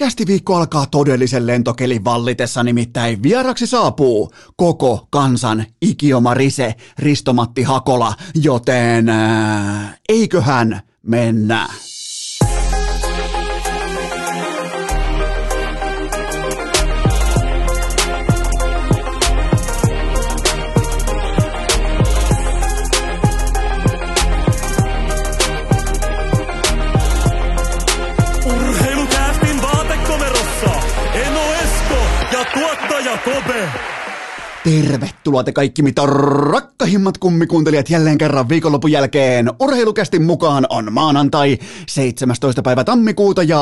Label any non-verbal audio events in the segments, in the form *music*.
Kästi viikko alkaa todellisen lentokelin vallitessa, nimittäin vieraksi saapuu koko kansan ikioma rise Ristomatti Hakola, joten äh, eiköhän mennä. Tervetuloa te kaikki mitä rakkahimmat kummikuuntelijat jälleen kerran viikonlopun jälkeen. Urheilukästin mukaan on maanantai 17. päivä tammikuuta ja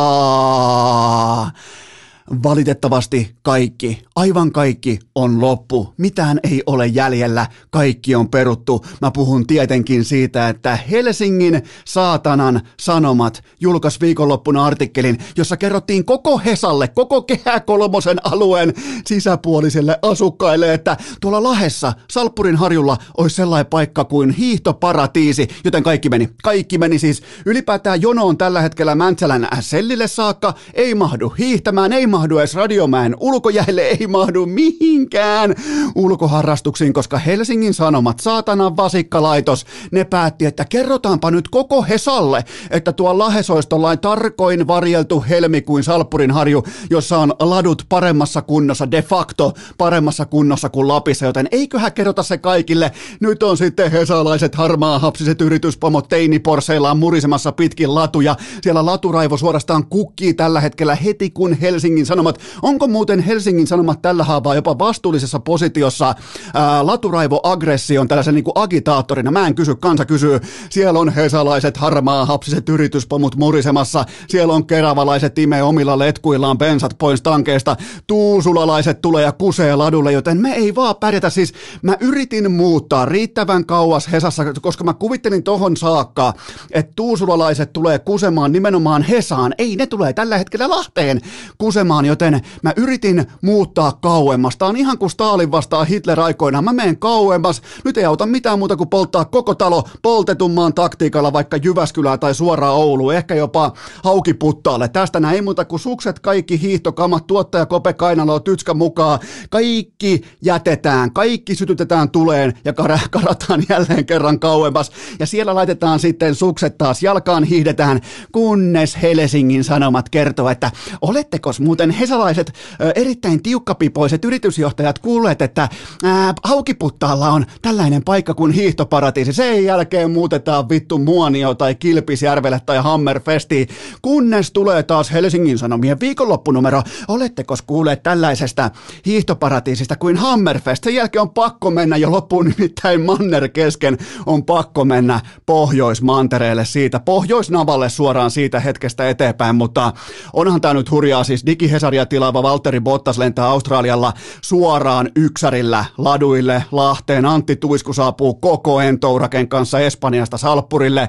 valitettavasti kaikki, aivan kaikki on loppu. Mitään ei ole jäljellä, kaikki on peruttu. Mä puhun tietenkin siitä, että Helsingin saatanan sanomat julkaisi viikonloppuna artikkelin, jossa kerrottiin koko Hesalle, koko Kehä Kolmosen alueen sisäpuolisille asukkaille, että tuolla Lahessa, Salppurin harjulla, olisi sellainen paikka kuin hiihtoparatiisi, joten kaikki meni. Kaikki meni siis ylipäätään jonoon tällä hetkellä Mäntsälän sellille saakka, ei mahdu hiihtämään, ei mahdu edes Radiomäen ulkojäälle, ei mahdu mihinkään ulkoharrastuksiin, koska Helsingin Sanomat, saatanan vasikkalaitos, ne päätti, että kerrotaanpa nyt koko Hesalle, että tuo Lahes olisi tollain tarkoin varjeltu helmikuin Salppurin harju, jossa on ladut paremmassa kunnossa, de facto paremmassa kunnossa kuin Lapissa, joten eiköhän kerrota se kaikille. Nyt on sitten hesalaiset harmaahapsiset yrityspomot teiniporseillaan murisemassa pitkin latuja. Siellä laturaivo suorastaan kukkii tällä hetkellä heti kun Helsingin Sanomat. Onko muuten Helsingin Sanomat tällä haavaa jopa vastuullisessa positiossa ää, laturaivoaggression tällaisen niin kuin agitaattorina? Mä en kysy, kansa kysyy. Siellä on hesalaiset harmaahapsiset yrityspomut murisemassa. Siellä on keravalaiset imee omilla letkuillaan bensat pois tankeista. Tuusulalaiset tulee ja kusee ladulle, joten me ei vaan pärjätä. Siis mä yritin muuttaa riittävän kauas Hesassa, koska mä kuvittelin tohon saakka, että tuusulalaiset tulee kusemaan nimenomaan Hesaan. Ei, ne tulee tällä hetkellä Lahteen kusemaan, joten mä yritin muuttaa kauemmas. Tää on ihan kuin Stalin vastaa Hitler aikoinaan. Mä menen kauemmas. Nyt ei auta mitään muuta kuin polttaa koko talo poltetummaan taktiikalla vaikka Jyväskylää tai suoraan Ouluun, ehkä jopa Haukiputtaalle. Tästä näin ei muuta kuin sukset, kaikki hiihtokamat, tuottaja Kope Kainalo, Tytskä mukaan. Kaikki jätetään, kaikki sytytetään tuleen ja kar- karataan jälleen kerran kauemmas. Ja siellä laitetaan sitten sukset taas jalkaan hiihdetään, kunnes Helsingin Sanomat kertoo, että oletteko muuten hesalaiset ö, erittäin tiukkapipoiset yritysjohtajat kuulleet, että Haukiputtaalla on tällainen paikka kuin hiihtoparatiisi. Sen jälkeen muutetaan vittu Muonio tai Kilpisjärvelle tai Hammerfestiin, kunnes tulee taas Helsingin Sanomien viikonloppunumero. Oletteko kuulleet tällaisesta hiihtoparatiisista kuin Hammerfest? Sen jälkeen on pakko mennä jo loppuun, nimittäin Manner kesken on pakko mennä Pohjoismantereelle siitä, Pohjoisnavalle suoraan siitä hetkestä eteenpäin, mutta onhan tämä nyt hurjaa, siis digihesaria tilaava Valtteri Bottas lentää Australialla suoraan yksärillä laduille Lahteen. Antti Tuisku saapuu koko Entouraken kanssa Espanjasta Salppurille.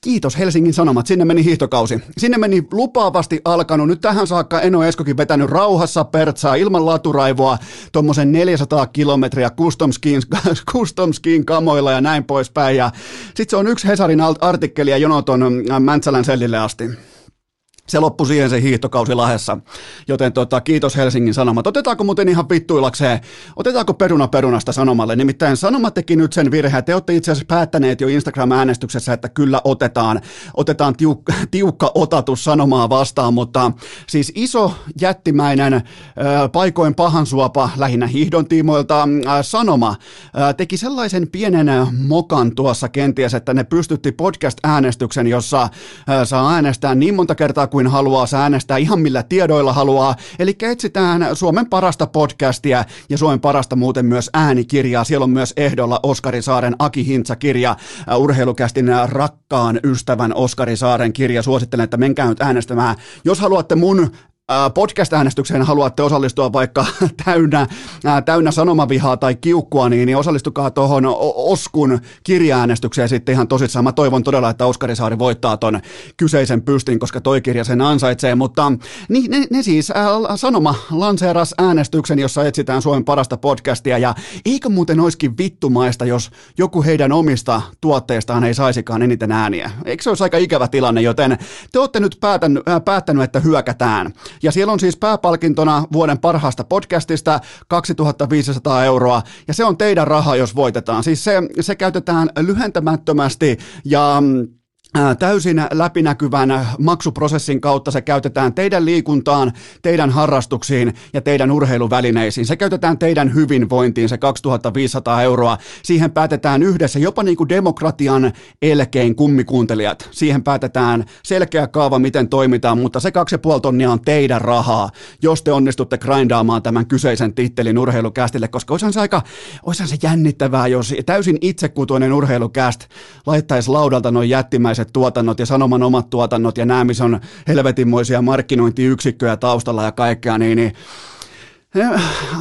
Kiitos Helsingin Sanomat, sinne meni hiihtokausi. Sinne meni lupaavasti alkanut. Nyt tähän saakka Eno Eskokin vetänyt rauhassa pertsaa ilman laturaivoa tuommoisen 400 kilometriä custom skiin, *laughs* custom skiin kamoilla ja näin poispäin. Ja sitten se on yksi Hesarin artikkeli ja jonoton Mäntsälän sellille asti se loppui siihen se hiihtokausi Lahessa. Joten tota, kiitos Helsingin Sanomat. Otetaanko muuten ihan vittuilakseen, otetaanko peruna perunasta Sanomalle? Nimittäin Sanomat teki nyt sen virheen. Te olette itse asiassa päättäneet jo Instagram-äänestyksessä, että kyllä otetaan, otetaan tiukka, tiukka otatus Sanomaa vastaan, mutta siis iso jättimäinen äh, paikoin pahansuopa lähinnä hiihdon tiimoilta äh, Sanoma äh, teki sellaisen pienen mokan tuossa kenties, että ne pystytti podcast-äänestyksen, jossa saa äänestää niin monta kertaa kuin haluaa, saa äänestää ihan millä tiedoilla haluaa. Eli etsitään Suomen parasta podcastia ja Suomen parasta muuten myös äänikirjaa. Siellä on myös ehdolla Oskari Saaren Aki Hintsa-kirja, äh, urheilukästin rakkaan ystävän Oskari Saaren kirja. Suosittelen, että menkää nyt äänestämään. Jos haluatte mun podcast-äänestykseen haluatte osallistua vaikka *laughs* täynnä, täynnä sanomavihaa tai kiukkua, niin, niin osallistukaa tuohon Oskun kirjaäänestykseen sitten ihan tosissaan. Mä toivon todella, että Oskari Saari voittaa ton kyseisen pystin, koska toi kirja sen ansaitsee, mutta niin, ne, ne siis ää, Sanoma lanseeras äänestyksen, jossa etsitään Suomen parasta podcastia ja eikö muuten olisikin vittumaista, jos joku heidän omista tuotteistaan ei saisikaan eniten ääniä. Eikö se olisi aika ikävä tilanne, joten te olette nyt päättänyt, äh, päättänyt että hyökätään Ja siellä on siis pääpalkintona vuoden parhaasta podcastista 2500 euroa, ja se on teidän raha, jos voitetaan. Siis se, se käytetään lyhentämättömästi ja mm, täysin läpinäkyvän maksuprosessin kautta se käytetään teidän liikuntaan, teidän harrastuksiin ja teidän urheiluvälineisiin. Se käytetään teidän hyvinvointiin, se 2500 euroa. Siihen päätetään yhdessä, jopa niin kuin demokratian elkein kummikuuntelijat. Siihen päätetään selkeä kaava, miten toimitaan, mutta se 2,5 tonnia on teidän rahaa, jos te onnistutte grindaamaan tämän kyseisen tittelin urheilukästille, koska olisihan se aika, olisihan se jännittävää, jos täysin itsekutoinen urheilukäst laittaisi laudalta noin jättimäiset julkiset tuotannot ja Sanoman omat tuotannot ja nämä, missä on helvetinmoisia markkinointiyksikköjä taustalla ja kaikkea, niin, niin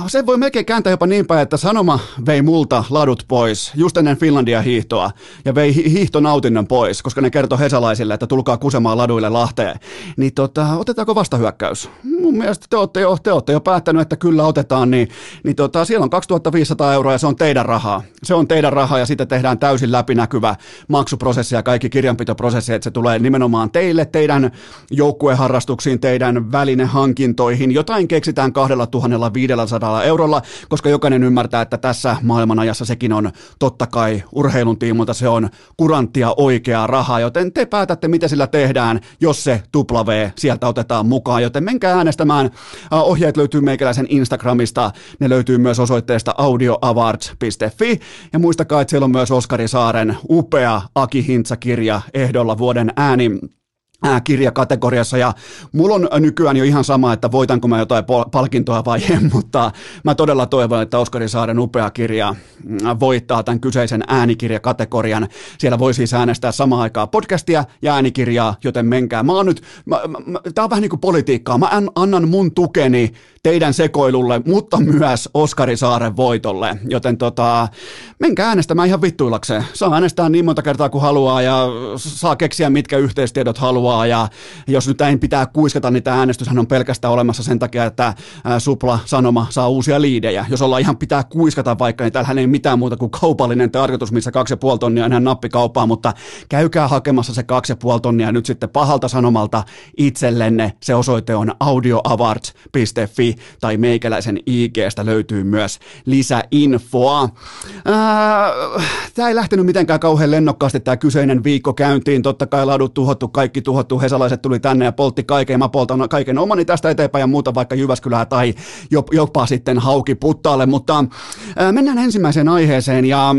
se voi melkein kääntää jopa niin päin, että Sanoma vei multa ladut pois just ennen Finlandia hiihtoa ja vei hiihtonautinnon pois, koska ne kertoi hesalaisille, että tulkaa kusemaan laduille Lahteen. Niin tota, otetaanko vastahyökkäys? Mun mielestä te olette jo, te olette jo päättänyt, että kyllä otetaan, niin, niin tota, siellä on 2500 euroa ja se on teidän rahaa. Se on teidän rahaa ja sitten tehdään täysin läpinäkyvä maksuprosessi ja kaikki kirjanpitoprosessi, että se tulee nimenomaan teille, teidän joukkueharrastuksiin, teidän välinehankintoihin. Jotain keksitään kahdella tuhannella 500 eurolla, koska jokainen ymmärtää, että tässä maailmanajassa sekin on totta kai urheilun tiimulta se on kuranttia oikeaa rahaa, joten te päätätte, mitä sillä tehdään, jos se tupla V sieltä otetaan mukaan, joten menkää äänestämään. Ohjeet löytyy meikäläisen Instagramista, ne löytyy myös osoitteesta audioawards.fi ja muistakaa, että siellä on myös Oskari Saaren upea Aki Hintsa-kirja ehdolla vuoden ääni kirjakategoriassa ja mulla on nykyään jo ihan sama, että voitanko mä jotain palkintoa vai en, *laughs* mutta mä todella toivon, että Oskari Saaren upea kirja mm, voittaa tämän kyseisen äänikirjakategorian. Siellä voi siis äänestää samaan aikaan podcastia ja äänikirjaa, joten menkää. Mä oon nyt, mä, mä, tää on vähän niin kuin politiikkaa, mä annan mun tukeni teidän sekoilulle, mutta myös Oskari Saaren voitolle, joten tota, menkää äänestämään ihan vittuillakseen. Saa äänestää niin monta kertaa kuin haluaa ja saa keksiä mitkä yhteistiedot haluaa ja jos nyt ei pitää kuiskata, niin tämä äänestyshän on pelkästään olemassa sen takia, että Supla Sanoma saa uusia liidejä. Jos ollaan ihan pitää kuiskata vaikka, niin täällä ei mitään muuta kuin kaupallinen tarkoitus, missä 2,5 tonnia on ihan nappikauppaa, mutta käykää hakemassa se 2,5 tonnia nyt sitten pahalta sanomalta itsellenne. Se osoite on audioawards.fi tai meikäläisen IGstä löytyy myös lisäinfoa. Tämä ei lähtenyt mitenkään kauhean lennokkaasti tämä kyseinen viikko käyntiin. Totta kai ladut tuhottu, kaikki tuhottu. Hesalaiset tuli tänne ja poltti kaiken. Mä poltan kaiken omani tästä eteenpäin ja muuta vaikka Jyväskylää tai jopa sitten hauki puttaalle. Mutta mennään ensimmäiseen aiheeseen ja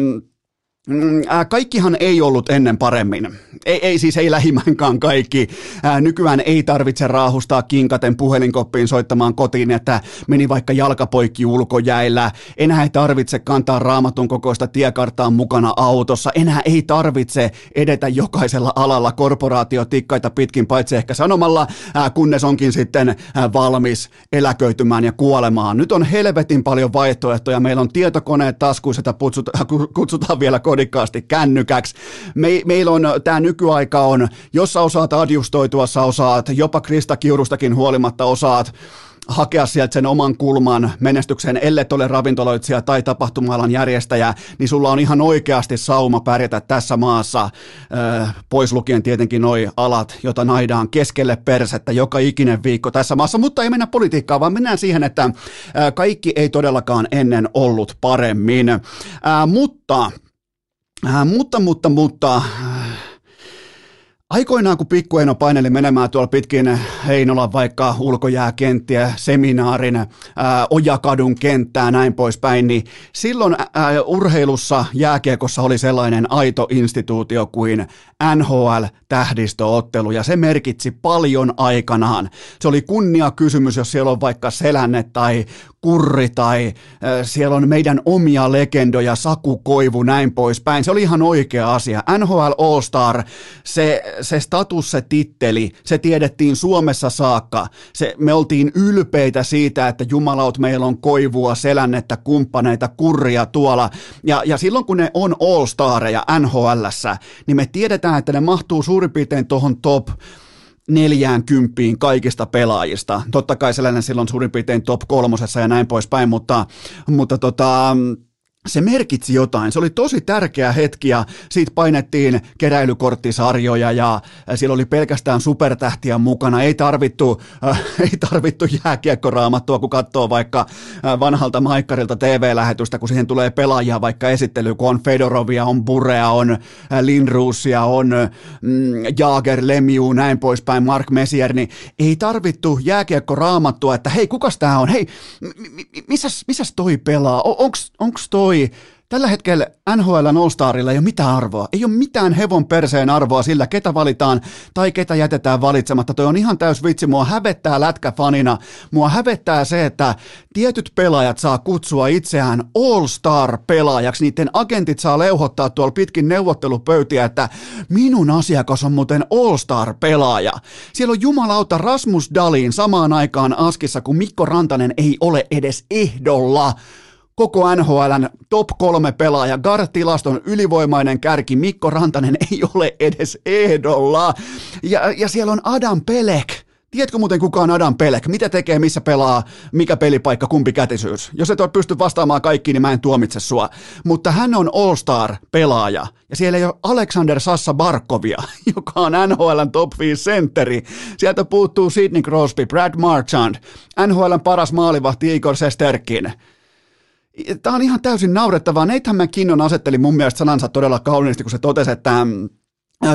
Mm, kaikkihan ei ollut ennen paremmin. Ei, ei siis ei lähimmänkään kaikki. Ää, nykyään ei tarvitse raahustaa kinkaten puhelinkoppiin soittamaan kotiin, että meni vaikka jalkapoikki ulkojäillä. Enää ei tarvitse kantaa raamatun kokoista tiekarttaa mukana autossa. Enää ei tarvitse edetä jokaisella alalla korporaatiotikkaita pitkin, paitsi ehkä sanomalla, kunnes onkin sitten valmis eläköitymään ja kuolemaan. Nyt on helvetin paljon vaihtoehtoja. Meillä on tietokoneet taskuissa, että *laughs* kutsutaan vielä kodikkaasti kännykäksi. Me, meillä on tämä nykyaika on, jos sä osaat adjustoitua, sä osaat, jopa Krista Kiurustakin huolimatta osaat, hakea sieltä sen oman kulman menestykseen, ellei ole ravintoloitsija tai tapahtumaalan järjestäjä, niin sulla on ihan oikeasti sauma pärjätä tässä maassa, pois lukien tietenkin noi alat, jota naidaan keskelle persettä joka ikinen viikko tässä maassa, mutta ei mennä politiikkaan, vaan mennään siihen, että kaikki ei todellakaan ennen ollut paremmin, mutta Äh, mutta, mutta, mutta... Aikoinaan, kun pikkueno paineli menemään tuolla pitkin Heinolan vaikka ulkojääkenttiä, seminaarin, ää, Ojakadun kenttää, näin poispäin, niin silloin ää, urheilussa, jääkiekossa oli sellainen aito instituutio kuin NHL-tähdistöottelu, ja se merkitsi paljon aikanaan. Se oli kunnia kysymys, jos siellä on vaikka Selänne tai Kurri tai äh, siellä on meidän omia legendoja, Saku Koivu, näin poispäin. Se oli ihan oikea asia. NHL All-Star, se, se status, se titteli, se tiedettiin Suomessa saakka. Se, me oltiin ylpeitä siitä, että jumalaut meillä on Koivua, Selännettä, kumppaneita, kurria tuolla. Ja, ja silloin kun ne on All-Stareja NHLssä, niin me tiedetään, että ne mahtuu suurin piirtein tuohon top neljään kymppiin kaikista pelaajista. Totta kai sellainen silloin suurin piirtein top kolmosessa ja näin poispäin, mutta, mutta tota, se merkitsi jotain. Se oli tosi tärkeä hetki ja siitä painettiin keräilykorttisarjoja ja siellä oli pelkästään supertähtiä mukana. Ei tarvittu, äh, *laughs* ei tarvittu jääkiekkoraamattua, kun katsoo vaikka äh, vanhalta maikkarilta TV-lähetystä, kun siihen tulee pelaajia vaikka esittely, kun on Fedorovia, on Burea, on äh, Lindruusia, on mm, Jaager, Lemiu, näin poispäin, Mark Messier, niin ei tarvittu jääkiekkoraamattua, että hei, kukas tää on? Hei, m- m- missäs, missäs toi pelaa? O- onks, onks toi toi, tällä hetkellä NHL All-Starilla ei ole mitään arvoa. Ei ole mitään hevon perseen arvoa sillä, ketä valitaan tai ketä jätetään valitsematta. Toi on ihan täys vitsi. Mua hävettää lätkäfanina. Mua hävettää se, että tietyt pelaajat saa kutsua itseään All-Star-pelaajaksi. Niiden agentit saa leuhottaa tuolla pitkin neuvottelupöytiä, että minun asiakas on muuten All-Star-pelaaja. Siellä on jumalauta Rasmus Dalin samaan aikaan Askissa, kun Mikko Rantanen ei ole edes ehdolla koko NHLn top kolme pelaaja, Gar-tilaston ylivoimainen kärki, Mikko Rantanen ei ole edes ehdolla. Ja, ja siellä on Adam Pelek. Tiedätkö muuten kuka on Adam Pelek? Mitä tekee, missä pelaa, mikä pelipaikka, kumpi kätisyys? Jos et ole pysty vastaamaan kaikkiin, niin mä en tuomitse sua. Mutta hän on All-Star-pelaaja. Ja siellä ei ole Alexander Sassa Barkovia, *laughs* joka on NHLn top 5 sentteri. Sieltä puuttuu Sidney Crosby, Brad Marchand, NHLn paras maalivahti Igor Sesterkin. Tämä on ihan täysin naurettavaa. Nathan McKinnon asetteli mun mielestä sanansa todella kauniisti, kun se totesi, että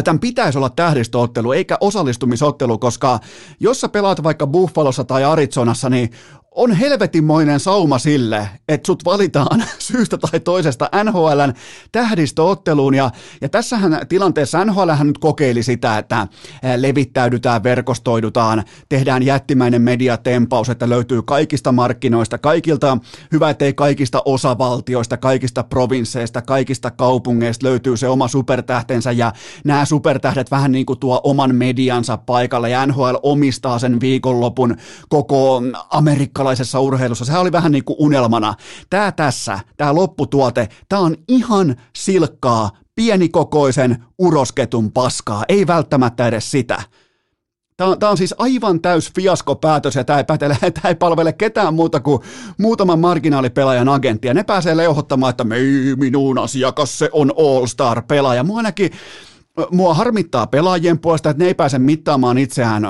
Tämän pitäisi olla tähdistöottelu eikä osallistumisottelu, koska jos sä pelaat vaikka Buffalossa tai Arizonassa, niin on helvetinmoinen sauma sille, että sut valitaan *laughs* syystä tai toisesta NHLn tähdistöotteluun. Ja, ja tässähän tilanteessa NHL nyt kokeili sitä, että levittäydytään, verkostoidutaan, tehdään jättimäinen mediatempaus, että löytyy kaikista markkinoista, kaikilta, hyvä ettei kaikista osavaltioista, kaikista provinsseista, kaikista kaupungeista löytyy se oma supertähtensä ja nämä supertähdet vähän niin kuin tuo oman mediansa paikalle ja NHL omistaa sen viikonlopun koko Amerikka amerikkalaisessa urheilussa, sehän oli vähän niin kuin unelmana. Tämä tässä, tämä lopputuote, tämä on ihan silkkaa, pienikokoisen urosketun paskaa, ei välttämättä edes sitä. Tämä on, tämä on siis aivan täys fiaskopäätös ja tämä ei, pätele, *laughs* tämä ei palvele ketään muuta kuin muutaman marginaalipelaajan agenttia. Ne pääsee leuhottamaan, että me, minun asiakas se on All-Star-pelaaja. Mua ainakin, mua harmittaa pelaajien puolesta, että ne ei pääse mittaamaan itseään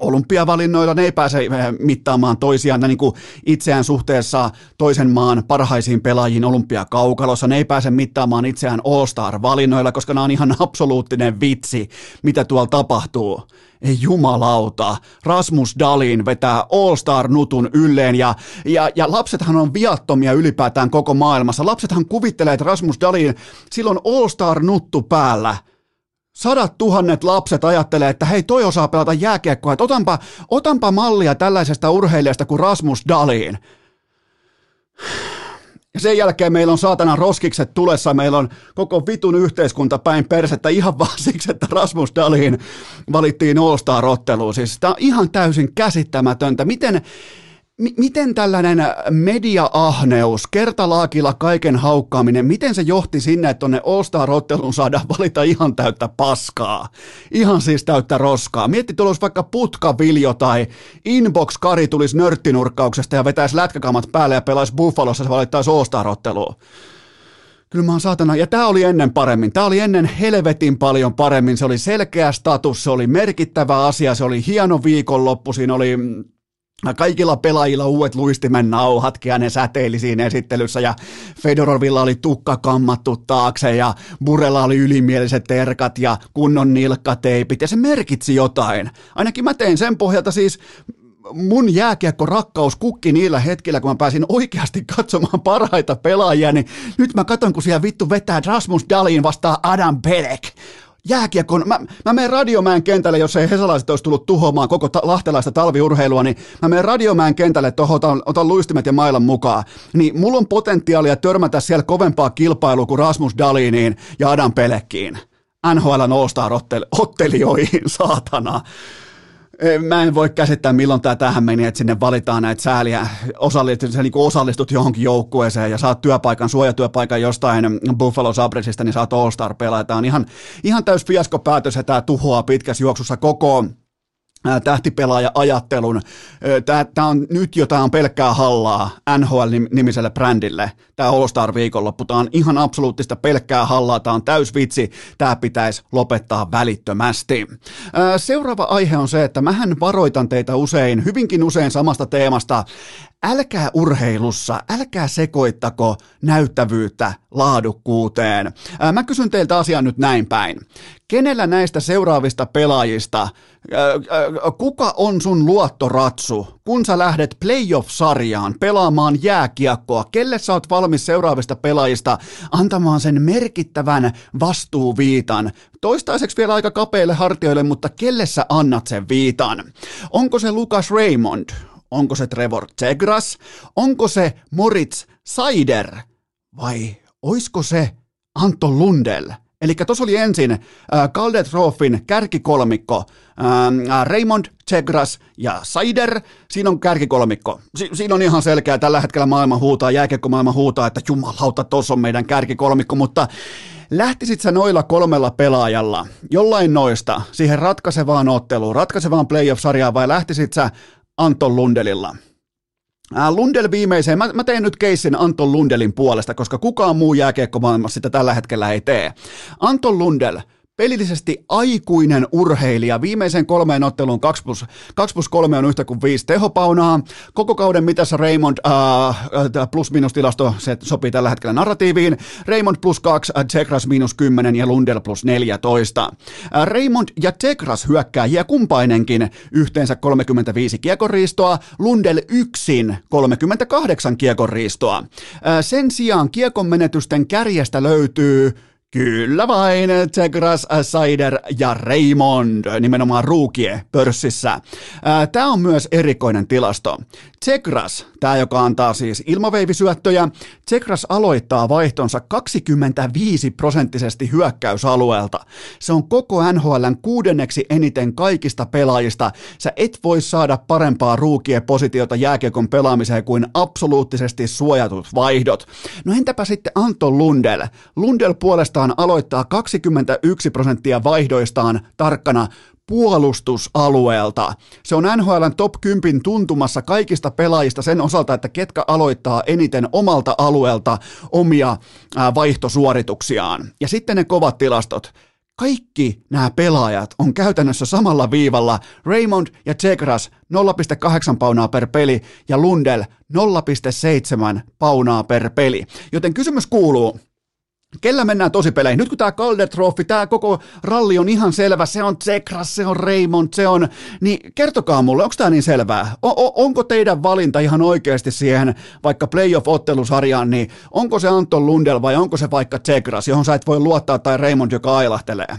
olympiavalinnoilla ne ei pääse äh, mittaamaan toisiaan niin kuin itseään suhteessa toisen maan parhaisiin pelaajiin olympiakaukalossa. Ne ei pääse mittaamaan itseään All-Star-valinnoilla, koska nämä on ihan *laughs* absoluuttinen vitsi, mitä tuolla tapahtuu. Ei jumalauta, Rasmus Dalin vetää All-Star-nutun ylleen ja, ja, ja lapsethan on viattomia ylipäätään koko maailmassa. Lapsethan kuvittelee, että Rasmus Dalin, silloin All-Star-nuttu päällä – sadat tuhannet lapset ajattelee, että hei toi osaa pelata jääkiekkoa, että otanpa, otanpa mallia tällaisesta urheilijasta kuin Rasmus Dalin. Ja sen jälkeen meillä on saatana roskikset tulessa, meillä on koko vitun yhteiskunta päin persettä ihan vaan *laughs* siksi, että Rasmus Dalin valittiin All-Star-otteluun. Siis tämä on ihan täysin käsittämätöntä. Miten, miten tällainen media-ahneus, kertalaakilla kaiken haukkaaminen, miten se johti sinne, että tuonne All-Star-otteluun saadaan valita ihan täyttä paskaa? Ihan siis täyttä roskaa. Mietti, tulos vaikka putkaviljo tai inbox-kari tulisi nörttinurkkauksesta ja vetäisi lätkäkamat päälle ja pelaisi Buffalossa, se valittaisi All-Star-otteluun. Kyllä mä oon saatana, ja tämä oli ennen paremmin, tämä oli ennen helvetin paljon paremmin, se oli selkeä status, se oli merkittävä asia, se oli hieno viikonloppu, siinä oli Kaikilla pelaajilla uudet luistimen nauhat, ne säteili siinä esittelyssä ja Fedorovilla oli tukka kammattu taakse ja Burella oli ylimieliset terkat ja kunnon nilkkateipit ja se merkitsi jotain. Ainakin mä tein sen pohjalta siis mun jääkiekko rakkaus kukki niillä hetkillä, kun mä pääsin oikeasti katsomaan parhaita pelaajia, niin nyt mä katson, kun siellä vittu vetää Rasmus Dalin vastaan Adam Pelek jääkiekon, mä, mä menen Radiomäen kentälle, jos ei hesalaiset olisi tullut tuhoamaan koko ta- lahtelaista talviurheilua, niin mä menen Radiomäen kentälle, tuohon otan, otan luistimet ja mailan mukaan. Niin mulla on potentiaalia törmätä siellä kovempaa kilpailua kuin Rasmus Daliniin ja Adam Pelekkiin. NHL All-Star-ottelijoihin, *laughs* saatana mä en voi käsittää, milloin tämä tähän meni, että sinne valitaan näitä sääliä, osallistut, sä niin osallistut johonkin joukkueeseen ja saat työpaikan, suojatyöpaikan jostain Buffalo Sabresista, niin saat All-Star pelaa. Tämä on ihan, ihan täys fiaskopäätös ja tämä tuhoaa pitkässä juoksussa koko tähtipelaaja-ajattelun. Tämä on nyt jo tämä on pelkkää hallaa NHL-nimiselle brändille. Tämä All Star viikonloppu, tämä on ihan absoluuttista pelkkää hallaa, tämä on täys vitsi, tämä pitäisi lopettaa välittömästi. Seuraava aihe on se, että mähän varoitan teitä usein, hyvinkin usein samasta teemasta, älkää urheilussa, älkää sekoittako näyttävyyttä laadukkuuteen. Mä kysyn teiltä asian nyt näin päin. Kenellä näistä seuraavista pelaajista, kuka on sun luottoratsu, kun sä lähdet playoff-sarjaan pelaamaan jääkiekkoa? Kelle sä oot valmis seuraavista pelaajista antamaan sen merkittävän vastuuviitan? Toistaiseksi vielä aika kapeille hartioille, mutta kelle sä annat sen viitan? Onko se Lukas Raymond? Onko se Trevor Zegras? Onko se Moritz Seider? Vai oisko se Anton Lundell? Eli tuossa oli ensin äh, Caldetrofin kärkikolmikko, äh, Raymond, Zegras ja Seider. Siinä on kärkikolmikko. Si- siinä on ihan selkeä, tällä hetkellä maailma huutaa, maailma huutaa, että jumalauta, tuossa on meidän kärkikolmikko, mutta lähtisit sä noilla kolmella pelaajalla, jollain noista, siihen ratkaisevaan otteluun, ratkaisevaan playoff-sarjaan, vai lähtisit sä Anton Lundelilla. Lundel viimeiseen, mä, mä teen nyt keissin Anton Lundelin puolesta, koska kukaan muu jääkiekkomaailmassa sitä tällä hetkellä ei tee. Anton Lundel, pelillisesti aikuinen urheilija. Viimeisen kolmeen otteluun 2 plus, 2 plus 3 on yhtä kuin 5 tehopaunaa. Koko kauden mitassa Raymond äh, plus minus tilasto, se sopii tällä hetkellä narratiiviin. Raymond plus 2, äh, Tsekras minus 10 ja Lundell plus 14. Äh, Raymond ja Tsekras hyökkääjiä kumpainenkin yhteensä 35 kiekoriistoa, Lundell yksin 38 kiekoriistoa. Äh, sen sijaan kiekon menetysten kärjestä löytyy Kyllä vain, Tegras, Sider ja Raymond, nimenomaan ruukie pörssissä. Tämä on myös erikoinen tilasto. Tegras, tämä joka antaa siis ilmaveivisyöttöjä, Tegras aloittaa vaihtonsa 25 prosenttisesti hyökkäysalueelta. Se on koko NHLn kuudenneksi eniten kaikista pelaajista. Sä et voi saada parempaa ruukie positiota jääkiekon pelaamiseen kuin absoluuttisesti suojatut vaihdot. No entäpä sitten Anton Lundell? Lundell puolesta puolestaan aloittaa 21 prosenttia vaihdoistaan tarkkana puolustusalueelta. Se on NHLn top 10 tuntumassa kaikista pelaajista sen osalta, että ketkä aloittaa eniten omalta alueelta omia vaihtosuorituksiaan. Ja sitten ne kovat tilastot. Kaikki nämä pelaajat on käytännössä samalla viivalla. Raymond ja Zegras 0,8 paunaa per peli ja Lundell 0,7 paunaa per peli. Joten kysymys kuuluu, Kellä mennään tosi peleihin? Nyt kun tämä Calder Trophy, tämä koko ralli on ihan selvä, se on Zekras, se on Raymond, se on, niin kertokaa mulle, onko tämä niin selvää? O- onko teidän valinta ihan oikeasti siihen vaikka playoff-ottelusarjaan, niin onko se Anton Lundell vai onko se vaikka Zekras, johon sä et voi luottaa, tai Raymond, joka ailahtelee?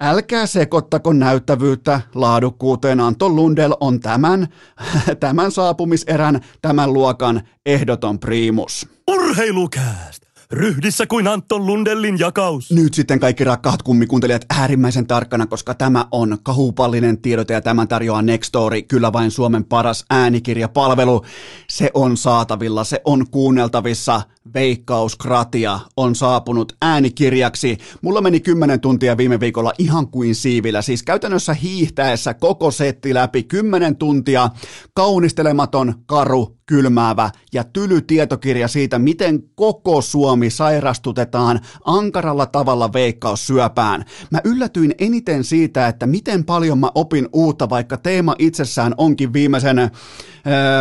Älkää sekoittako näyttävyyttä laadukkuuteen. Anton Lundell on tämän, *laughs* tämän saapumiserän, tämän luokan ehdoton priimus. Urheilukääst! Ryhdissä kuin Anton Lundellin jakaus. Nyt sitten kaikki rakkaat kummikuuntelijat äärimmäisen tarkkana, koska tämä on kahupallinen tiedote ja tämän tarjoaa Nextory, kyllä vain Suomen paras äänikirjapalvelu. Se on saatavilla, se on kuunneltavissa. Veikkauskratia on saapunut äänikirjaksi. Mulla meni 10 tuntia viime viikolla ihan kuin siivillä, siis käytännössä hiihtäessä koko setti läpi 10 tuntia. Kaunistelematon, karu, kylmäävä ja tyly tietokirja siitä, miten koko Suomi sairastutetaan ankaralla tavalla veikkaussyöpään. Mä yllätyin eniten siitä, että miten paljon mä opin uutta, vaikka teema itsessään onkin viimeisen äh,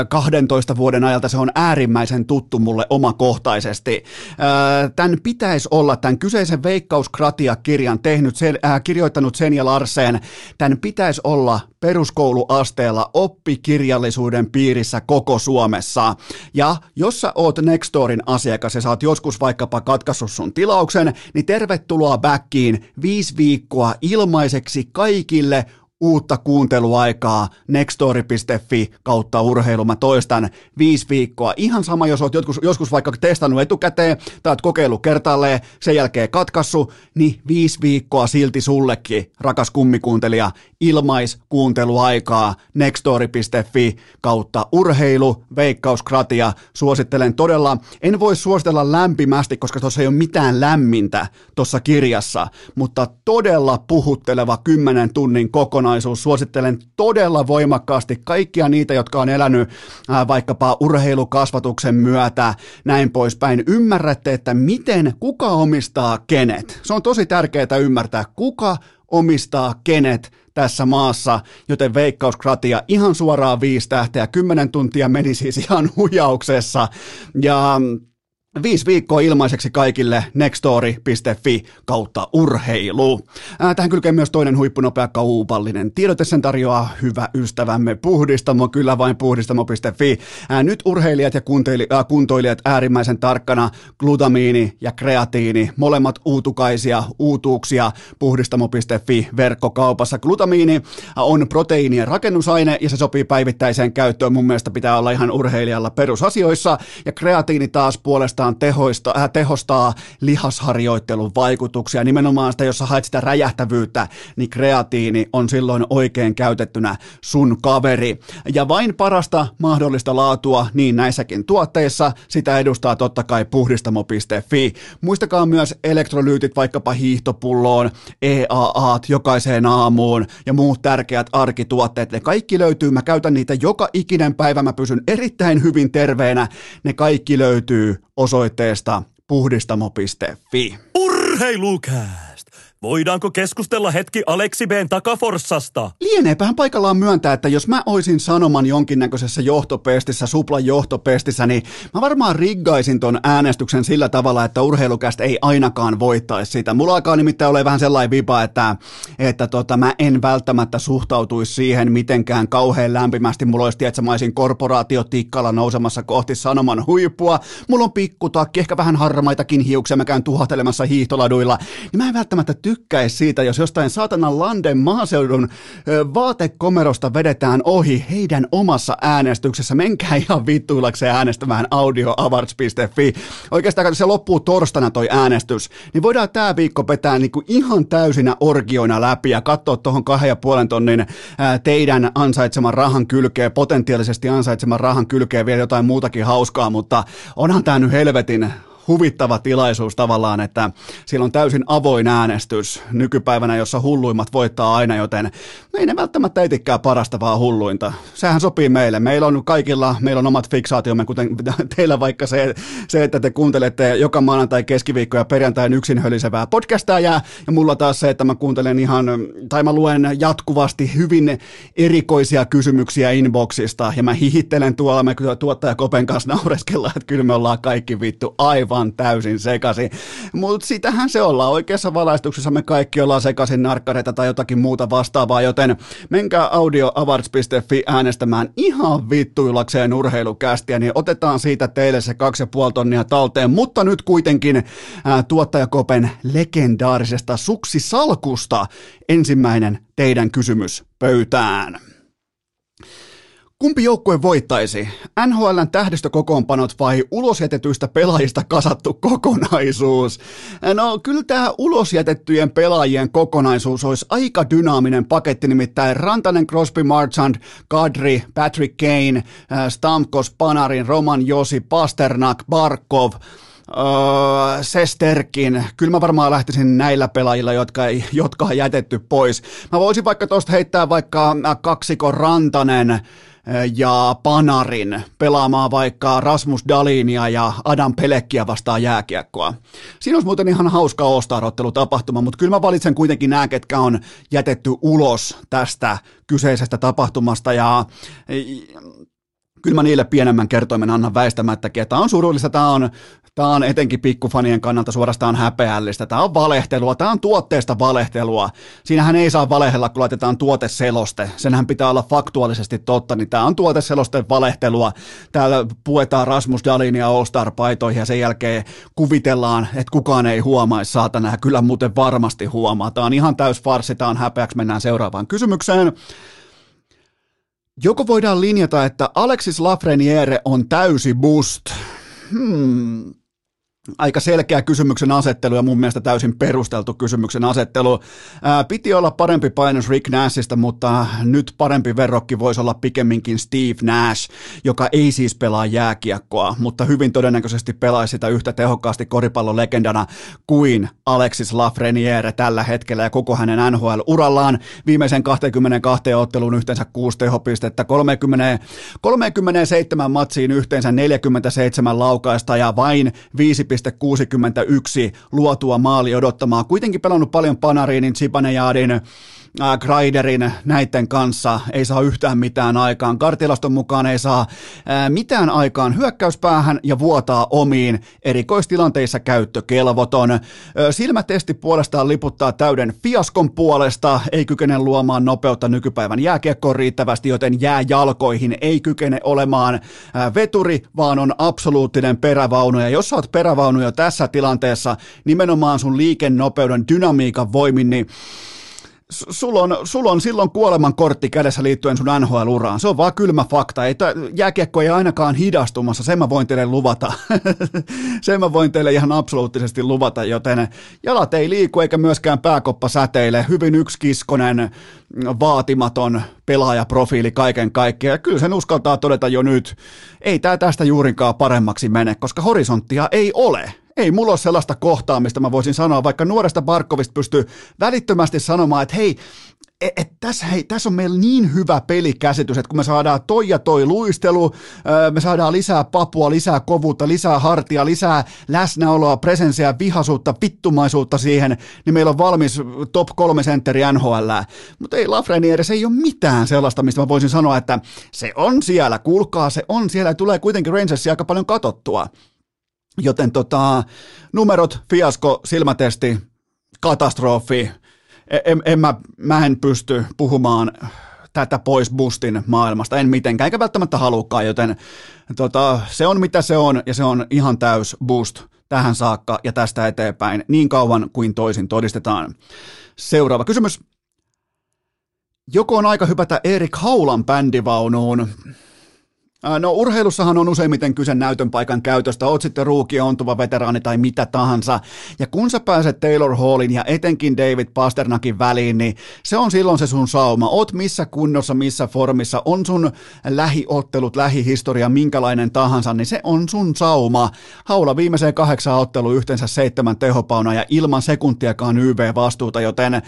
12 vuoden ajalta. Se on äärimmäisen tuttu mulle omakohtaisesti. Tämän pitäisi olla, tämän kyseisen Veikkauskratia-kirjan tehnyt, sen, äh, kirjoittanut sen ja Larsen, tämän pitäisi olla peruskouluasteella oppikirjallisuuden piirissä koko Suomessa. Ja jos sä oot Nextorin asiakas ja sä oot joskus vaikkapa katkaissut sun tilauksen, niin tervetuloa backiin viisi viikkoa ilmaiseksi kaikille uutta kuunteluaikaa nextory.fi kautta urheilu. Mä toistan viisi viikkoa. Ihan sama, jos oot joskus, joskus vaikka testannut etukäteen tai oot kokeillut kertaalleen, sen jälkeen katkassu, niin viisi viikkoa silti sullekin, rakas kummikuuntelija, ilmaiskuunteluaikaa nextory.fi kautta urheilu, veikkauskratia. Suosittelen todella, en voi suositella lämpimästi, koska tuossa ei ole mitään lämmintä tuossa kirjassa, mutta todella puhutteleva 10 tunnin kokonaisuus. Suosittelen todella voimakkaasti kaikkia niitä, jotka on elänyt ää, vaikkapa urheilukasvatuksen myötä, näin poispäin. Ymmärrätte, että miten, kuka omistaa kenet. Se on tosi tärkeää ymmärtää, kuka omistaa kenet tässä maassa, joten veikkauskratia ihan suoraan viisi tähteä, kymmenen tuntia meni siis ihan *laughs* hujauksessa, ja Viisi viikkoa ilmaiseksi kaikille nextory.fi kautta urheilu. Tähän kylkee myös toinen huippunopea kaupallinen tiedote. Sen tarjoaa hyvä ystävämme Puhdistamo, kyllä vain puhdistamo.fi. Nyt urheilijat ja kuntoilijat äärimmäisen tarkkana. Glutamiini ja kreatiini, molemmat uutukaisia uutuuksia puhdistamo.fi verkkokaupassa. Glutamiini on proteiinien rakennusaine ja se sopii päivittäiseen käyttöön. Mun mielestä pitää olla ihan urheilijalla perusasioissa. Ja kreatiini taas puolestaan puolestaan tehoista, äh, tehostaa lihasharjoittelun vaikutuksia. Nimenomaan sitä, jos sä haet sitä räjähtävyyttä, niin kreatiini on silloin oikein käytettynä sun kaveri. Ja vain parasta mahdollista laatua niin näissäkin tuotteissa, sitä edustaa totta kai puhdistamo.fi. Muistakaa myös elektrolyytit vaikkapa hiihtopulloon, EAAt jokaiseen aamuun ja muut tärkeät arkituotteet. Ne kaikki löytyy, mä käytän niitä joka ikinen päivä, mä pysyn erittäin hyvin terveenä. Ne kaikki löytyy osoitteesta puhdistamo.fi. Urheilukää! Voidaanko keskustella hetki Aleksi B:n takaforssasta? Lieneepähän paikallaan myöntää, että jos mä oisin sanoman jonkinnäköisessä johtopestissä, suplan johtopestissä, niin mä varmaan riggaisin ton äänestyksen sillä tavalla, että urheilukästä ei ainakaan voittaisi sitä. Mulla alkaa nimittäin ole vähän sellainen vipa, että, että tota, mä en välttämättä suhtautuisi siihen mitenkään kauhean lämpimästi. Mulla olisi, että mä olisin korporaatiotikkalla nousemassa kohti sanoman huippua. Mulla on pikkutakki, ehkä vähän harmaitakin hiuksia, mä käyn tuhotelemassa hiihtoladuilla. Niin mä en välttämättä tykkäisi siitä, jos jostain saatanan Landen maaseudun vaatekomerosta vedetään ohi heidän omassa äänestyksessä. Menkää ihan vittuillakseen äänestämään audioavarts.fi. Oikeastaan kun se loppuu torstaina toi äänestys, niin voidaan tämä viikko petää niinku ihan täysinä orgioina läpi ja katsoa tuohon kahden ja puolen tonnin teidän ansaitseman rahan kylkeen, potentiaalisesti ansaitseman rahan kylkeen vielä jotain muutakin hauskaa, mutta onhan tämä nyt helvetin huvittava tilaisuus tavallaan, että siellä on täysin avoin äänestys nykypäivänä, jossa hulluimmat voittaa aina, joten me ei ne välttämättä etikään parasta, vaan hulluinta. Sehän sopii meille. Meillä on kaikilla, meillä on omat fiksaatiomme, kuten *laughs* teillä vaikka se, se että te kuuntelette joka maanantai, keskiviikko ja perjantain yksin hölisevää podcastaa ja, ja mulla taas se, että mä kuuntelen ihan, tai mä luen jatkuvasti hyvin erikoisia kysymyksiä inboxista ja mä hihittelen tuolla, me tuottaja Kopen kanssa naureskellaan, että kyllä me ollaan kaikki vittu aivan aivan täysin sekaisin. Mutta sitähän se ollaan. Oikeassa valaistuksessa me kaikki ollaan sekaisin narkkareita tai jotakin muuta vastaavaa, joten menkää audioavarts.fi äänestämään ihan vittuillakseen urheilukästiä, niin otetaan siitä teille se kaksi ja puoli tonnia talteen, mutta nyt kuitenkin ää, tuottajakopen legendaarisesta suksisalkusta ensimmäinen teidän kysymys pöytään. Kumpi joukkue voittaisi? NHLn tähdistökokoonpanot vai ulosjätetyistä pelaajista kasattu kokonaisuus? No kyllä tämä ulosjätettyjen pelaajien kokonaisuus olisi aika dynaaminen paketti, nimittäin Rantanen, Crosby, Marchand, Kadri, Patrick Kane, äh, Stamkos, Panarin, Roman Josi, Pasternak, Barkov, Öö, Sesterkin, kyllä mä varmaan lähtisin näillä pelaajilla, jotka, ei, jotka on jätetty pois. Mä voisin vaikka tuosta heittää vaikka äh, kaksikon Rantanen, ja Panarin pelaamaan vaikka Rasmus Dalinia ja Adam Pelekkiä vastaan jääkiekkoa. Siinä olisi muuten ihan hauska tapahtuma, mutta kyllä mä valitsen kuitenkin nämä, ketkä on jätetty ulos tästä kyseisestä tapahtumasta ja kyllä mä niille pienemmän kertoimen annan väistämättäkin, että on surullista, tämä on Tämä on etenkin pikkufanien kannalta suorastaan häpeällistä. Tämä on valehtelua, tämä on tuotteesta valehtelua. Siinähän ei saa valehella, kun laitetaan tuoteseloste. Senhän pitää olla faktuaalisesti totta, niin tämä on tuoteseloste valehtelua. Täällä puetaan Rasmus Dalinia All-Star-paitoihin ja sen jälkeen kuvitellaan, että kukaan ei huomaisi saatana. Ja kyllä muuten varmasti huomaa. Tämä on ihan täys farsi, tämä on häpeäksi. Mennään seuraavaan kysymykseen. Joko voidaan linjata, että Alexis Lafreniere on täysi boost? Hmm aika selkeä kysymyksen asettelu ja mun mielestä täysin perusteltu kysymyksen asettelu. Ää, piti olla parempi painos Rick Nashista, mutta nyt parempi verrokki voisi olla pikemminkin Steve Nash, joka ei siis pelaa jääkiekkoa, mutta hyvin todennäköisesti pelaisi sitä yhtä tehokkaasti koripallon legendana kuin Alexis Lafreniere tällä hetkellä ja koko hänen NHL-urallaan. Viimeisen 22 ottelun yhteensä 6 tehopistettä, 30, 37 matsiin yhteensä 47 laukaista ja vain 5 1,61 luotua maali odottamaan. Kuitenkin pelannut paljon Panarinin, Zibanejadin, äh, Kreiderin näiden kanssa ei saa yhtään mitään aikaan. Kartilaston mukaan ei saa äh, mitään aikaan hyökkäyspäähän ja vuotaa omiin. Erikoistilanteissa käyttökelvoton. Äh, silmätesti puolestaan liputtaa täyden fiaskon puolesta. Ei kykene luomaan nopeutta nykypäivän jääkiekkoon riittävästi, joten jääjalkoihin ei kykene olemaan ää, veturi, vaan on absoluuttinen perävaunu. Ja jos sä oot perävaunu jo tässä tilanteessa, nimenomaan sun liikennopeuden dynamiikan voimin, niin sulla on, sul on silloin kuoleman kortti kädessä liittyen sun NHL-uraan. Se on vaan kylmä fakta. Ei, jääkiekko ei ainakaan hidastumassa, sen mä voin teille luvata. *laughs* sen mä voin teille ihan absoluuttisesti luvata, joten jalat ei liiku eikä myöskään pääkoppa säteile. Hyvin yksikiskonen, vaatimaton pelaajaprofiili kaiken kaikkiaan. Kyllä sen uskaltaa todeta jo nyt. Ei tämä tästä juurinkaan paremmaksi mene, koska horisonttia ei ole ei mulla ole sellaista kohtaa, mistä mä voisin sanoa, vaikka nuoresta Barkovista pystyy välittömästi sanomaan, että hei, et, et tässä, hei, tässä on meillä niin hyvä pelikäsitys, että kun me saadaan toi ja toi luistelu, me saadaan lisää papua, lisää kovuutta, lisää hartia, lisää läsnäoloa, presenssiä, vihaisuutta, vittumaisuutta siihen, niin meillä on valmis top kolme sentteri NHL. Mutta ei Lafreniere, se ei ole mitään sellaista, mistä mä voisin sanoa, että se on siellä, kuulkaa, se on siellä, tulee kuitenkin Rangersia aika paljon katottua. Joten tota, numerot, fiasko, silmätesti, katastrofi. En, en mä, mä en pysty puhumaan tätä pois bustin maailmasta, en mitenkään, eikä välttämättä halukkaan, joten tota, se on mitä se on, ja se on ihan täys boost tähän saakka ja tästä eteenpäin, niin kauan kuin toisin todistetaan. Seuraava kysymys. Joko on aika hypätä Erik Haulan bändivaunuun? No urheilussahan on useimmiten kyse näytön paikan käytöstä, oot sitten ruuki, ontuva veteraani tai mitä tahansa. Ja kun sä pääset Taylor Hallin ja etenkin David Pasternakin väliin, niin se on silloin se sun sauma. Oot missä kunnossa, missä formissa, on sun lähiottelut, lähihistoria, minkälainen tahansa, niin se on sun sauma. Haula viimeiseen kahdeksan ottelu yhteensä seitsemän tehopauna ja ilman sekuntiakaan YV-vastuuta, joten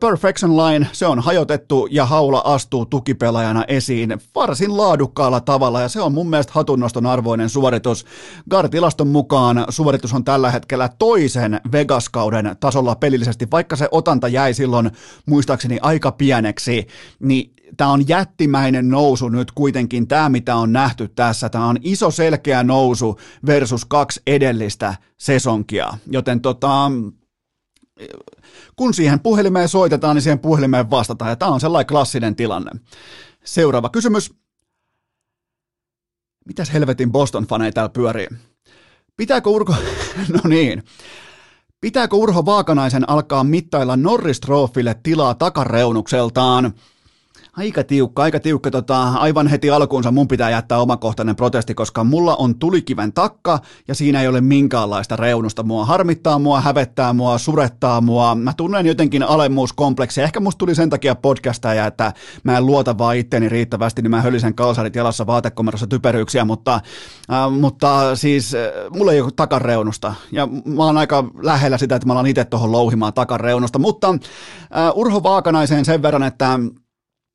Perfection Line, se on hajotettu ja Haula astuu tukipelaajana esiin varsin laadukkaalla tavalla tavalla, ja se on mun mielestä hatunnoston arvoinen suoritus. Gartilaston mukaan suoritus on tällä hetkellä toisen Vegas-kauden tasolla pelillisesti, vaikka se otanta jäi silloin muistaakseni aika pieneksi, niin tämä on jättimäinen nousu nyt kuitenkin, tämä mitä on nähty tässä, tämä on iso selkeä nousu versus kaksi edellistä sesonkia, joten tota, kun siihen puhelimeen soitetaan, niin siihen puhelimeen vastataan, ja tämä on sellainen klassinen tilanne. Seuraava kysymys. Mitäs helvetin Boston-faneja täällä pyörii? Pitääkö Urko... *laughs* no niin. Pitääkö Urho Vaakanaisen alkaa mittailla Norris Trophylle tilaa takareunukseltaan? Aika tiukka, aika tiukka. Tota, aivan heti alkuunsa mun pitää jättää omakohtainen protesti, koska mulla on tulikiven takka ja siinä ei ole minkäänlaista reunusta. Mua harmittaa mua, hävettää mua, surettaa mua. Mä tunnen jotenkin alemmuuskompleksia. Ehkä musta tuli sen takia podcastaja, että mä en luota vaan itteeni riittävästi, niin mä hölisen kalsarit jalassa vaatekomerossa typeryyksiä, mutta, äh, mutta siis äh, mulla ei ole takareunusta. Ja mä oon aika lähellä sitä, että mä alan itse tuohon louhimaan takareunusta. Mutta äh, Urho Vaakanaiseen sen verran, että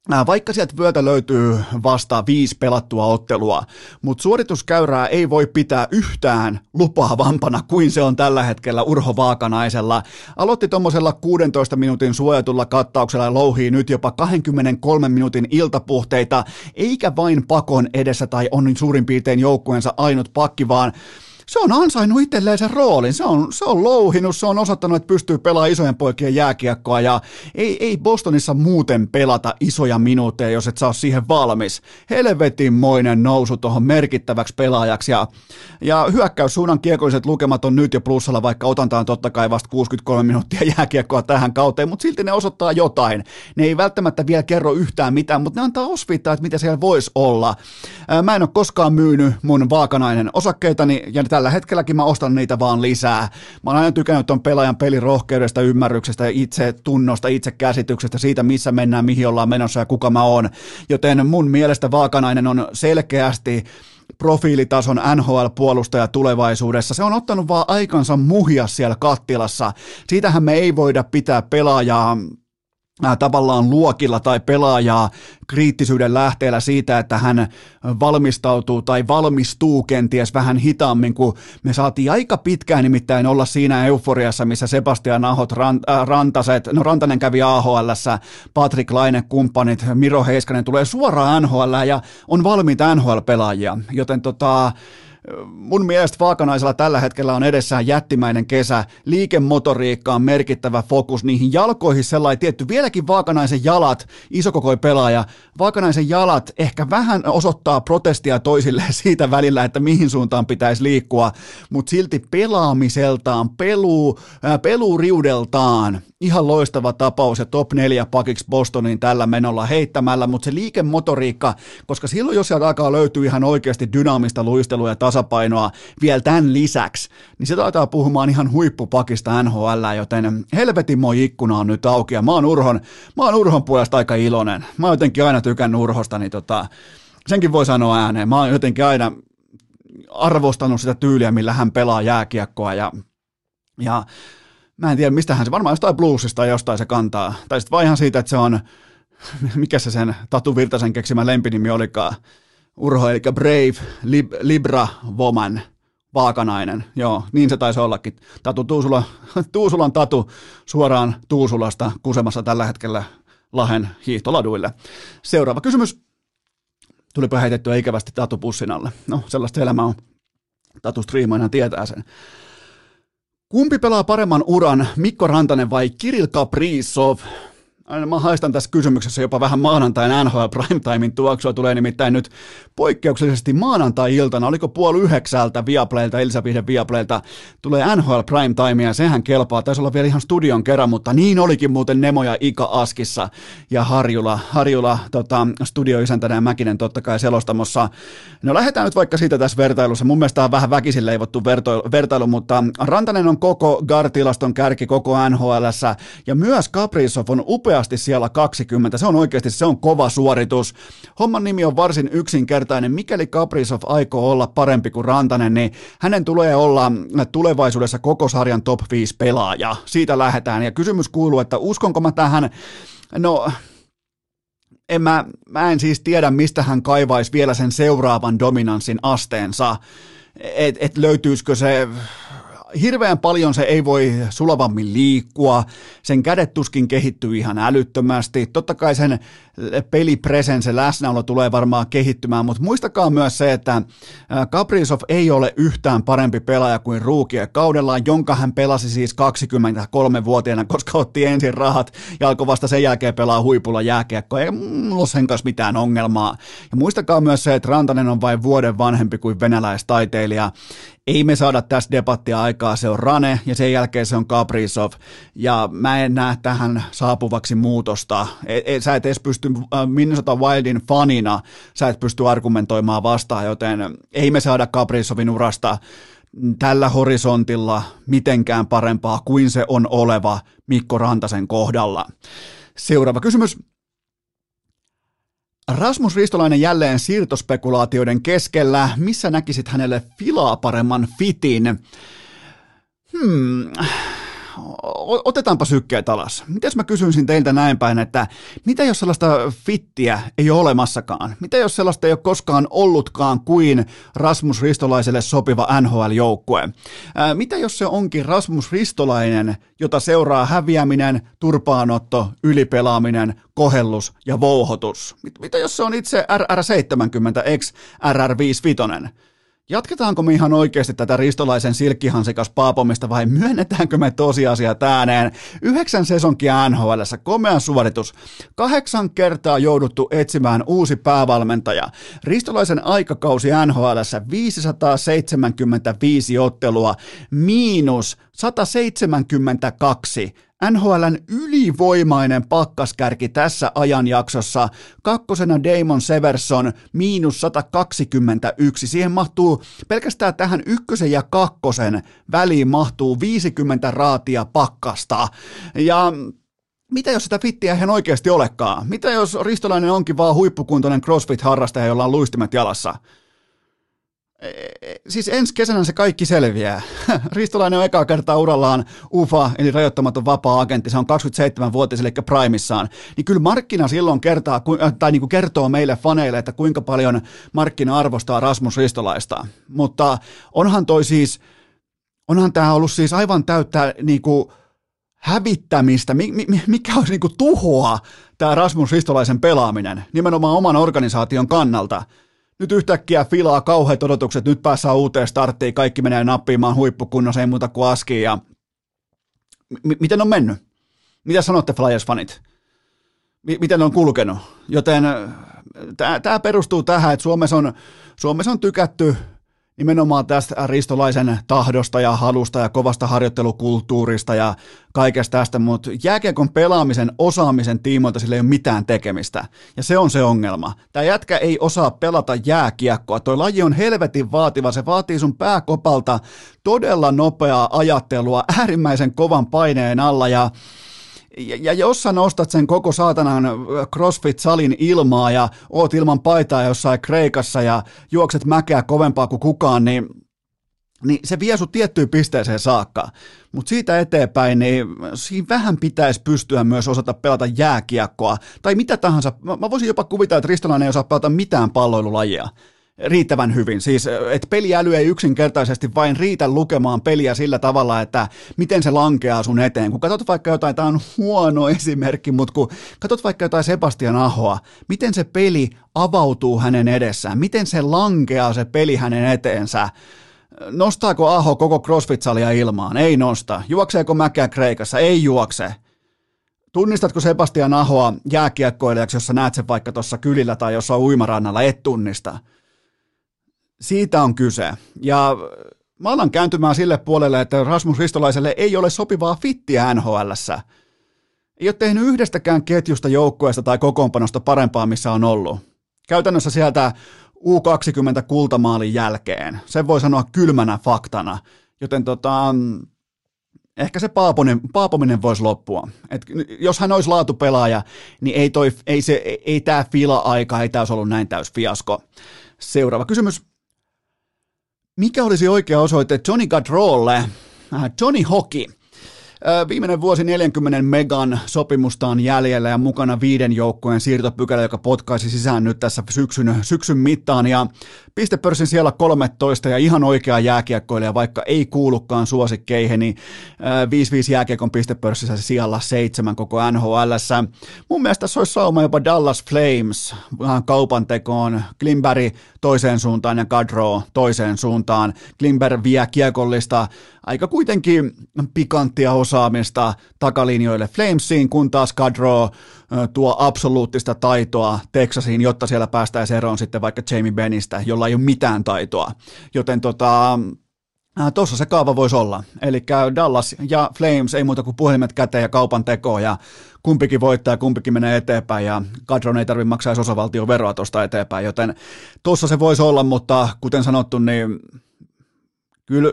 vaikka sieltä vyötä löytyy vasta viisi pelattua ottelua, mutta suorituskäyrää ei voi pitää yhtään lupaavampana kuin se on tällä hetkellä Urho Vaakanaisella. Aloitti tuommoisella 16 minuutin suojatulla kattauksella louhii nyt jopa 23 minuutin iltapuhteita, eikä vain pakon edessä tai on suurin piirtein joukkueensa ainut pakki, vaan se on ansainnut itselleen sen roolin. Se on, se on louhinut, se on osoittanut, että pystyy pelaamaan isojen poikien jääkiekkoa ja ei, ei Bostonissa muuten pelata isoja minuutteja, jos et saa siihen valmis. Helvetinmoinen nousu tuohon merkittäväksi pelaajaksi ja, ja hyökkäyssuunnan kiekolliset lukemat on nyt jo plussalla, vaikka otantaan totta kai vasta 63 minuuttia *laughs* jääkiekkoa tähän kauteen, mutta silti ne osoittaa jotain. Ne ei välttämättä vielä kerro yhtään mitään, mutta ne antaa osviittaa, että mitä siellä voisi olla. Mä en ole koskaan myynyt mun vaakanainen osakkeitani ja tällä tällä hetkelläkin mä ostan niitä vaan lisää. Mä oon aina tykännyt ton pelaajan pelirohkeudesta, ymmärryksestä, itse tunnosta, itse käsityksestä, siitä missä mennään, mihin ollaan menossa ja kuka mä oon. Joten mun mielestä Vaakanainen on selkeästi profiilitason NHL-puolustaja tulevaisuudessa. Se on ottanut vaan aikansa muhia siellä kattilassa. Siitähän me ei voida pitää pelaajaa tavallaan luokilla tai pelaajaa kriittisyyden lähteellä siitä, että hän valmistautuu tai valmistuu kenties vähän hitaammin, kun me saatiin aika pitkään nimittäin olla siinä euforiassa, missä Sebastian Ahot, Rant, Rantaset, no Rantanen kävi AHL, Patrick Laine, kumppanit, Miro Heiskanen tulee suoraan NHL ja on valmiita NHL-pelaajia, joten tota, mun mielestä Vaakanaisella tällä hetkellä on edessään jättimäinen kesä, liikemotoriikka on merkittävä fokus, niihin jalkoihin sellainen tietty, vieläkin Vaakanaisen jalat, isokokoi pelaaja, Vaakanaisen jalat ehkä vähän osoittaa protestia toisille *laughs* siitä välillä, että mihin suuntaan pitäisi liikkua, mutta silti pelaamiseltaan, peluu, äh, peluuriudeltaan, ihan loistava tapaus ja top 4 pakiksi Bostoniin tällä menolla heittämällä, mutta se liikemotoriikka, koska silloin jos sieltä alkaa löytyä ihan oikeasti dynaamista luistelua ja tasapainoa vielä tämän lisäksi, niin se taitaa puhumaan ihan huippupakista NHL, joten helvetin moi ikkuna on nyt auki ja mä oon Urhon, mä oon Urhon puolesta aika iloinen. Mä oon jotenkin aina tykännyt Urhosta, niin tota, senkin voi sanoa ääneen. Mä oon jotenkin aina arvostanut sitä tyyliä, millä hän pelaa jääkiekkoa ja, ja mä en tiedä mistähän se, varmaan jostain bluesista tai jostain se kantaa. Tai sitten vaan ihan siitä, että se on, *laughs* mikä se sen Tatu Virtasen keksimä lempinimi olikaan, Urho, eli Brave Lib, Libra Woman, Vaakanainen, joo, niin se taisi ollakin. Tatu Tuusula, *laughs* Tuusulan Tatu suoraan Tuusulasta kusemassa tällä hetkellä Lahen hiihtoladuille. Seuraava kysymys. Tulipa heitettyä ikävästi Tatu pussin alle. No, sellaista elämä on. Tatu striimaina tietää sen. Kumpi pelaa paremman uran, Mikko Rantanen vai Kirill Kaprizov? Mä haistan tässä kysymyksessä jopa vähän maanantain NHL Primetimein tuoksua. Tulee nimittäin nyt poikkeuksellisesti maanantai-iltana, oliko puoli yhdeksältä Viaplaylta, Elisabiden Viaplaylta, tulee NHL Primetime ja sehän kelpaa. Taisi olla vielä ihan studion kerran, mutta niin olikin muuten Nemo ja Ika Askissa ja Harjula, Harjula tota, studioisäntänä ja Mäkinen totta kai selostamossa. No lähdetään nyt vaikka siitä tässä vertailussa. Mun mielestä on vähän väkisin leivottu vertailu, vertailu mutta Rantanen on koko Gartilaston kärki koko NHL ja myös Kaprizov on upea nopeasti siellä 20. Se on oikeasti se on kova suoritus. Homman nimi on varsin yksinkertainen. Mikäli Kaprizov aikoo olla parempi kuin Rantanen, niin hänen tulee olla tulevaisuudessa koko sarjan top 5 pelaaja. Siitä lähdetään. Ja kysymys kuuluu, että uskonko mä tähän, no en mä, mä en siis tiedä, mistä hän kaivaisi vielä sen seuraavan dominanssin asteensa. Että et löytyisikö se hirveän paljon se ei voi sulavammin liikkua, sen kädet tuskin kehittyy ihan älyttömästi, totta kai sen pelipresen, se läsnäolo tulee varmaan kehittymään, mutta muistakaa myös se, että Kaprizov ei ole yhtään parempi pelaaja kuin Ruukie kaudellaan, jonka hän pelasi siis 23-vuotiaana, koska otti ensin rahat ja alkoi vasta sen jälkeen pelaa huipulla jääkiekkoa, ei mulla ole sen kanssa mitään ongelmaa. Ja muistakaa myös se, että Rantanen on vain vuoden vanhempi kuin venäläistaiteilija, ei me saada tässä debattia aikaa, se on Rane ja sen jälkeen se on Kaprizov ja mä en näe tähän saapuvaksi muutosta. Et, et, sä et edes pysty äh, Minnesota Wildin fanina, sä et pysty argumentoimaan vastaan, joten ei me saada Kaprizovin urasta tällä horisontilla mitenkään parempaa kuin se on oleva Mikko Rantasen kohdalla. Seuraava kysymys. Rasmus Ristolainen jälleen siirtospekulaatioiden keskellä. Missä näkisit hänelle filaa paremman fitin? Hmm, otetaanpa sykkeet alas. Mitäs mä kysyisin teiltä näin päin, että mitä jos sellaista fittiä ei ole olemassakaan? Mitä jos sellaista ei ole koskaan ollutkaan kuin Rasmus Ristolaiselle sopiva NHL-joukkue? Mitä jos se onkin Rasmus Ristolainen, jota seuraa häviäminen, turpaanotto, ylipelaaminen, kohellus ja vouhotus? Mitä jos se on itse RR70 x RR55? Jatketaanko me ihan oikeasti tätä ristolaisen silkkihansikas paapomista vai myönnetäänkö me tosiasiat ääneen? Yhdeksän sesonkia NHL, komea suoritus. Kahdeksan kertaa jouduttu etsimään uusi päävalmentaja. Ristolaisen aikakausi NHL 575 ottelua, miinus 172 NHLn ylivoimainen pakkaskärki tässä ajanjaksossa. Kakkosena Damon Severson, miinus 121. Siihen mahtuu, pelkästään tähän ykkösen ja kakkosen väliin mahtuu 50 raatia pakkasta. Ja mitä jos sitä fittiä ihan oikeasti olekaan? Mitä jos Ristolainen onkin vaan huippukuntoinen CrossFit-harrastaja, jolla on luistimet jalassa? Siis ensi kesänä se kaikki selviää. *laughs* Ristolainen on ekaa kertaa urallaan UFA, eli rajoittamaton vapaa-agentti, se on 27-vuotias, eli primissaan. Niin kyllä markkina silloin kertaa, äh, tai niin kuin kertoo meille faneille, että kuinka paljon markkina arvostaa Rasmus Ristolaista. Mutta onhan toi siis, onhan tämä ollut siis aivan täyttä niin kuin, hävittämistä, mikä olisi niin kuin tuhoa tämä Rasmus Ristolaisen pelaaminen nimenomaan oman organisaation kannalta – nyt yhtäkkiä filaa kauheat odotukset, nyt päässään uuteen starttiin, kaikki menee nappimaan huippukunnossa, ei muuta kuin aski ja M- miten on mennyt? Mitä sanotte Flyers-fanit? M- miten on kulkenut? Joten tämä perustuu tähän, että Suomessa on, Suomessa on tykätty nimenomaan tästä ristolaisen tahdosta ja halusta ja kovasta harjoittelukulttuurista ja kaikesta tästä, mutta jääkiekon pelaamisen osaamisen tiimoilta sillä ei ole mitään tekemistä. Ja se on se ongelma. Tämä jätkä ei osaa pelata jääkiekkoa. Toi laji on helvetin vaativa. Se vaatii sun pääkopalta todella nopeaa ajattelua äärimmäisen kovan paineen alla ja ja, ja jos sä nostat sen koko saatanan CrossFit-salin ilmaa ja oot ilman paitaa jossain Kreikassa ja juokset mäkeä kovempaa kuin kukaan, niin niin se vie sut tiettyyn pisteeseen saakka. Mutta siitä eteenpäin, niin siinä vähän pitäisi pystyä myös osata pelata jääkiekkoa. Tai mitä tahansa. Mä, mä voisin jopa kuvitella, että Ristolainen ei osaa pelata mitään palloilulajia riittävän hyvin. Siis, että peliäly ei yksinkertaisesti vain riitä lukemaan peliä sillä tavalla, että miten se lankeaa sun eteen. Kun katsot vaikka jotain, tämä on huono *laughs* esimerkki, mutta kun katsot vaikka jotain Sebastian Ahoa, miten se peli avautuu hänen edessään, miten se lankeaa se peli hänen eteensä, Nostaako Aho koko CrossFit-salia ilmaan? Ei nosta. Juokseeko mäkeä Kreikassa? Ei juokse. Tunnistatko Sebastian Ahoa jääkiekkoilijaksi, jos sä näet sen vaikka tuossa kylillä tai jossain uimarannalla? Et tunnista. Siitä on kyse. Ja mä alan kääntymään sille puolelle, että Rasmus Ristolaiselle ei ole sopivaa fittiä nhl Ei ole tehnyt yhdestäkään ketjusta joukkueesta tai kokoonpanosta parempaa, missä on ollut. Käytännössä sieltä U20 kultamaalin jälkeen. Sen voi sanoa kylmänä faktana. Joten tota, ehkä se paapominen, paapominen voisi loppua. Et jos hän olisi laatupelaaja, niin ei, toi, ei, se, ei, tämä fila-aika, ei tämä olisi ollut näin täys fiasko. Seuraava kysymys. Mikä olisi oikea osoite Johnny Gaudreaulle? Äh, Johnny Hockey. Viimeinen vuosi 40 megan sopimusta on jäljellä ja mukana viiden joukkueen siirtopykälä, joka potkaisi sisään nyt tässä syksyn, syksyn mittaan. Ja pistepörssin siellä 13 ja ihan oikea jääkiekkoilija, vaikka ei kuulukaan suosikkeihin, niin 5-5 jääkiekon pistepörssissä siellä seitsemän koko nhl Mun mielestä tässä olisi sauma jopa Dallas Flames vähän kaupan tekoon. Klimberg toiseen suuntaan ja Gadro toiseen suuntaan. Klimber vie kiekollista aika kuitenkin pikanttia osaamista takalinjoille Flamesiin, kun taas Gadro tuo absoluuttista taitoa Texasiin, jotta siellä päästäisiin eroon sitten vaikka Jamie Benistä, jolla ei ole mitään taitoa. Joten tota, Tuossa se kaava voisi olla. Eli Dallas ja Flames ei muuta kuin puhelimet käteen ja kaupan tekoa ja kumpikin voittaa ja kumpikin menee eteenpäin ja Kadron ei tarvitse maksaa osavaltion veroa tuosta eteenpäin, joten tuossa se voisi olla, mutta kuten sanottu, niin kyllä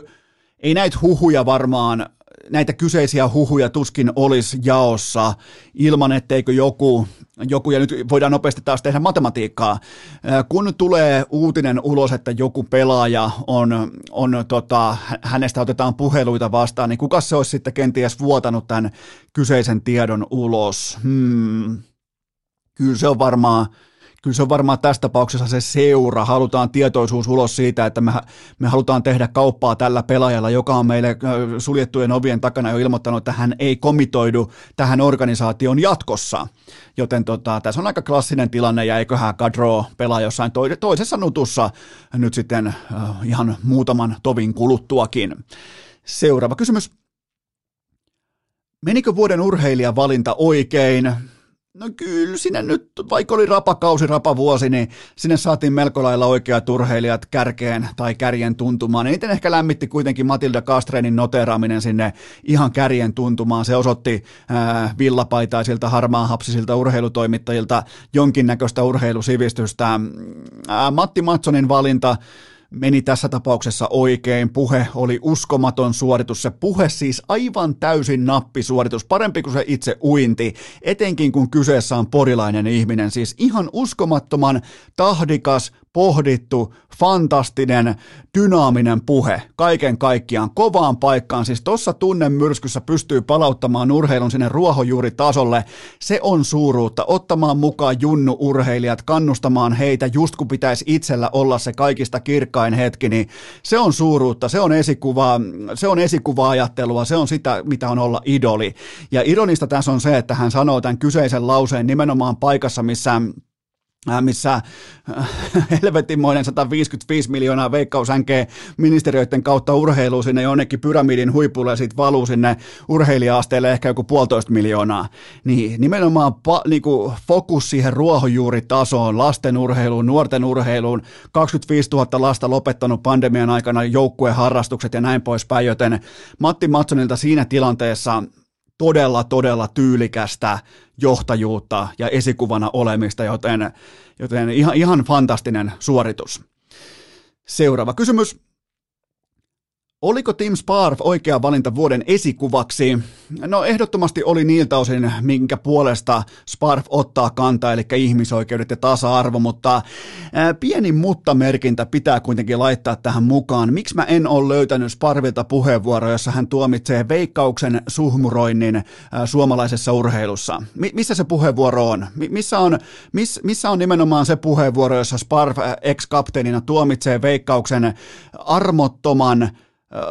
ei näitä huhuja varmaan näitä kyseisiä huhuja tuskin olisi jaossa ilman, etteikö joku, joku, ja nyt voidaan nopeasti taas tehdä matematiikkaa, kun tulee uutinen ulos, että joku pelaaja on, on tota, hänestä otetaan puheluita vastaan, niin kuka se olisi sitten kenties vuotanut tämän kyseisen tiedon ulos? Hmm. Kyllä se on varmaan kyllä se on varmaan tässä tapauksessa se seura. Halutaan tietoisuus ulos siitä, että me, me halutaan tehdä kauppaa tällä pelaajalla, joka on meille suljettujen ovien takana jo ilmoittanut, että hän ei komitoidu tähän organisaation jatkossa. Joten tota, tässä on aika klassinen tilanne ja eiköhän Kadro pelaa jossain toisessa nutussa nyt sitten äh, ihan muutaman tovin kuluttuakin. Seuraava kysymys. Menikö vuoden urheilijavalinta oikein? No kyllä, sinne nyt, vaikka oli rapakausi, rapavuosi, niin sinne saatiin melko lailla oikeat urheilijat kärkeen tai kärjen tuntumaan. Eniten ehkä lämmitti kuitenkin Matilda Kastreinin noteraaminen sinne ihan kärjen tuntumaan. Se osoitti äh, villapaitaisilta, harmaahapsisilta urheilutoimittajilta jonkinnäköistä urheilusivistystä. Äh, Matti Matsonin valinta meni tässä tapauksessa oikein. Puhe oli uskomaton suoritus. Se puhe siis aivan täysin nappisuoritus, parempi kuin se itse uinti, etenkin kun kyseessä on porilainen ihminen. Siis ihan uskomattoman tahdikas, pohdittu, fantastinen, dynaaminen puhe kaiken kaikkiaan kovaan paikkaan. Siis tuossa tunnemyrskyssä pystyy palauttamaan urheilun sinne ruohonjuuritasolle. Se on suuruutta, ottamaan mukaan junnu-urheilijat, kannustamaan heitä just kun pitäisi itsellä olla se kaikista kirkkain hetki, niin se on suuruutta, se on esikuvaa, se on esikuva-ajattelua, se on sitä, mitä on olla idoli. Ja ironista tässä on se, että hän sanoo tämän kyseisen lauseen nimenomaan paikassa, missä missä äh, *laughs* helvetinmoinen 155 miljoonaa veikkausänkeä ministeriöiden kautta urheilu sinne jonnekin pyramidin huipulle ja sitten valuu sinne urheilija-asteelle ehkä joku puolitoista miljoonaa. Niin nimenomaan pa, niinku, fokus siihen ruohonjuuritasoon, lasten urheiluun, nuorten urheiluun, 25 000 lasta lopettanut pandemian aikana joukkueharrastukset ja näin poispäin, joten Matti Matsonilta siinä tilanteessa todella, todella tyylikästä johtajuutta ja esikuvana olemista, joten, joten ihan, ihan fantastinen suoritus. Seuraava kysymys. Oliko Tim Sparv oikea valinta vuoden esikuvaksi? No ehdottomasti oli niiltä osin, minkä puolesta Sparv ottaa kantaa, eli ihmisoikeudet ja tasa-arvo, mutta pieni mutta-merkintä pitää kuitenkin laittaa tähän mukaan. Miksi mä en ole löytänyt Sparvilta puheenvuoroa, jossa hän tuomitsee veikkauksen suhmuroinnin suomalaisessa urheilussa? Mi- missä se puheenvuoro on? Mi- missä, on miss, missä on nimenomaan se puheenvuoro, jossa Sparv ex-kapteenina tuomitsee veikkauksen armottoman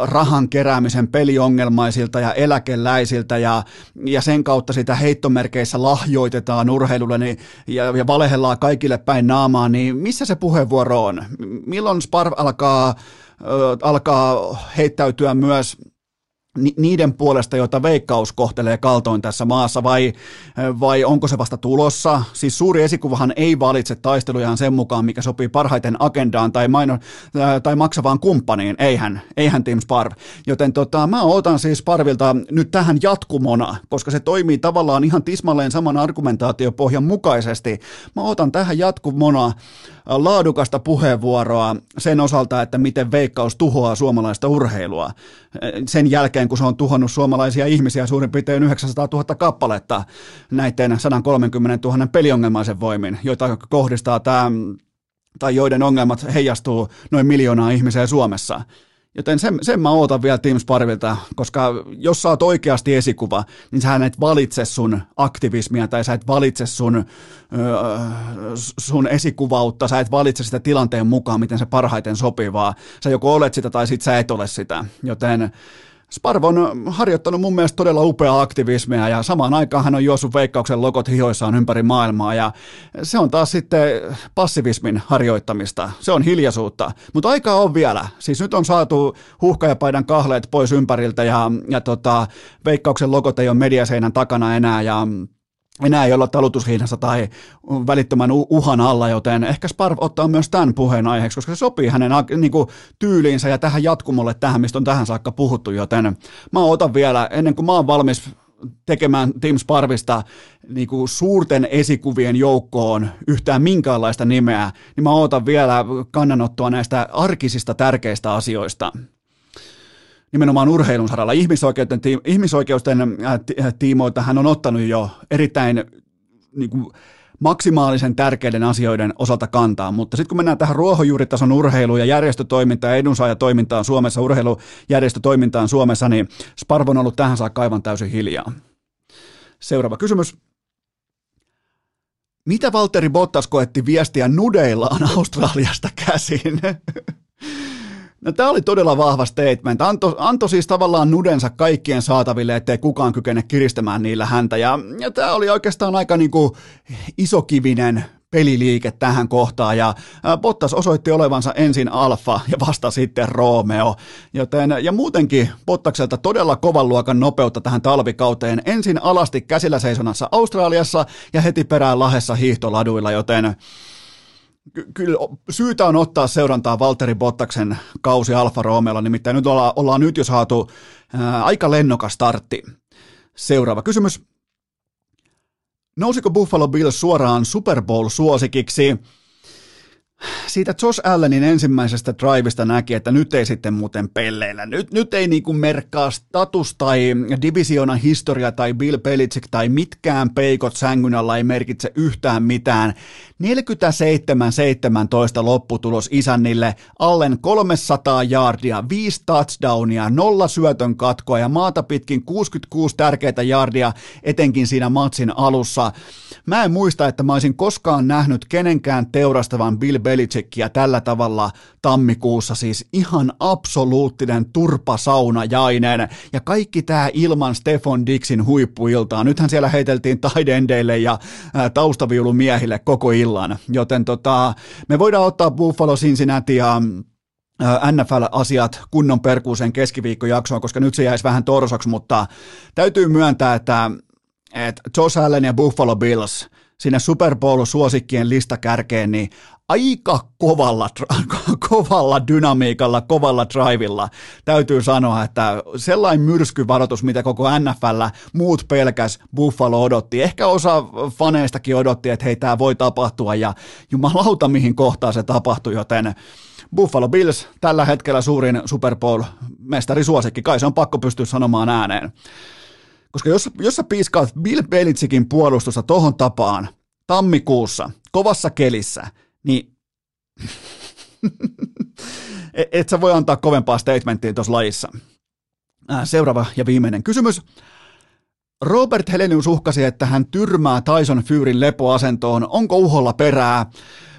rahan keräämisen peliongelmaisilta ja eläkeläisiltä ja, ja sen kautta sitä heittomerkeissä lahjoitetaan urheilulle niin, ja, ja valehellaan kaikille päin naamaa, niin missä se puheenvuoro on? Milloin Sparv alkaa, äh, alkaa heittäytyä myös niiden puolesta, joita veikkaus kohtelee kaltoin tässä maassa, vai, vai onko se vasta tulossa? Siis suuri esikuvahan ei valitse taistelujaan sen mukaan, mikä sopii parhaiten agendaan tai, maino, tai maksavaan kumppaniin, eihän, eihän Team Sparv. Joten tota, mä otan siis Sparvilta nyt tähän jatkumona, koska se toimii tavallaan ihan tismalleen saman argumentaatiopohjan mukaisesti. Mä otan tähän jatkumona laadukasta puheenvuoroa sen osalta, että miten veikkaus tuhoaa suomalaista urheilua. Sen jälkeen, kun se on tuhonnut suomalaisia ihmisiä suurin piirtein 900 000 kappaletta näiden 130 000 peliongelmaisen voimin, joita kohdistaa tämä tai joiden ongelmat heijastuu noin miljoonaa ihmisiä Suomessa. Joten sen, sen mä ootan vielä Team Sparvilta, koska jos sä oot oikeasti esikuva, niin sä et valitse sun aktivismia tai sä et valitse sun, öö, sun esikuvautta, sä et valitse sitä tilanteen mukaan, miten se parhaiten sopii, vaan sä joko olet sitä tai sit sä et ole sitä. Joten Sparv on harjoittanut mun mielestä todella upeaa aktivismia ja samaan aikaan hän on juossut veikkauksen lokot hihoissaan ympäri maailmaa ja se on taas sitten passivismin harjoittamista. Se on hiljaisuutta, mutta aikaa on vielä. Siis nyt on saatu huhkajapaidan kahleet pois ympäriltä ja, ja tota, veikkauksen lokot ei ole mediaseinän takana enää ja enää ei olla talutushihnassa tai välittömän uhan alla, joten ehkä Sparv ottaa myös tämän puheen aiheeksi, koska se sopii hänen niin kuin, tyyliinsä ja tähän jatkumolle tähän, mistä on tähän saakka puhuttu, joten mä otan vielä, ennen kuin mä oon valmis tekemään Team Sparvista niin kuin suurten esikuvien joukkoon yhtään minkäänlaista nimeä, niin mä otan vielä kannanottoa näistä arkisista tärkeistä asioista nimenomaan urheilun saralla. Ihmisoikeusten, ihmisoikeusten äh, äh, tiimoilta hän on ottanut jo erittäin niin kuin, maksimaalisen tärkeiden asioiden osalta kantaa, mutta sitten kun mennään tähän ruohonjuuritason urheiluun ja järjestötoimintaan ja edunsaajatoimintaan Suomessa, urheilujärjestötoimintaan Suomessa, niin Sparv on ollut tähän saakka aivan täysin hiljaa. Seuraava kysymys. Mitä Valtteri Bottas koetti viestiä nudeillaan Australiasta käsin? *laughs* No, tämä oli todella vahva statement. Anto, anto siis tavallaan nudensa kaikkien saataville, ettei kukaan kykene kiristämään niillä häntä. Ja, ja tämä oli oikeastaan aika niin kuin isokivinen peliliike tähän kohtaan ja Bottas osoitti olevansa ensin alfa ja vasta sitten Romeo, joten ja muutenkin Bottakselta todella kovan luokan nopeutta tähän talvikauteen, ensin alasti käsillä seisonassa Australiassa ja heti perään lahessa hiihtoladuilla, joten kyllä syytä on ottaa seurantaa Valtteri Bottaksen kausi Alfa Romeolla, nimittäin nyt ollaan, ollaan nyt jo saatu ää, aika lennokas startti. Seuraava kysymys. Nousiko Buffalo Bills suoraan Super Bowl-suosikiksi? Siitä Josh Allenin ensimmäisestä drivista näki, että nyt ei sitten muuten pelleillä. Nyt, nyt ei niinku merkkaa status tai divisioonan historia tai Bill Belichick tai mitkään peikot sängyn alla ei merkitse yhtään mitään. 47-17 lopputulos isännille, allen 300 jardia, 5 touchdownia, nolla syötön katkoa ja maata pitkin 66 tärkeitä jardia, etenkin siinä matsin alussa. Mä en muista, että mä olisin koskaan nähnyt kenenkään teurastavan Bill Belichickia tällä tavalla tammikuussa, siis ihan absoluuttinen turpasaunajainen, ja kaikki tämä ilman Stefan Dixin huippuiltaa. Nythän siellä heiteltiin taidendeille ja taustaviulumiehille koko illan, joten tota, me voidaan ottaa Buffalo Cincinnati ja NFL-asiat kunnon perkuuseen keskiviikkojaksoon, koska nyt se jäisi vähän torsoksi, mutta täytyy myöntää, että, että Josh Allen ja Buffalo Bills sinne Super Bowl-suosikkien listakärkeen, niin aika kovalla, *laughs* kovalla dynamiikalla, kovalla drivilla. Täytyy sanoa, että sellainen myrskyvaroitus, mitä koko NFL muut pelkäs, Buffalo odotti. Ehkä osa faneistakin odotti, että hei, tämä voi tapahtua ja jumalauta mihin kohtaan se tapahtui, joten Buffalo Bills tällä hetkellä suurin Super Bowl-mestarisuosikki, kai se on pakko pystyä sanomaan ääneen. Koska jos, jos sä piiskaat Bill Belichickin puolustusta tohon tapaan tammikuussa, kovassa kelissä, niin et sä voi antaa kovempaa statementtia tuossa lajissa. Seuraava ja viimeinen kysymys. Robert Helenius uhkasi, että hän tyrmää Tyson Furyn lepoasentoon. Onko uholla perää?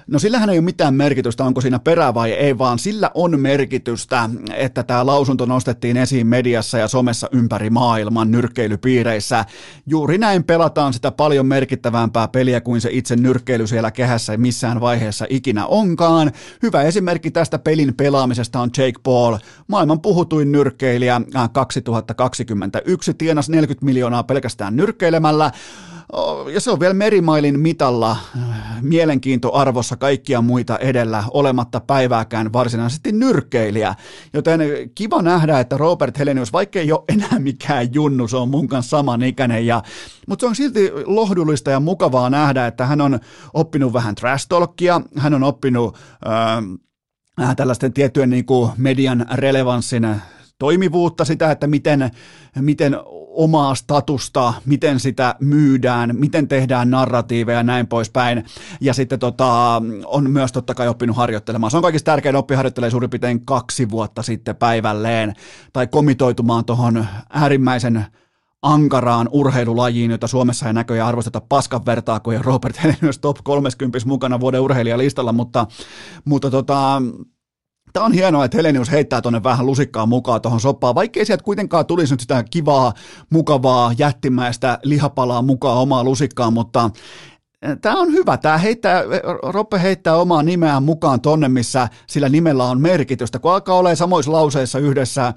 No sillähän ei ole mitään merkitystä, onko siinä perä vai ei, vaan sillä on merkitystä, että tämä lausunto nostettiin esiin mediassa ja somessa ympäri maailman nyrkkeilypiireissä. Juuri näin pelataan sitä paljon merkittävämpää peliä kuin se itse nyrkkeily siellä kehässä missään vaiheessa ikinä onkaan. Hyvä esimerkki tästä pelin pelaamisesta on Jake Paul, maailman puhutuin nyrkkeilijä 2021, äh, tienas 40 miljoonaa pelkästään nyrkkeilemällä ja se on vielä merimailin mitalla äh, mielenkiintoarvossa kaikkia muita edellä olematta päivääkään varsinaisesti nyrkkeilijä. Joten kiva nähdä, että Robert Helenius, vaikka ei ole enää mikään junnu, se on mun kanssa samanikäinen, ja, mutta se on silti lohdullista ja mukavaa nähdä, että hän on oppinut vähän trash talkia, hän on oppinut äh, tällaisten tiettyjen niin kuin median relevanssin toimivuutta, sitä, että miten, miten omaa statusta, miten sitä myydään, miten tehdään narratiiveja ja näin poispäin. Ja sitten tota, on myös totta kai oppinut harjoittelemaan. Se on kaikista tärkein oppi harjoittelee suurin piirtein kaksi vuotta sitten päivälleen tai komitoitumaan tuohon äärimmäisen ankaraan urheilulajiin, jota Suomessa ei näköjään arvosteta paskan vertaa, kun Robert Helenius top 30 mukana vuoden urheilijalistalla, mutta, mutta tota, Tämä on hienoa, että Helenius heittää tuonne vähän lusikkaa mukaan tuohon soppaan, vaikkei sieltä kuitenkaan tulisi nyt sitä kivaa, mukavaa, jättimäistä lihapalaa mukaan omaa lusikkaan, mutta Tämä on hyvä. Tämä heittää, Roppe heittää omaa nimeään mukaan tonne, missä sillä nimellä on merkitystä. Kun alkaa olla samoissa lauseissa yhdessä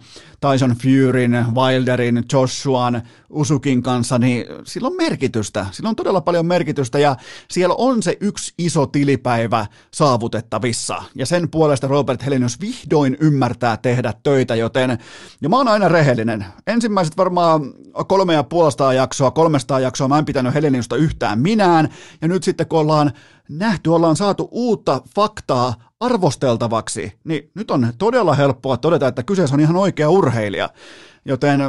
Tyson Furyn, Wilderin, Joshuan, Usukin kanssa, niin sillä on merkitystä. Sillä on todella paljon merkitystä ja siellä on se yksi iso tilipäivä saavutettavissa. Ja sen puolesta Robert Helenius vihdoin ymmärtää tehdä töitä, joten ja mä oon aina rehellinen. Ensimmäiset varmaan kolme ja puolestaan jaksoa, kolmesta jaksoa mä en pitänyt Heleniusta yhtään minään. Ja nyt sitten kun ollaan nähty, ollaan saatu uutta faktaa arvosteltavaksi, niin nyt on todella helppoa todeta, että kyseessä on ihan oikea urheilija. Joten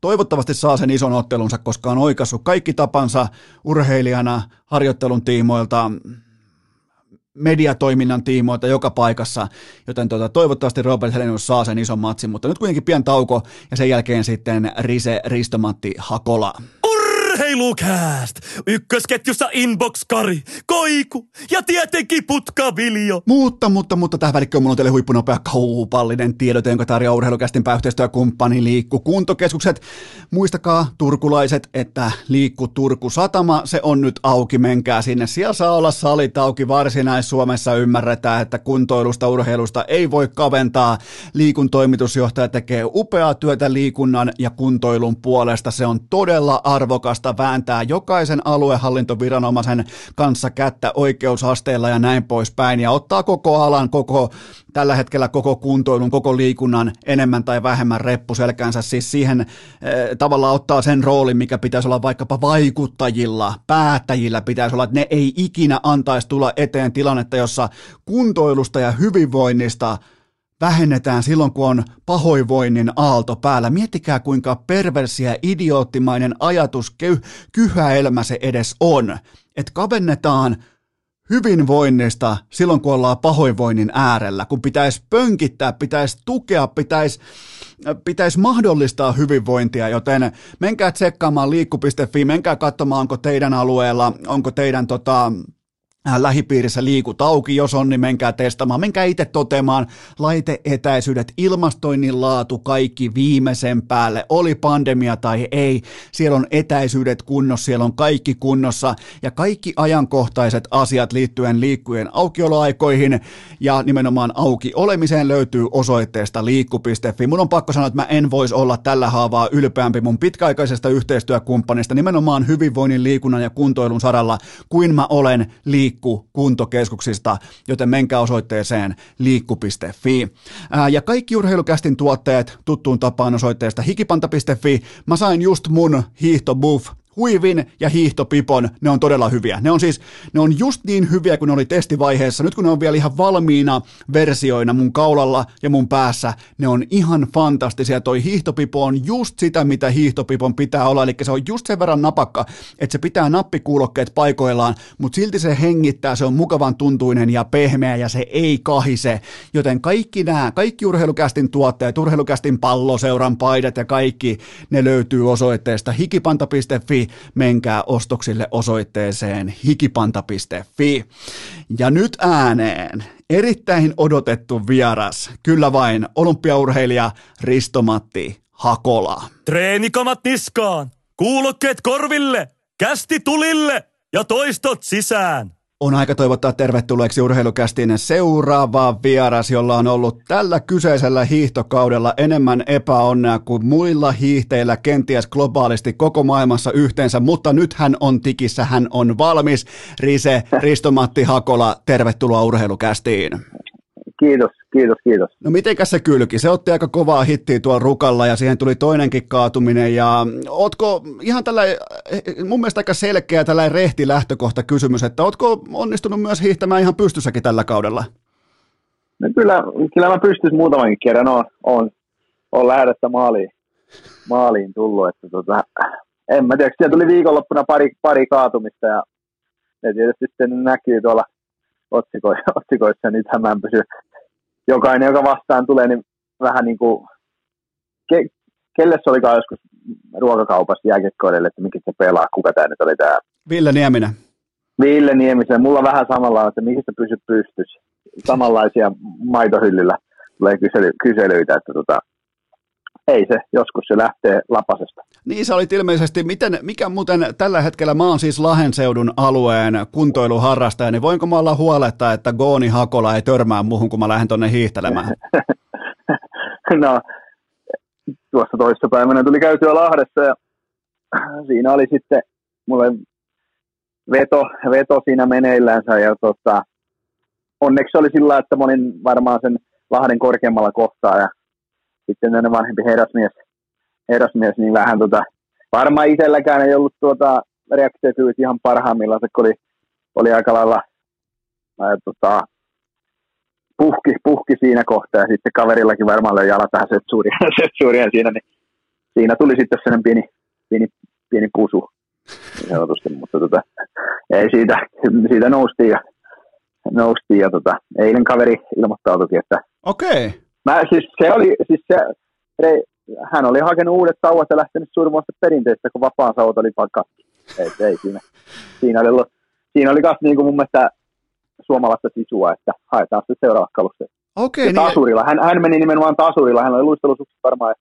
toivottavasti saa sen ison ottelunsa, koska on oikassut kaikki tapansa urheilijana harjoittelun tiimoilta, mediatoiminnan tiimoilta joka paikassa, joten tuota, toivottavasti Robert Helenius saa sen ison matsin, mutta nyt kuitenkin pian tauko ja sen jälkeen sitten Rise Ristomatti Hakola. Urheilukääst! Ykkösketjussa Inbox Kari, Koiku ja tietenkin Putka Viljo. Mutta, mutta, mutta tähän välikköön mulla on teille huippunopea kaupallinen tiedote, jonka tarjoaa urheilukästin pääyhteistyökumppani Liikku Kuntokeskukset. Muistakaa turkulaiset, että Liikku Turku Satama, se on nyt auki, menkää sinne. Siellä saa olla salit auki, varsinais-Suomessa ymmärretään, että kuntoilusta, urheilusta ei voi kaventaa. Liikun toimitusjohtaja tekee upeaa työtä liikunnan ja kuntoilun puolesta. Se on todella arvokasta vääntää jokaisen aluehallintoviranomaisen kanssa kättä oikeusasteella ja näin poispäin. Ja ottaa koko alan, koko tällä hetkellä koko kuntoilun, koko liikunnan enemmän tai vähemmän reppuselkänsä, siis siihen eh, tavallaan ottaa sen roolin, mikä pitäisi olla vaikkapa vaikuttajilla, päättäjillä pitäisi olla, että ne ei ikinä antaisi tulla eteen tilannetta, jossa kuntoilusta ja hyvinvoinnista vähennetään silloin, kun on pahoinvoinnin aalto päällä. Miettikää, kuinka perversiä, idioottimainen ajatus, kyhäelmä se edes on. Että kavennetaan hyvinvoinnista silloin, kun ollaan pahoinvoinnin äärellä, kun pitäisi pönkittää, pitäisi tukea, pitäisi, pitäisi mahdollistaa hyvinvointia, joten menkää tsekkaamaan liikku.fi, menkää katsomaan, onko teidän alueella, onko teidän tota, lähipiirissä liikut auki, jos on, niin menkää testamaan, menkää itse toteamaan, laiteetäisyydet, ilmastoinnin laatu, kaikki viimeisen päälle, oli pandemia tai ei, siellä on etäisyydet kunnossa, siellä on kaikki kunnossa. Ja kaikki ajankohtaiset asiat liittyen liikkujen aukioloaikoihin ja nimenomaan auki olemiseen löytyy osoitteesta liikku.fi. Mun on pakko sanoa, että mä en voisi olla tällä haavaa ylpeämpi mun pitkäaikaisesta yhteistyökumppanista nimenomaan hyvinvoinnin, liikunnan ja kuntoilun saralla kuin mä olen liikku Liikku kuntokeskuksista, joten menkää osoitteeseen liikku.fi. ja kaikki urheilukästin tuotteet tuttuun tapaan osoitteesta hikipanta.fi. Mä sain just mun hiihtobuff Huivin ja hiihtopipon, ne on todella hyviä. Ne on siis, ne on just niin hyviä kuin ne oli testivaiheessa. Nyt kun ne on vielä ihan valmiina versioina mun kaulalla ja mun päässä, ne on ihan fantastisia. Toi hiihtopipo on just sitä, mitä hiihtopipon pitää olla. Eli se on just sen verran napakka, että se pitää nappikuulokkeet paikoillaan, mutta silti se hengittää, se on mukavan tuntuinen ja pehmeä ja se ei kahise. Joten kaikki nämä, kaikki urheilukästin tuotteet, urheilukästin palloseuran paidat ja kaikki, ne löytyy osoitteesta hikipanta.fi menkää ostoksille osoitteeseen hikipanta.fi. Ja nyt ääneen erittäin odotettu vieras, kyllä vain olympiaurheilija Ristomatti Hakola. Treenikamat niskaan, kuulokkeet korville, kästi tulille ja toistot sisään on aika toivottaa tervetulleeksi urheilukästin seuraava vieras, jolla on ollut tällä kyseisellä hiihtokaudella enemmän epäonnea kuin muilla hiihteillä kenties globaalisti koko maailmassa yhteensä, mutta nyt hän on tikissä, hän on valmis. Rise, Risto-Matti Hakola, tervetuloa urheilukästiin. Kiitos, kiitos, kiitos. No mitenkäs se kylki? Se otti aika kovaa hittiä tuolla rukalla ja siihen tuli toinenkin kaatuminen ja ootko ihan tällä mun mielestä aika selkeä tällä rehti lähtökohta kysymys, että ootko onnistunut myös hiihtämään ihan pystyssäkin tällä kaudella? No kyllä, kyllä mä pystyisin muutamankin kerran, on, on, on lähdöstä maaliin, maaliin tullut, että tota, en mä tiedä, siellä tuli viikonloppuna pari, pari kaatumista ja ne tietysti sitten näkyy tuolla otsikoissa, *laughs* otsikoissa, niin mä en pysy jokainen, joka vastaan tulee, niin vähän niin kuin, ke, kelle se olikaan joskus ruokakaupassa jääkiekkoille, että mikä se pelaa, kuka tämä nyt oli tämä? Ville Nieminen. Ville Niemisen. Mulla on vähän samalla, että mihin sä pysyt pystyssä. Samanlaisia maitohyllillä tulee kysely, kyselyitä, että tota, ei se, joskus se lähtee lapasesta. Niin sä olit ilmeisesti, miten, mikä muuten tällä hetkellä, mä oon siis Lahenseudun alueen kuntoiluharrastaja, niin voinko mä olla huoletta, että Gooni Hakola ei törmää muuhun, kun mä lähden tonne hiihtelemään? *laughs* no, tuossa toista päivänä tuli käytyä Lahdessa ja siinä oli sitten mulle veto, veto siinä meneillänsä ja tota, onneksi oli sillä, että mä olin varmaan sen Lahden korkeammalla kohtaa ja sitten tänne vanhempi herrasmies, herrasmies niin vähän tota, varmaan itselläkään ei ollut tuota reaktiotyyt ihan parhaimmillaan, se oli, oli aika lailla ää, tota, puhki, puhki siinä kohtaa ja sitten kaverillakin varmaan löi jalat tähän *laughs* setsuurien siinä, niin siinä tuli sitten sellainen pieni, pieni, pieni pusu, niin mutta tota, ei siitä, siitä noustiin ja, noustiin ja tota, eilen kaveri ilmoittautui, että Okei. Okay. Mä, siis se oli, siis se, re, hän oli hakenut uudet sauvat ja lähtenyt surmoista perinteistä, kun vapaan sauvat oli pakka. et, ei siinä. Siinä oli, ollut, siinä oli myös niin kuin mun mielestä suomalaista sisua, että haetaan sitten seuraava kalusteet. Okei, niin... tasurilla. Hän, hän meni nimenomaan tasurilla. Hän oli luistelusukset varmaan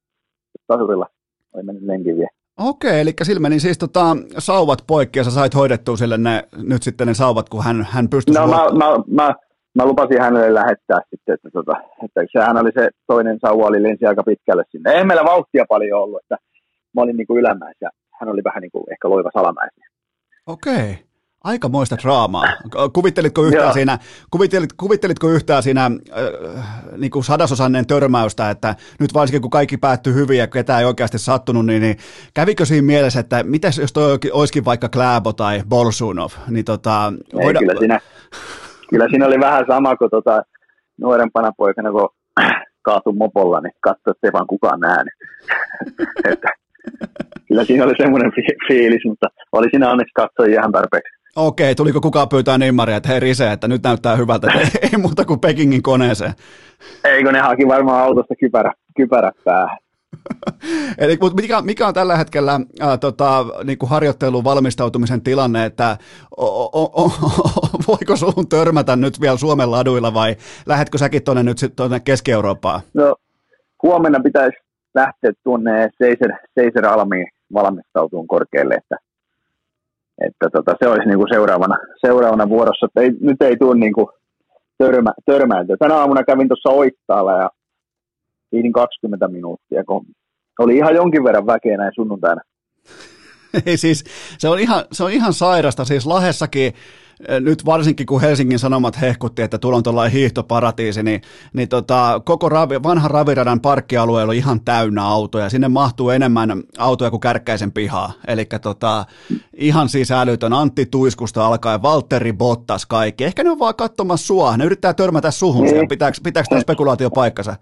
tasurilla. Oli mennyt lenkin vielä. Okei, eli sillä meni siis tota, sauvat poikki ja sä sait hoidettua sille ne, nyt sitten ne sauvat, kun hän, hän pystyi... No mä, mä, mä, mä, lupasin hänelle lähettää sitten, että, tota, että sehän oli se toinen sauva, oli lensi aika pitkälle sinne. Ei meillä vauhtia paljon ollut, että mä olin niin kuin ylämäessä ja hän oli vähän niin kuin ehkä loiva salamäessä. Okei. Aikamoista draamaa. Kuvittelitko yhtään siinä, kuvittelit, kuvittelitko yhtään siinä äh, niin kuin sadasosannen törmäystä, että nyt varsinkin kun kaikki päättyi hyvin ja ketään ei oikeasti sattunut, niin, niin kävikö siinä mielessä, että mitäs jos toi olisikin vaikka Kläbo tai Bolsunov? Niin tota, ei, voida... kyllä, siinä, kyllä siinä oli vähän sama kuin tota, nuorempana poikana, kun *clears throat* kaatui mopolla, niin katsoi, että ei vaan kukaan nähnyt. *laughs* että, kyllä siinä oli semmoinen fiilis, mutta oli siinä onneksi katsoi ihan tarpeeksi. Okei, tuliko kukaan pyytää nimmaria, että hei Rise, että nyt näyttää hyvältä, että ei, ei muuta kuin Pekingin koneeseen. Eikö ne haki varmaan autosta kypärä, kypärä päähän. *laughs* Eli mutta mikä, mikä on tällä hetkellä ää, tota, niin kuin harjoittelun valmistautumisen tilanne, että o, o, o, *laughs* voiko suhun törmätä nyt vielä Suomen laduilla vai lähetkö säkin tuonne nyt tuonne Keski-Eurooppaan? No huomenna pitäisi lähteä tuonne Seiser, Seiser Almiin valmistautuun korkealle, että että tota, se olisi niin kuin seuraavana, seuraavana vuorossa, että ei, nyt ei tule niin kuin törmä, törmääntöä. Tänä aamuna kävin tuossa Oittaalla ja viidin 20 minuuttia, kun oli ihan jonkin verran väkeä näin sunnuntaina. *laughs* Ei siis, se on ihan, se on ihan sairasta, siis Lahessakin nyt varsinkin kun Helsingin Sanomat hehkutti, että tuolla on tuollainen hiihtoparatiisi, niin, niin tota, koko ravi, vanha raviradan parkkialue on ihan täynnä autoja. Sinne mahtuu enemmän autoja kuin kärkkäisen pihaa. Eli tota, ihan siis älytön Antti Tuiskusta alkaen, Valtteri Bottas, kaikki. Ehkä ne on vaan katsomassa sua. Ne yrittää törmätä suhun. Pitääkö, pitääkö tämä spekulaatio paikkansa?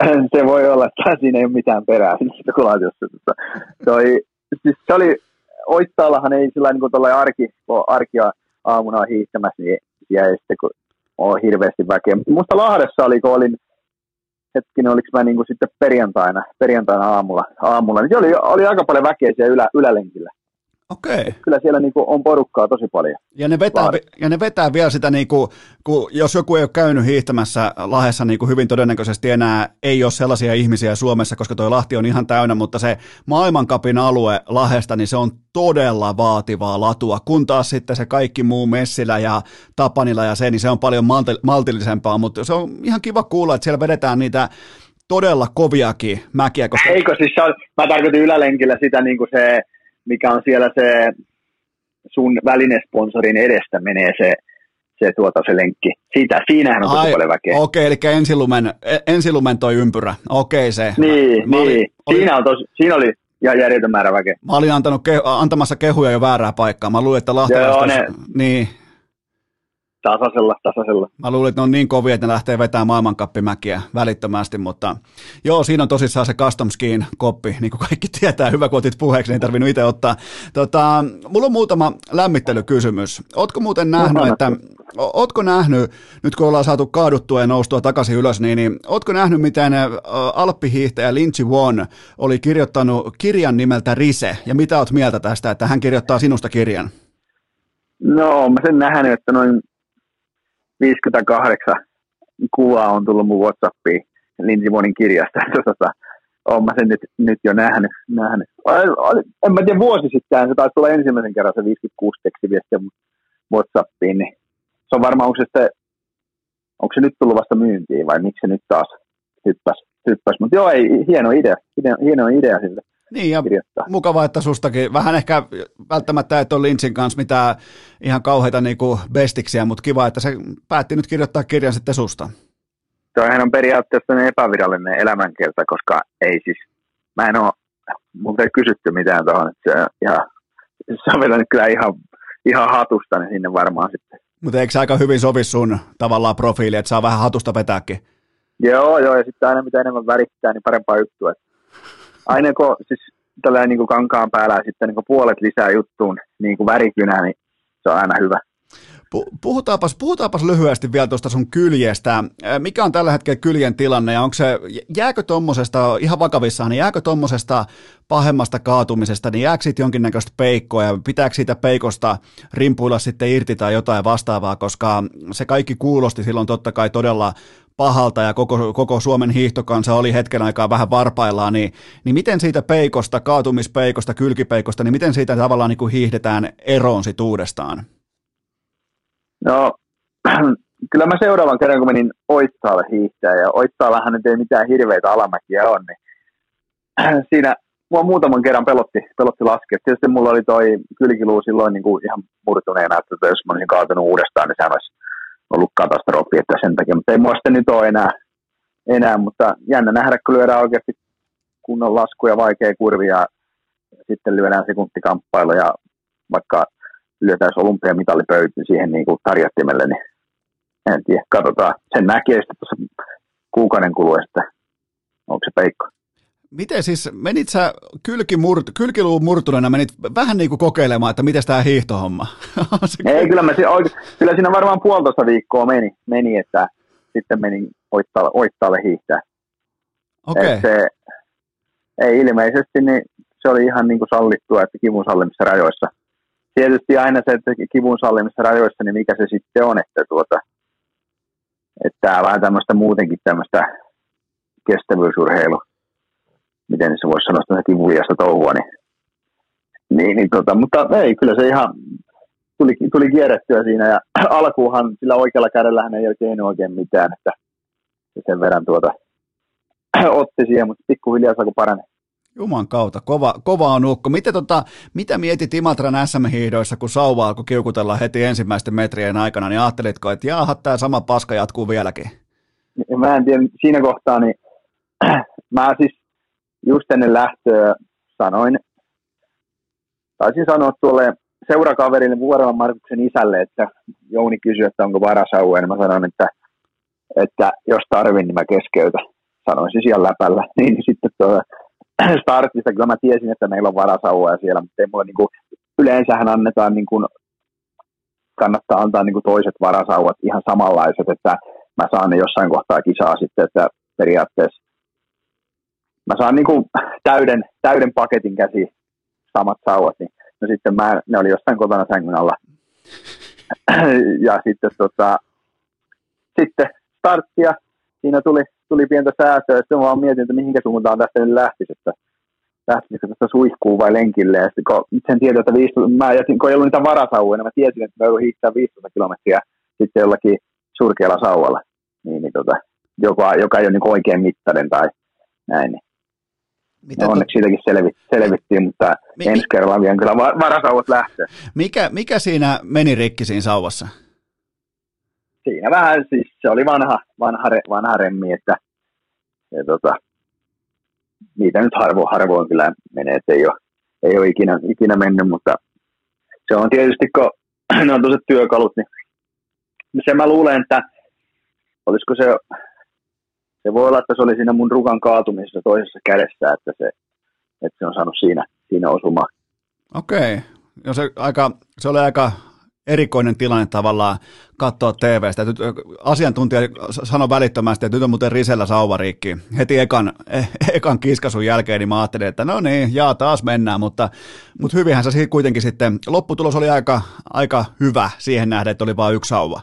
*clears throat* Se voi olla, että siinä ei ole mitään perää spekulaatiossa. Toi, siis se oli, Oittaallahan ei sillä niin kuin arki, arkia aamuna hiihtämässä, niin jäi sitten, kun on hirveästi väkeä. Musta Lahdessa oli, kun olin hetkinen, oliko mä niin kuin sitten perjantaina, perjantaina aamulla, aamulla niin oli, oli aika paljon väkeä siellä ylä, ylälenkillä. Okei. Kyllä siellä niin kuin on porukkaa tosi paljon. Ja ne vetää, ja ne vetää vielä sitä, niin kuin, kun jos joku ei ole käynyt hiihtämässä Lahdessa niin kuin hyvin todennäköisesti enää, ei ole sellaisia ihmisiä Suomessa, koska tuo Lahti on ihan täynnä, mutta se maailmankapin alue Lahdesta, niin se on todella vaativaa latua, kun taas sitten se kaikki muu Messilä ja Tapanilla ja se, niin se on paljon maltillisempaa, mutta se on ihan kiva kuulla, että siellä vedetään niitä todella koviakin mäkiä. Koska... Eikö siis se on, mä tarkoitin ylälenkillä sitä niin kuin se mikä on siellä se sun välinesponsorin edestä menee se, se, tuota, se lenkki. Siitä, siinähän on tosi paljon väkeä. Okei, okay, eli ensilumen, e, ensilumen toi ympyrä. Okei okay, se. Niin, mä, mä niin. Olin, siinä, on tos, siinä oli ja järjetön määrä väkeä. Mä olin antanut kehu, antamassa kehuja jo väärää paikkaa. Mä luulin, että Lahtelasta... ne... Niin, tasaisella, tasaisella. Mä luulin, että ne on niin kovia, että ne lähtee vetämään maailmankappimäkiä välittömästi, mutta joo, siinä on tosissaan se custom skin koppi, niin kuin kaikki tietää, hyvä kun otit puheeksi, niin ei tarvinnut itse ottaa. Tota, mulla on muutama lämmittelykysymys. Ootko muuten nähnyt, että, ootko nähnyt, nyt kun ollaan saatu kaaduttua ja noustua takaisin ylös, niin, niin ootko nähnyt, miten alppihiihtäjä Lindsey Won oli kirjoittanut kirjan nimeltä Rise, ja mitä oot mieltä tästä, että hän kirjoittaa sinusta kirjan? No, mä sen nähnyt, että noin 58 kuvaa on tullut mun Whatsappiin Lindsimonin kirjasta. *laughs* Tota, olen mä sen nyt, nyt jo nähnyt. nähnyt. En mä tiedä, vuosi sitten se taisi tulla ensimmäisen kerran se 56 tekstiviestiä Whatsappiin, niin se on varmaan, onko se, sitten, onko se nyt tullut vasta myyntiin vai miksi se nyt taas hyppäsi. hyppäs. Mutta joo, ei, hieno idea, hieno, hieno idea sille. Niin ja kirjoittaa. mukava, että sustakin, vähän ehkä välttämättä et ole Lynchin kanssa mitään ihan kauheita niin kuin bestiksiä, mutta kiva, että se päätti nyt kirjoittaa kirjan sitten susta. Toihan on periaatteessa epävirallinen elämänkerta, koska ei siis, mä en ole, multa ei kysytty mitään tuohon, että se, ihan, se on vetänyt kyllä ihan, ihan hatusta niin sinne varmaan sitten. Mutta eikö se aika hyvin sovi sun tavallaan profiili, että saa vähän hatusta vetääkin? Joo, joo, ja sitten aina mitä enemmän värittää, niin parempaa juttua. Aina kun siis tällä niin kankaan päällä sitten niin puolet lisää juttuun niin kuin värikynä, niin se on aina hyvä. Puhutaanpas, puhutaanpas lyhyesti vielä tuosta sun kyljestä. Mikä on tällä hetkellä kyljen tilanne ja onko se, jääkö tuommoisesta, ihan vakavissaan, niin jääkö tuommoisesta pahemmasta kaatumisesta, niin jääkö siitä jonkinnäköistä peikkoa ja pitääkö siitä peikosta rimpuilla sitten irti tai jotain vastaavaa, koska se kaikki kuulosti silloin totta kai todella pahalta ja koko, koko Suomen hiihtokansa oli hetken aikaa vähän varpaillaan, niin, niin miten siitä peikosta, kaatumispeikosta, kylkipeikosta, niin miten siitä tavallaan niin kuin hiihdetään eroon sit uudestaan? No, *clears throat* kyllä mä seuraavan kerran, kun menin Oittaalle hiihtää, ja Oittaallahan nyt ei mitään hirveitä alamäkiä on, niin *clears throat* siinä mua muutaman kerran pelotti, pelotti laskea. Tietysti mulla oli toi kylkiluu silloin niin kuin ihan murtuneena, että jos mä olisin kaatunut uudestaan, niin sehän olisi ollut katastrofi, että sen takia, mutta ei mua sitten nyt ole enää, enää, mutta jännä nähdä, kun lyödään oikeasti kunnon lasku ja vaikea kurvi ja sitten lyödään sekuntikamppailu ja vaikka lyötäisiin olympiamitalipöytiin siihen niin kuin tarjottimelle, niin en tiedä, katsotaan. Sen näkee sitten tuossa kuukauden kuluessa, onko se peikko. Miten siis, menit sä kylkimurt, kylkiluun murtuneena, menit vähän niin kuin kokeilemaan, että miten tämä hiihtohomma? Ei, kyllä, mä, kyllä siinä varmaan puolitoista viikkoa meni, meni että sitten menin oittaalle, oittaalle hiihtää. Okei. Okay. Se, ei ilmeisesti, niin se oli ihan niin kuin sallittua, että kivun sallimissa rajoissa. Tietysti aina se, että kivun sallimissa rajoissa, niin mikä se sitten on, että tuota, että vähän tämmöistä muutenkin tämmöistä kestävyysurheilu miten se voisi sanoa sitä kivuliasta touhua, niin, niin, niin tota, mutta ei, kyllä se ihan tuli, tuli kierrettyä siinä ja *clears throat* alkuuhan sillä oikealla kädellä hän ei oikein oikein mitään, että sen verran tuota, *clears throat* otti siihen, mutta pikkuhiljaa saako paranee. Juman kautta, kova, kova on ukko. Miten, tota, mitä mietit Imatran SM-hiidoissa, kun sauva alkoi kiukutella heti ensimmäisten metrien aikana, niin ajattelitko, että jaaha, tämä sama paska jatkuu vieläkin? Mä en tiedä, siinä kohtaa, niin *clears throat* mä siis just ennen lähtöä sanoin, taisin sanoa tuolle seurakaverille Vuorevan Markuksen isälle, että Jouni kysyi, että onko varasauva, ja mä sanoin, että, että jos tarvin, niin mä keskeytän. Sanoin se siellä läpällä. *laughs* Niin sitten tuo startista, kyllä mä tiesin, että meillä on varasauvoja siellä, mutta ei mulla niin kuin, yleensähän annetaan niin kuin, kannattaa antaa niin kuin toiset varasauvat ihan samanlaiset, että mä saan ne jossain kohtaa kisaa sitten, että periaatteessa mä saan niin kuin täyden, täyden paketin käsi samat sauvat, niin no sitten mä, ne oli jossain kotona sängyn alla. *clears throat* ja sitten, tota, sitten starttia, siinä tuli, tuli pientä säätöä, ja sitten vaan mietin, että mihinkä suuntaan tästä nyt lähtisi, että lähtisikö tästä suihkuun vai lenkille, ja sitten kun sen tiedän, että 15, mä jätin, kun ei ollut niitä varasauvoja, niin mä tiesin, että mä joudun hiihtää 15 kilometriä sitten jollakin surkealla sauvalla, niin, niin tota, joka, joka ei ole niin oikein mittainen tai näin, niin mitä no onneksi siitäkin selvi, selvittiin, mutta mi, ensi kerralla vielä kyllä varasauvat lähtee. Mikä, mikä siinä meni rikki siinä sauvassa? Siinä vähän, siis se oli vanha, vanha, vanha remmi, että ja tota, niitä nyt harvo, harvoin kyllä menee, että ei ole, ei ole ikinä, ikinä mennyt, mutta se on tietysti, kun *clears throat* ne on työkalut, niin se mä luulen, että olisiko se se voi olla, että se oli siinä mun rukan kaatumisessa toisessa kädessä, että se, että se on saanut siinä, siinä osumaan. Okei. Okay. se, aika, se oli aika erikoinen tilanne tavallaan katsoa TVstä. Asiantuntija sanoi välittömästi, että nyt on muuten Risellä sauvariikki. Heti ekan, e, *laughs* ekan kiskasun jälkeen niin mä ajattelin, että no niin, jaa taas mennään, mutta, mutta hyvinhän se kuitenkin sitten, lopputulos oli aika, aika hyvä siihen nähden, että oli vain yksi sauva.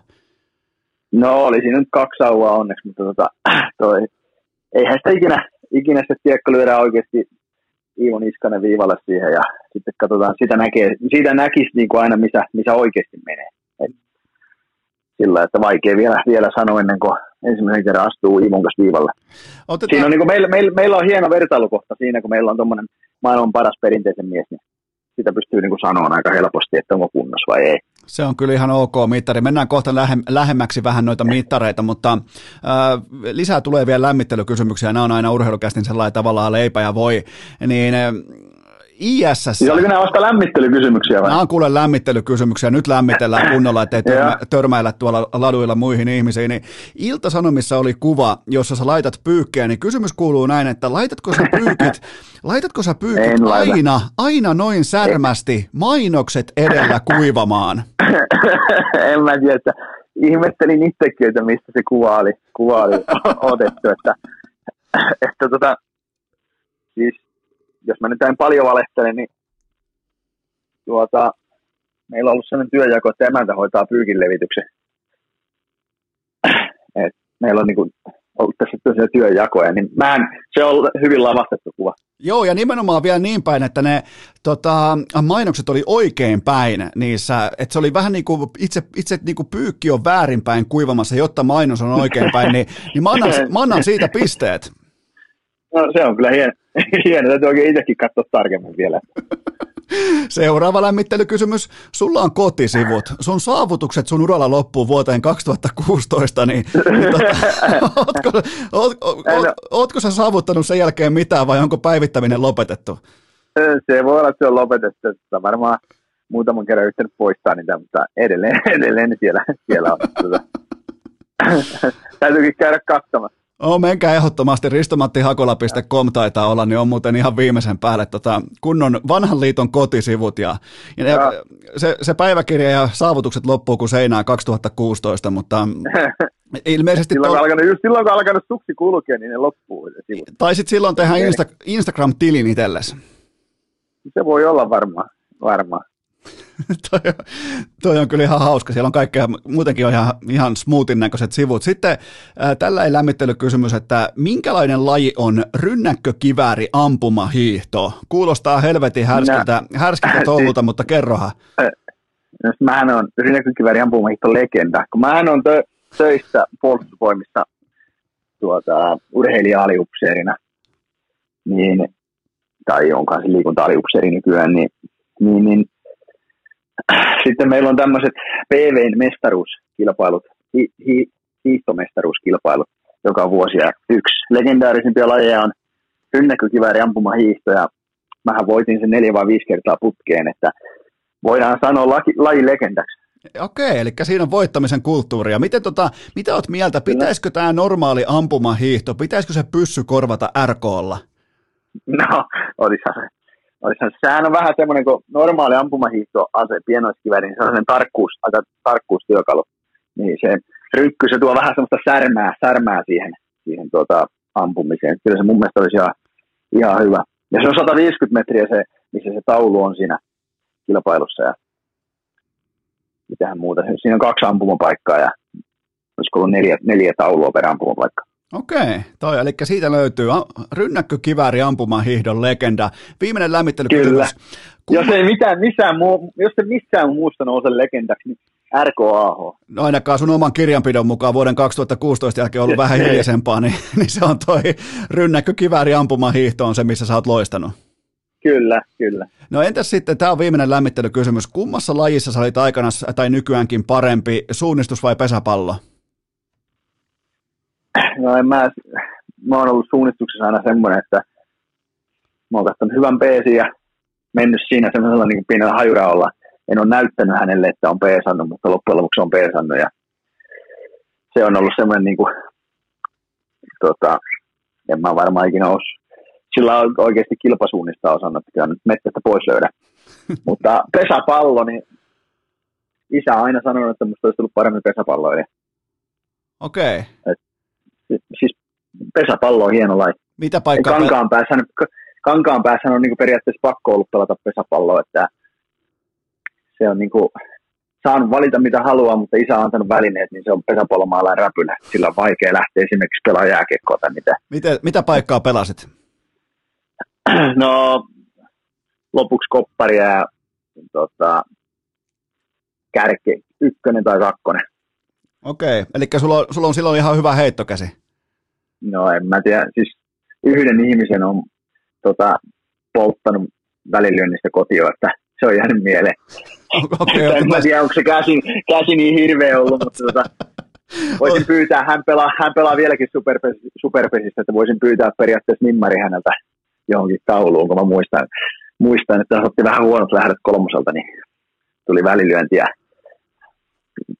No oli siinä nyt kaksi sauvaa onneksi, mutta tota, *clears throat* toi, eihän sitä ikinä, ikinä se tiekka lyödä oikeasti Iivo Niskanen viivalle siihen ja sitten katsotaan, sitä, näkee, siitä näkisi niin kuin aina, missä, missä oikeasti menee. Et sillä, että vaikea vielä, vielä sanoa ennen kuin ensimmäisen kerran astuu Iivon kanssa viivalle. Otetaan... Siinä on, niin kuin meillä, meillä, meillä, on hieno vertailukohta siinä, kun meillä on tuommoinen maailman paras perinteisen mies, niin sitä pystyy niin kuin sanoa aika helposti, että onko kunnossa vai ei. Se on kyllä ihan ok mittari. Mennään kohta lähemmäksi vähän noita mittareita, mutta äh, lisää tulee vielä lämmittelykysymyksiä. Nämä on aina urheilukästin sellainen tavallaan leipä ja voi. Niin äh, ISS. Ja oliko nämä vasta lämmittelykysymyksiä vai? Nämä on kuule lämmittelykysymyksiä. Nyt lämmitellään kunnolla, ettei törmä, törmäillä tuolla laduilla muihin ihmisiin. Niin Ilta-Sanomissa oli kuva, jossa sä laitat pyykkeä, niin kysymys kuuluu näin, että laitatko sä pyykit, *laughs* laitatko sä pyykit aina, aina noin särmästi mainokset edellä kuivamaan? *laughs* en mä tiedä, että ihmettelin itsekin, että mistä se kuva oli, kuva oli otettu, että, että tota, siis jos mä nyt en paljon valehtele, niin tuota, meillä on ollut sellainen työjako, että emäntä hoitaa pyykin levityksen. Et meillä on niin kuin ollut tässä tosiaan työjakoja, niin mä en, se on hyvin lavastettu kuva. Joo, ja nimenomaan vielä niin päin, että ne tota, mainokset oli oikein päin niissä, että se oli vähän niin kuin itse, itse niin kuin pyykki on väärinpäin kuivamassa, jotta mainos on oikein päin, niin, niin mä, annan, *laughs* mä annan siitä pisteet. No se on kyllä hieno, *laughs* hieno. täytyy oikein itsekin katsoa tarkemmin vielä. *laughs* Seuraava lämmittelykysymys. Sulla on kotisivut. Sun saavutukset sun uralla loppuu vuoteen 2016, niin, niin tota, *laughs* ootko, oot, oot, oot, ootko sä saavuttanut sen jälkeen mitään vai onko päivittäminen lopetettu? Se voi olla, että se on lopetettu. Sitä varmaan muutaman kerran yrittänyt poistaa niitä, mutta edelleen, edelleen siellä, siellä on. Tuota. Täytyykin käydä katsomassa. Oh, menkää ehdottomasti, ristomatti.hakola.com taitaa olla, niin on muuten ihan viimeisen päälle tota, kunnon vanhan liiton kotisivut. Ja, ja, ja. Se, se, päiväkirja ja saavutukset loppuu kuin seinää 2016, mutta *laughs* ilmeisesti... silloin, to... alkanut, just silloin kun alkanut suksi kulkea, niin ne loppuu. Ne sivut. Tai sitten silloin tehdä Insta- Instagram-tilin itsellesi. Se voi olla varmaan. varmaan. *laughs* toi, on, toi on kyllä ihan hauska. Siellä on kaikkea, muutenkin on ihan, ihan smoothin näköiset sivut. Sitten äh, tällä ei lämmittelykysymys, että minkälainen laji on rynnäkkökivääri ampumahiihto? Kuulostaa helvetin härskiltä, no, härskiltä *laughs* touhulta, mutta kerrohan. No, mähän on rynnäkkökivääri ampumahiihto legenda. Kun mähän on tö, töissä puolustusvoimissa tuota, urheilija-aliupseerina, niin, tai onkaan se liikunta-aliupseeri nykyään, niin, niin, niin sitten meillä on tämmöiset PVn mestaruuskilpailut, hi, hi, hiihtomestaruuskilpailut joka vuosi. Ja yksi legendaarisimpia lajeja on rynnäkkökivääri ampumahiihto ja mähän voitin sen neljä vai viisi kertaa putkeen, että voidaan sanoa laki, laji legendaksi. Okei, eli siinä on voittamisen kulttuuria. Miten tota, mitä oot mieltä, pitäisikö tämä normaali ampumahiihto, pitäisikö se pyssy korvata RKlla? No, olisihan se olisihan, sehän on vähän semmoinen kuin normaali ampumahiihtoase pienoiskiväri, niin se on sen tarkkuus, aika tarkkuustyökalu. Niin se rynkky, se tuo vähän semmoista särmää, särmää siihen, siihen tuota, ampumiseen. Kyllä se mun mielestä olisi ihan, ihan hyvä. Ja se on 150 metriä se, missä se taulu on siinä kilpailussa. Ja mitähän muuta. Siinä on kaksi ampumapaikkaa ja olisiko ollut neljä, neljä taulua per ampumapaikka. Okei, toi, eli siitä löytyy rynnäkkökivääri ampumahiihdon legenda. Viimeinen lämmittely. Kyllä. Kumma... Jos ei mitään, missään muu, jos se missään muusta nouse legendaksi, niin RKAH. No ainakaan sun oman kirjanpidon mukaan vuoden 2016 jälkeen ollut vähän hiljaisempaa, niin, *laughs* niin se on toi rynnäkkökivääri ampumahiihto on se, missä sä oot loistanut. Kyllä, kyllä. No entäs sitten, tämä on viimeinen lämmittelykysymys. Kummassa lajissa sä olit aikana tai nykyäänkin parempi, suunnistus vai pesäpallo? No en mä, mä oon ollut suunnistuksessa aina semmoinen, että mä oon katsonut hyvän peesin ja mennyt siinä semmoisella niin pienellä hajuraolla. En ole näyttänyt hänelle, että on peesannut, mutta loppujen lopuksi on peesannut ja se on ollut semmoinen niin kuin, tota, en mä varmaan ikinä ole sillä on oikeasti kilpasuunnista osannut, että nyt metsästä pois löydä. *laughs* Mutta pesäpallo, niin isä aina sanonut, että musta olisi tullut paremmin pesäpalloilija. Okei. Okay siis pesäpallo on hieno laji. Mitä paikkaa? Kankaan päässä, kankaan päässä on niin kuin periaatteessa pakko ollut pelata pesäpalloa, että se on niin kuin, saanut valita mitä haluaa, mutta isä on antanut välineet, niin se on pesäpallomaalla räpylä. Sillä on vaikea lähteä esimerkiksi pelaamaan jääkiekkoa tai mitä. Mitä, mitä paikkaa pelasit? *clears throat* No, lopuksi kopparia ja tota, kärki, ykkönen tai kakkonen. Okei, eli sulla on, sulla on silloin ihan hyvä heittokäsi. No en mä tiedä, siis yhden ihmisen on tota, polttanut välilyönnistä kotio, että se on jäänyt mieleen. Okay, en mä tiedä, onko se käsi, käsi niin hirveä ollut, mutta tota, voisin *laughs* pyytää, hän pelaa, hän pelaa vieläkin superpesistä, superpesistä, että voisin pyytää periaatteessa nimmari häneltä johonkin tauluun, kun mä muistan, muistan, että otti vähän huonot lähdöt kolmoselta, niin tuli välilyöntiä.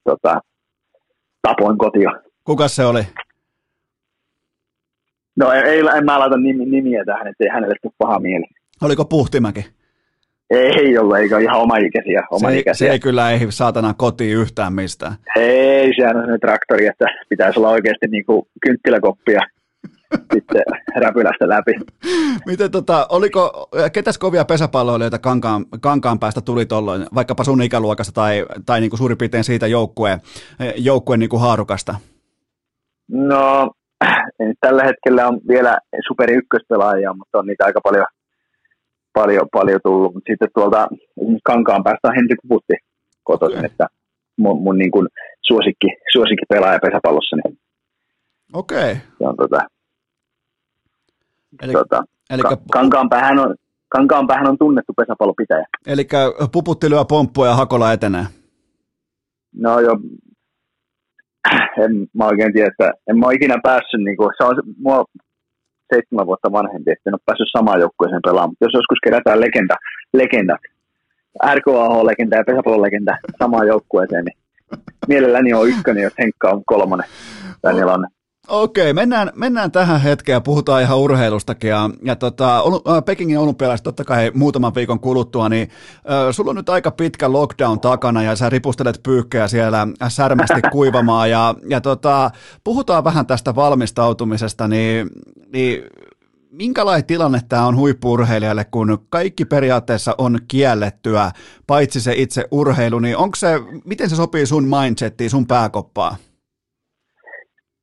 Tota, tapoin kotio. Kuka se oli? No ei, ei en mä laita nimi, nimiä tähän, ettei hänelle tule paha mieli. Oliko Puhtimäki? Ei ollut, eikä ihan oma ikäisiä. Oma se, ei, ikäisiä. se ei kyllä ei saatana kotiin yhtään mistään. Ei, sehän on sellainen traktori, että pitäisi olla oikeasti niin kuin kynttiläkoppia sitten räpylästä läpi. Miten tota, oliko, ketäs kovia pesäpalloilijoita kankaan, kankaan päästä tuli tolloin, vaikkapa sun ikäluokasta tai, tai niin kuin suurin piirtein siitä joukkueen, joukkueen niin kuin haarukasta? No, tällä hetkellä on vielä super ykköspelaajia, mutta on niitä aika paljon, paljon, paljon tullut. Mutta sitten tuolta kankaan päästä on Henri Kuputti kotoisin, okay. että mun, mun niin kuin suosikki, suosikki pelaaja pesäpallossa. Niin Okei. Okay. Se on tota, Eli, tota, eli, ka- kankaanpäähän on, Kankaanpäähän on tunnettu pesäpallopitäjä. Eli puputti lyö pomppua ja Hakola etenee. No jo, en mä oikein tiedä, että en mä ole ikinä päässyt, niin kuin, se on mua seitsemän vuotta vanhempi, että en ole päässyt samaan joukkueeseen pelaamaan. Mutta jos joskus kerätään legenda, legendat, RKAH-legenda ja pesäpallolegenda samaan joukkueeseen, niin mielelläni on ykkönen, jos Henkka on kolmonen tai nelonen. Okei, mennään, mennään tähän hetkeen ja puhutaan ihan urheilustakin. Ja, ja tota, Pekingin olympialaiset totta kai muutaman viikon kuluttua, niin äh, sulla on nyt aika pitkä lockdown takana ja sä ripustelet pyykkää siellä särmästi *laughs* kuivamaan. Ja, ja tota, puhutaan vähän tästä valmistautumisesta, niin, niin minkälainen tilanne tämä on huippuurheilijalle, kun kaikki periaatteessa on kiellettyä, paitsi se itse urheilu, niin onko se, miten se sopii sun mindsettiin, sun pääkoppaan?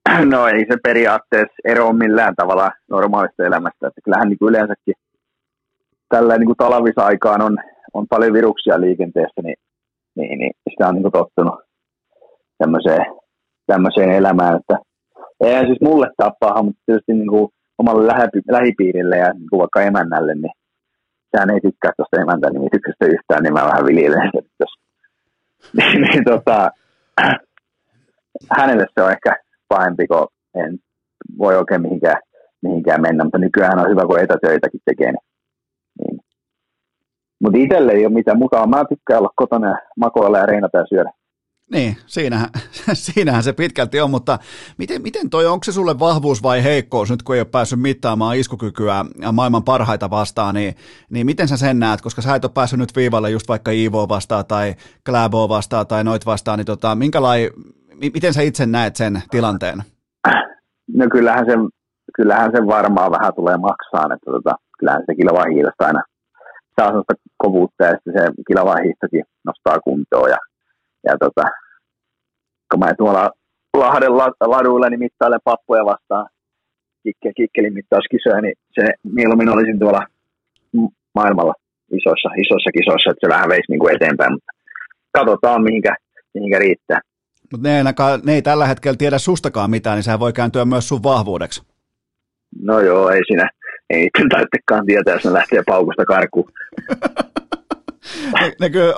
*clears throat* No ei se periaatteessa ero millään tavalla normaalista elämästä. Että kyllähän niin kuin yleensäkin tällä niin kuin talvisaikaan on, on paljon viruksia liikenteessä, niin, niin, niin sitä on niin kuin tottunut tämmöiseen, tämmöiseen elämään. Että eihän siis mulle tapaa, mutta tietysti niin kuin omalle lähipiirille ja niin kuin vaikka emännälle, niin sehän ei tykkää tuosta emäntä nimityksestä yhtään, niin mä vähän viljelen että *laughs* niin, niin, tota, *clears throat* hänelle se on ehkä pahempi, kun en voi oikein mihinkään, mihinkään mennä, mutta nykyään on hyvä, kun etätöitäkin tekee. Niin. niin. Mutta itselle ei ole mitään mukaan. Mä tykkään olla kotona makoilla ja reinata ja syödä. Niin, siinähän, *laughs* siinähän se pitkälti on, mutta miten, miten toi, onko se sulle vahvuus vai heikkous nyt, kun ei ole päässyt mittaamaan iskukykyä maailman parhaita vastaan, niin, niin miten sä sen näet, koska sä et ole päässyt nyt viivalle just vaikka Ivo vastaan tai Kläbo vastaan tai noit vastaan, niin tota, minkälainen miten sä itse näet sen tilanteen? No kyllähän se, kyllähän se varmaan vähän tulee maksaa, että tota, kyllähän se kilavahiidosta aina saa sellaista kovuutta ja sitten se kilavahiistokin nostaa kuntoon ja, ja tota, kun mä tuolla Lahden laduilla niin mittailen pappuja vastaan kikke, kikkelin mittauskisoja, niin se mieluummin olisin tuolla maailmalla isoissa, isoissa kisoissa, että se vähän veisi niin kuin eteenpäin, mutta katsotaan mihinkä, mihinkä riittää. Mutta ne, ne ei tällä hetkellä tiedä sustakaan mitään, niin sehän voi kääntyä myös sun vahvuudeksi. No joo, ei siinä, ei tarvitsekaan tietää, jos ne lähtee paukusta karkuun. ne, *laughs* ne kyllä,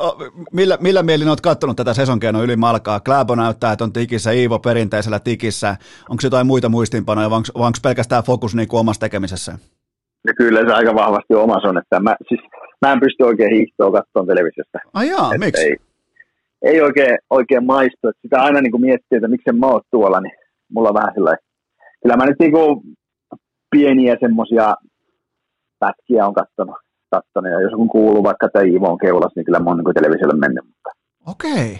millä, millä mielin olet katsonut tätä sesonkeinoa yli malkaa? Kläbo näyttää, että on tikissä, Iivo perinteisellä tikissä. Onko jotain muita muistiinpanoja, vai onko, pelkästään fokus niin kuin omassa tekemisessä? No kyllä se aika vahvasti omassa on, että mä, siis, mä en pysty oikein hiihtoa katsomaan televisiosta. Ai jaa, miksi? Ei, ei oikein, oikein maistu. Että sitä aina niin kuin miettii, että miksi mä oon tuolla, niin mulla on vähän sellainen. Kyllä mä nyt niin kuin pieniä semmoisia pätkiä on kattonut, kattonut. Ja jos kun kuuluu vaikka tämä Ivo on keulas, niin kyllä mä oon niin televisiolle mennyt. Mutta... Okei.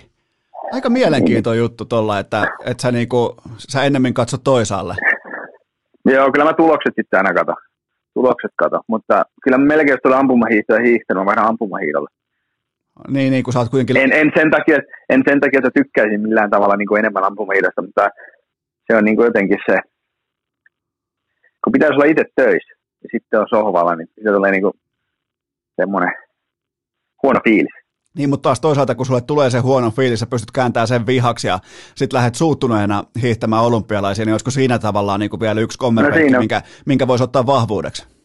Aika mielenkiintoinen juttu tuolla, että, että sä, niinku, sä ennemmin katsot toisaalle. Joo, kyllä mä tulokset sitten aina kato. Tulokset kato, mutta kyllä mä melkein jos tulee ampumahiihtoa ja hiihtänyt, mä vähän ampumahiidolla. Niin, niin kun sä oot kuitenkin... En, en, sen takia, en sen takia, että tykkäisin millään tavalla niin kuin enemmän ampumahiidosta, mutta se on niin kuin jotenkin se, kun pitäisi olla itse töissä ja sitten on sohvalla, niin se tulee niin kuin semmoinen huono fiilis. Niin, mutta taas toisaalta, kun sulle tulee se huono fiilis, sä pystyt kääntämään sen vihaksi ja sitten lähdet suuttuneena hiihtämään olympialaisia, niin olisiko siinä tavallaan niin kuin vielä yksi kommervenkki, no minkä, minkä voisi ottaa vahvuudeksi?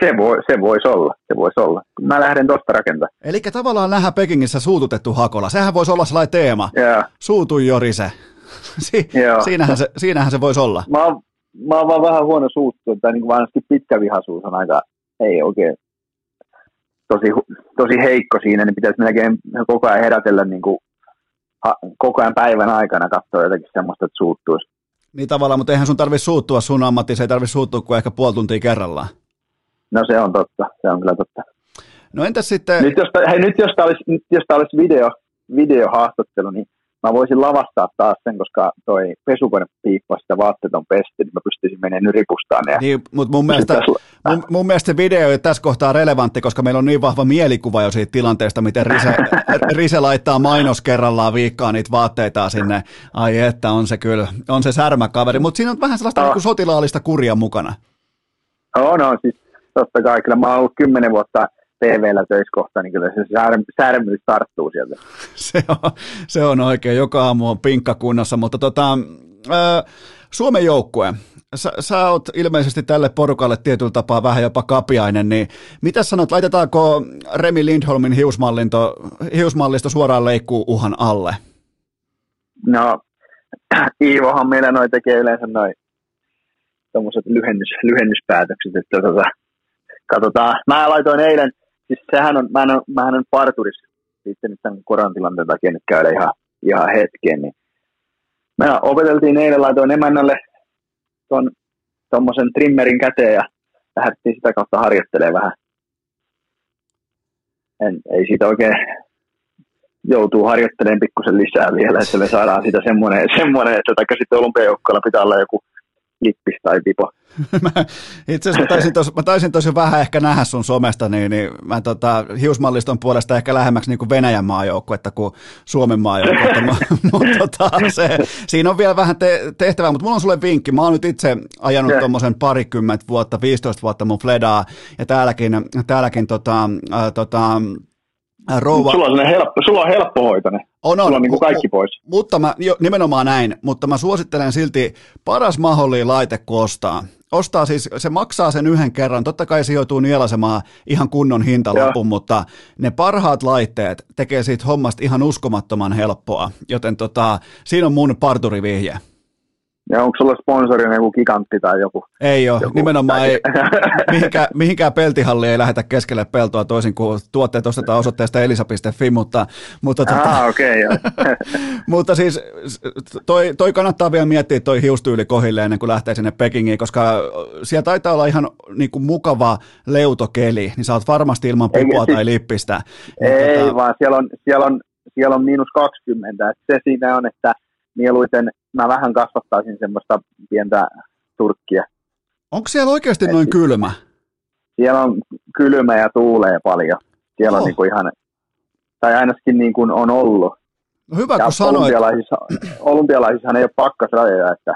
Se, voi, se voisi olla, se voisi olla. Mä lähden tuosta rakentamaan. Eli tavallaan nähdä Pekingissä suututettu Hakola. Sehän voisi olla sellainen teema. Yeah. Suutu Jorise. *laughs* si- yeah. siinähän, se, siinähän se voisi olla. Mä oon, mä oon vaan vähän huono suuttu, että niin kuin pitkä vihaisuus on aika, ei oikein tosi, tosi heikko siinä, niin pitäisi melkein koko ajan herätellä niin kuin, ha, koko ajan päivän aikana katsoa jotakin semmoista, että suuttuisi. Niin tavallaan, mutta eihän sun tarvitse suuttua sun ammattiin, se ei tarvitse suuttua kuin ehkä puoli tuntia kerrallaan. No se on totta, se on kyllä totta. No entäs sitten... Nyt jos, hei, nyt jos tämä olisi, nyt jos tämä olisi video, videohaastattelu, niin mä voisin lavastaa taas sen, koska toi pesukone piippaa sitä vaatteet on pesti, niin mä pystyisin menemään ripustaan. Ja niin, mutta mun mielestä, mun, mun mielestä se video ei tässä kohtaa relevantti, koska meillä on niin vahva mielikuva jo siitä tilanteesta, miten Rise, *laughs* Rise laittaa mainos kerrallaan viikkaa niitä vaatteita sinne. Ai että, on se kyllä, on se särmäkaveri, mutta siinä on vähän sellaista no. niin sotilaallista kuria mukana. No, no, siis totta kai, kyllä mä oon ollut kymmenen vuotta TV-llä töissä kohta, niin kyllä se särmyys tarttuu sieltä. *laughs* se, on, se on oikein, joka aamu on pinkka kunnossa, mutta tota, ää, Suomen joukkue, sä, sä oot ilmeisesti tälle porukalle tietyllä tapaa vähän jopa kapiainen, niin mitä sanot, laitetaanko Remi Lindholmin hiusmallinto, hiusmallisto suoraan leikkuu uhan alle? No, *clears throat* Iivohan meillä noin tekee yleensä noin tuommoiset lyhennys, lyhennyspäätökset, että tota, katsotaan. Mä laitoin eilen siis sehän on, mä en, mähän on parturissa nyt tämän koronatilanteen takia nyt käydä ihan, ihan hetken, niin me opeteltiin eilen, laitoin emännälle tuon tuommoisen trimmerin käteen ja lähdettiin sitä kautta harjoittelemaan vähän. En, ei siitä oikein joutuu harjoittelemaan pikkusen lisää vielä, että me saadaan sitä semmoinen, semmoinen että taikka sitten olympiajoukkoilla pitää olla joku lippis tai pipo. *laughs* mä, itse asiassa mä taisin, tos, mä taisin tosi vähän ehkä nähdä sun somesta, niin, niin mä tota, hiusmalliston puolesta ehkä lähemmäksi niin kuin Venäjän maajoukkuetta kuin Suomen maajoukkuetta, *laughs* mutta tota, se, siinä on vielä vähän te, tehtävää, mutta mulla on sulle vinkki, mä oon nyt itse ajanut tuommoisen parikymmentä vuotta, 15 vuotta mun Fledaa, ja täälläkin, täälläkin tota, äh, tota, Rouva. Sulla on, helppo, sulla on helppo hoitone. On, on. Sulla on niin kuin kaikki pois. Mutta mä, jo, nimenomaan näin, mutta mä suosittelen silti paras mahdollinen laite, kun ostaa. Ostaa siis, se maksaa sen yhden kerran, totta kai se joutuu nielasemaan ihan kunnon hintalapun, mutta ne parhaat laitteet tekee siitä hommasta ihan uskomattoman helppoa, joten tota, siinä on mun parturivihje. Ja onko sulla sponsorina joku gigantti tai joku? Ei ole, joku, nimenomaan ei. *laughs* Mihinkään, mihinkään peltihalli ei lähetä keskelle peltoa toisin kuin tuotteet ostetaan osoitteesta elisa.fi, mutta, mutta, ah, tota, okay, *laughs* mutta siis toi, toi, kannattaa vielä miettiä toi hiustyyli kohille ennen kuin lähtee sinne Pekingiin, koska siellä taitaa olla ihan niin kuin mukava leutokeli, niin sä oot varmasti ilman pupua ei, tai siis, lippistä. Ei, tota, vaan siellä on, siellä, on, siellä on miinus 20, että se siinä on, että mieluiten mä vähän kasvattaisin semmoista pientä turkkia. Onko siellä oikeasti Et noin kylmä? Siellä on kylmä ja tuulee paljon. Siellä oh. on niin kuin ihan, tai ainakin niin kuin on ollut. No hyvä, ja kun sanoit. Olympialaisissa, olympialaisissa ei ole pakkasrajoja, että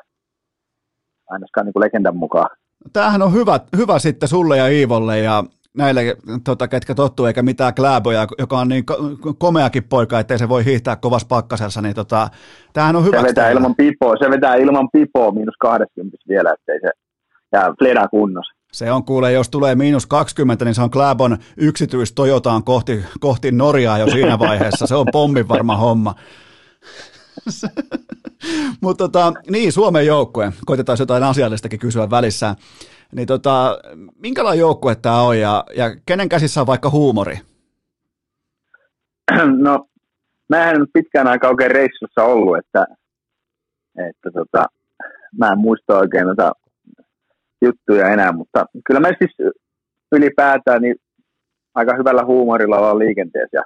ainakaan niin kuin legendan mukaan. Tämähän on hyvä, hyvä sitten sulle ja Iivolle ja näille, tota, ketkä tottuu, eikä mitään kläboja, joka on niin komeakin poika, ettei se voi hiihtää kovassa pakkasessa, niin tota, tämähän on hyvä. Se vetää ilman pipoa, se vetää ilman pipoa miinus 20 vielä, ettei se, ja Fleda kunnossa. Se on kuule, jos tulee miinus 20, niin se on Kläbon yksityis Toyotaan kohti, kohti Norjaa jo siinä vaiheessa. Se on pommin varma homma. *laughs* Mutta tota, niin, Suomen joukkue. Koitetaan jotain asiallistakin kysyä välissä. Niin tota, minkälainen joukkue tämä on ja, ja kenen käsissä on vaikka huumori? *clears throat* No, mä en pitkään aikaa oikein reissussa ollut, että, että tota, mä en muista oikein noita juttuja enää, mutta kyllä mä siis ylipäätään niin aika hyvällä huumorilla ollaan liikenteessä ja,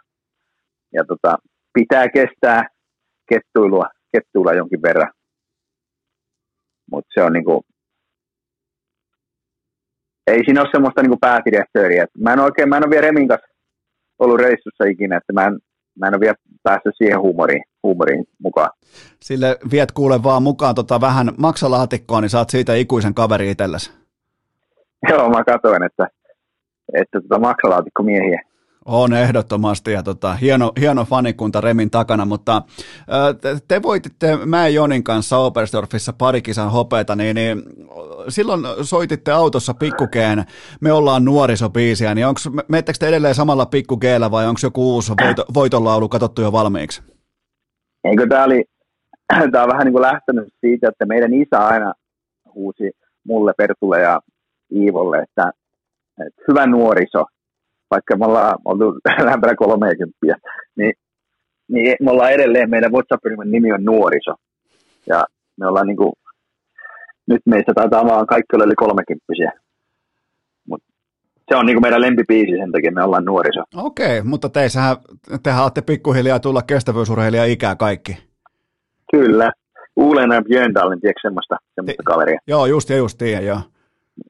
ja tota, pitää kestää kettuilua, kettuilla jonkin verran. Mutta se on niinku, ei siinä ole semmoista niin päädirektööriä. Mä en oikein, mä en ole vielä Remin kanssa ollut reissussa ikinä, että mä en, mä en ole vielä päässyt siihen huumoriin, huumoriin mukaan. Sille viet kuule vaan mukaan tota vähän maksalaatikkoa, niin saat siitä ikuisen kaveri itsellesi. Joo, mä katsoin, että, että tota maksalaatikko miehiä. On ehdottomasti ja tota, hieno, hieno fanikunta Remin takana, mutta te, te voititte Mä Jonin kanssa Oberstdorfissa parikisan hopeita, niin, niin silloin soititte autossa pikkukeen Me ollaan nuorisobiisiä, niin onko, meettekö te edelleen samalla pikkugeellä vai onko joku uusi voito, voitonlaulu katsottu jo valmiiksi? Eikö tämä oli, *clears throat* tämä on vähän niin kuin lähtenyt siitä, että meidän isä aina huusi mulle, Pertulle ja Iivolle, että että hyvä nuoriso, vaikka me ollaan oltu *laughs* lähempänä 30, niin, niin me ollaan edelleen, meidän WhatsApp-ryhmän nimi on nuoriso. Ja me ollaan niin kuin, nyt meistä taitaa vaan kaikki olla yli 30 Mut se on niin kuin meidän lempipiisi, sen takia me ollaan nuoriso. Okei, mutta teissähän, tehän olette pikkuhiljaa tulla kestävyysurheilija ikää kaikki. Kyllä. Uulena Björndalen, tiedätkö semmoista, semmoista kaveria? Joo, just ja just tiedän, joo.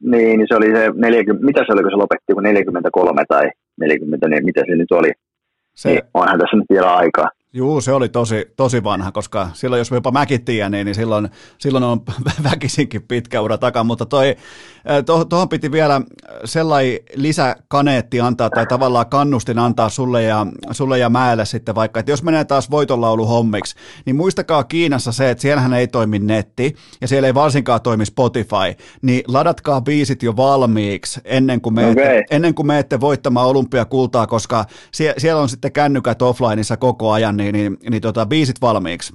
Niin, niin se oli se 40, mitä se oli, kun se lopetti, kun 43 tai 40, niin mitä se nyt oli? Se, niin onhan tässä nyt vielä aikaa. Juu, se oli tosi, tosi vanha, koska silloin jos jopa mäkin tiedän, niin, niin silloin, silloin on *laughs* väkisinkin pitkä ura takaa, mutta toi, tuohon to, piti vielä sellainen lisäkaneetti antaa tai tavallaan kannustin antaa sulle ja, sulle ja Mäelle sitten vaikka, että jos menee taas voitonlaulu hommiksi, niin muistakaa Kiinassa se, että siellähän ei toimi netti ja siellä ei varsinkaan toimi Spotify, niin ladatkaa biisit jo valmiiksi ennen kuin menette, okay. ennen kuin menette voittamaan olympiakultaa, koska sie, siellä on sitten kännykät offlineissa koko ajan, niin, niin, niin tota, biisit valmiiksi.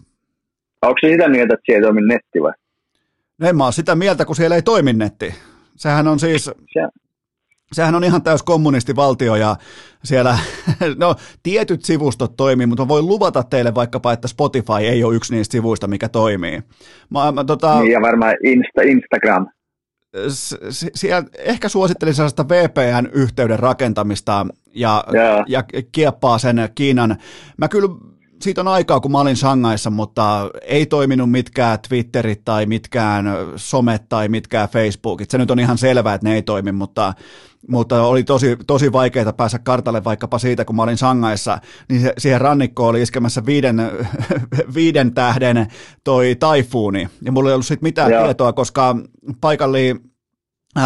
Onko se sitä mieltä, että siellä ei toimi netti vai? En mä ole sitä mieltä, kun siellä ei toimi netti. Sehän on siis... Se, sehän on ihan täys kommunistivaltio ja siellä, *laughs* no tietyt sivustot toimii, mutta voin luvata teille vaikkapa, että Spotify ei ole yksi niistä sivuista, mikä toimii. Mä, mä, tota, niin ja varmaan Insta, Instagram. Siellä ehkä suosittelisin sellaista VPN-yhteyden rakentamista ja, ja. ja kieppaa sen Kiinan. Mä kyllä siitä on aikaa, kun mä olin Shangaissa, mutta ei toiminut mitkään Twitterit tai mitkään somet tai mitkään Facebookit. Se nyt on ihan selvää, että ne ei toimi, mutta, mutta oli tosi, tosi vaikeaa päästä kartalle vaikkapa siitä, kun mä olin Shangaissa, niin se, siihen rannikkoon oli iskemässä viiden, *laughs* viiden tähden toi taifuuni. Ja mulla ei ollut siitä mitään Joo. tietoa, koska paikallinen Äh,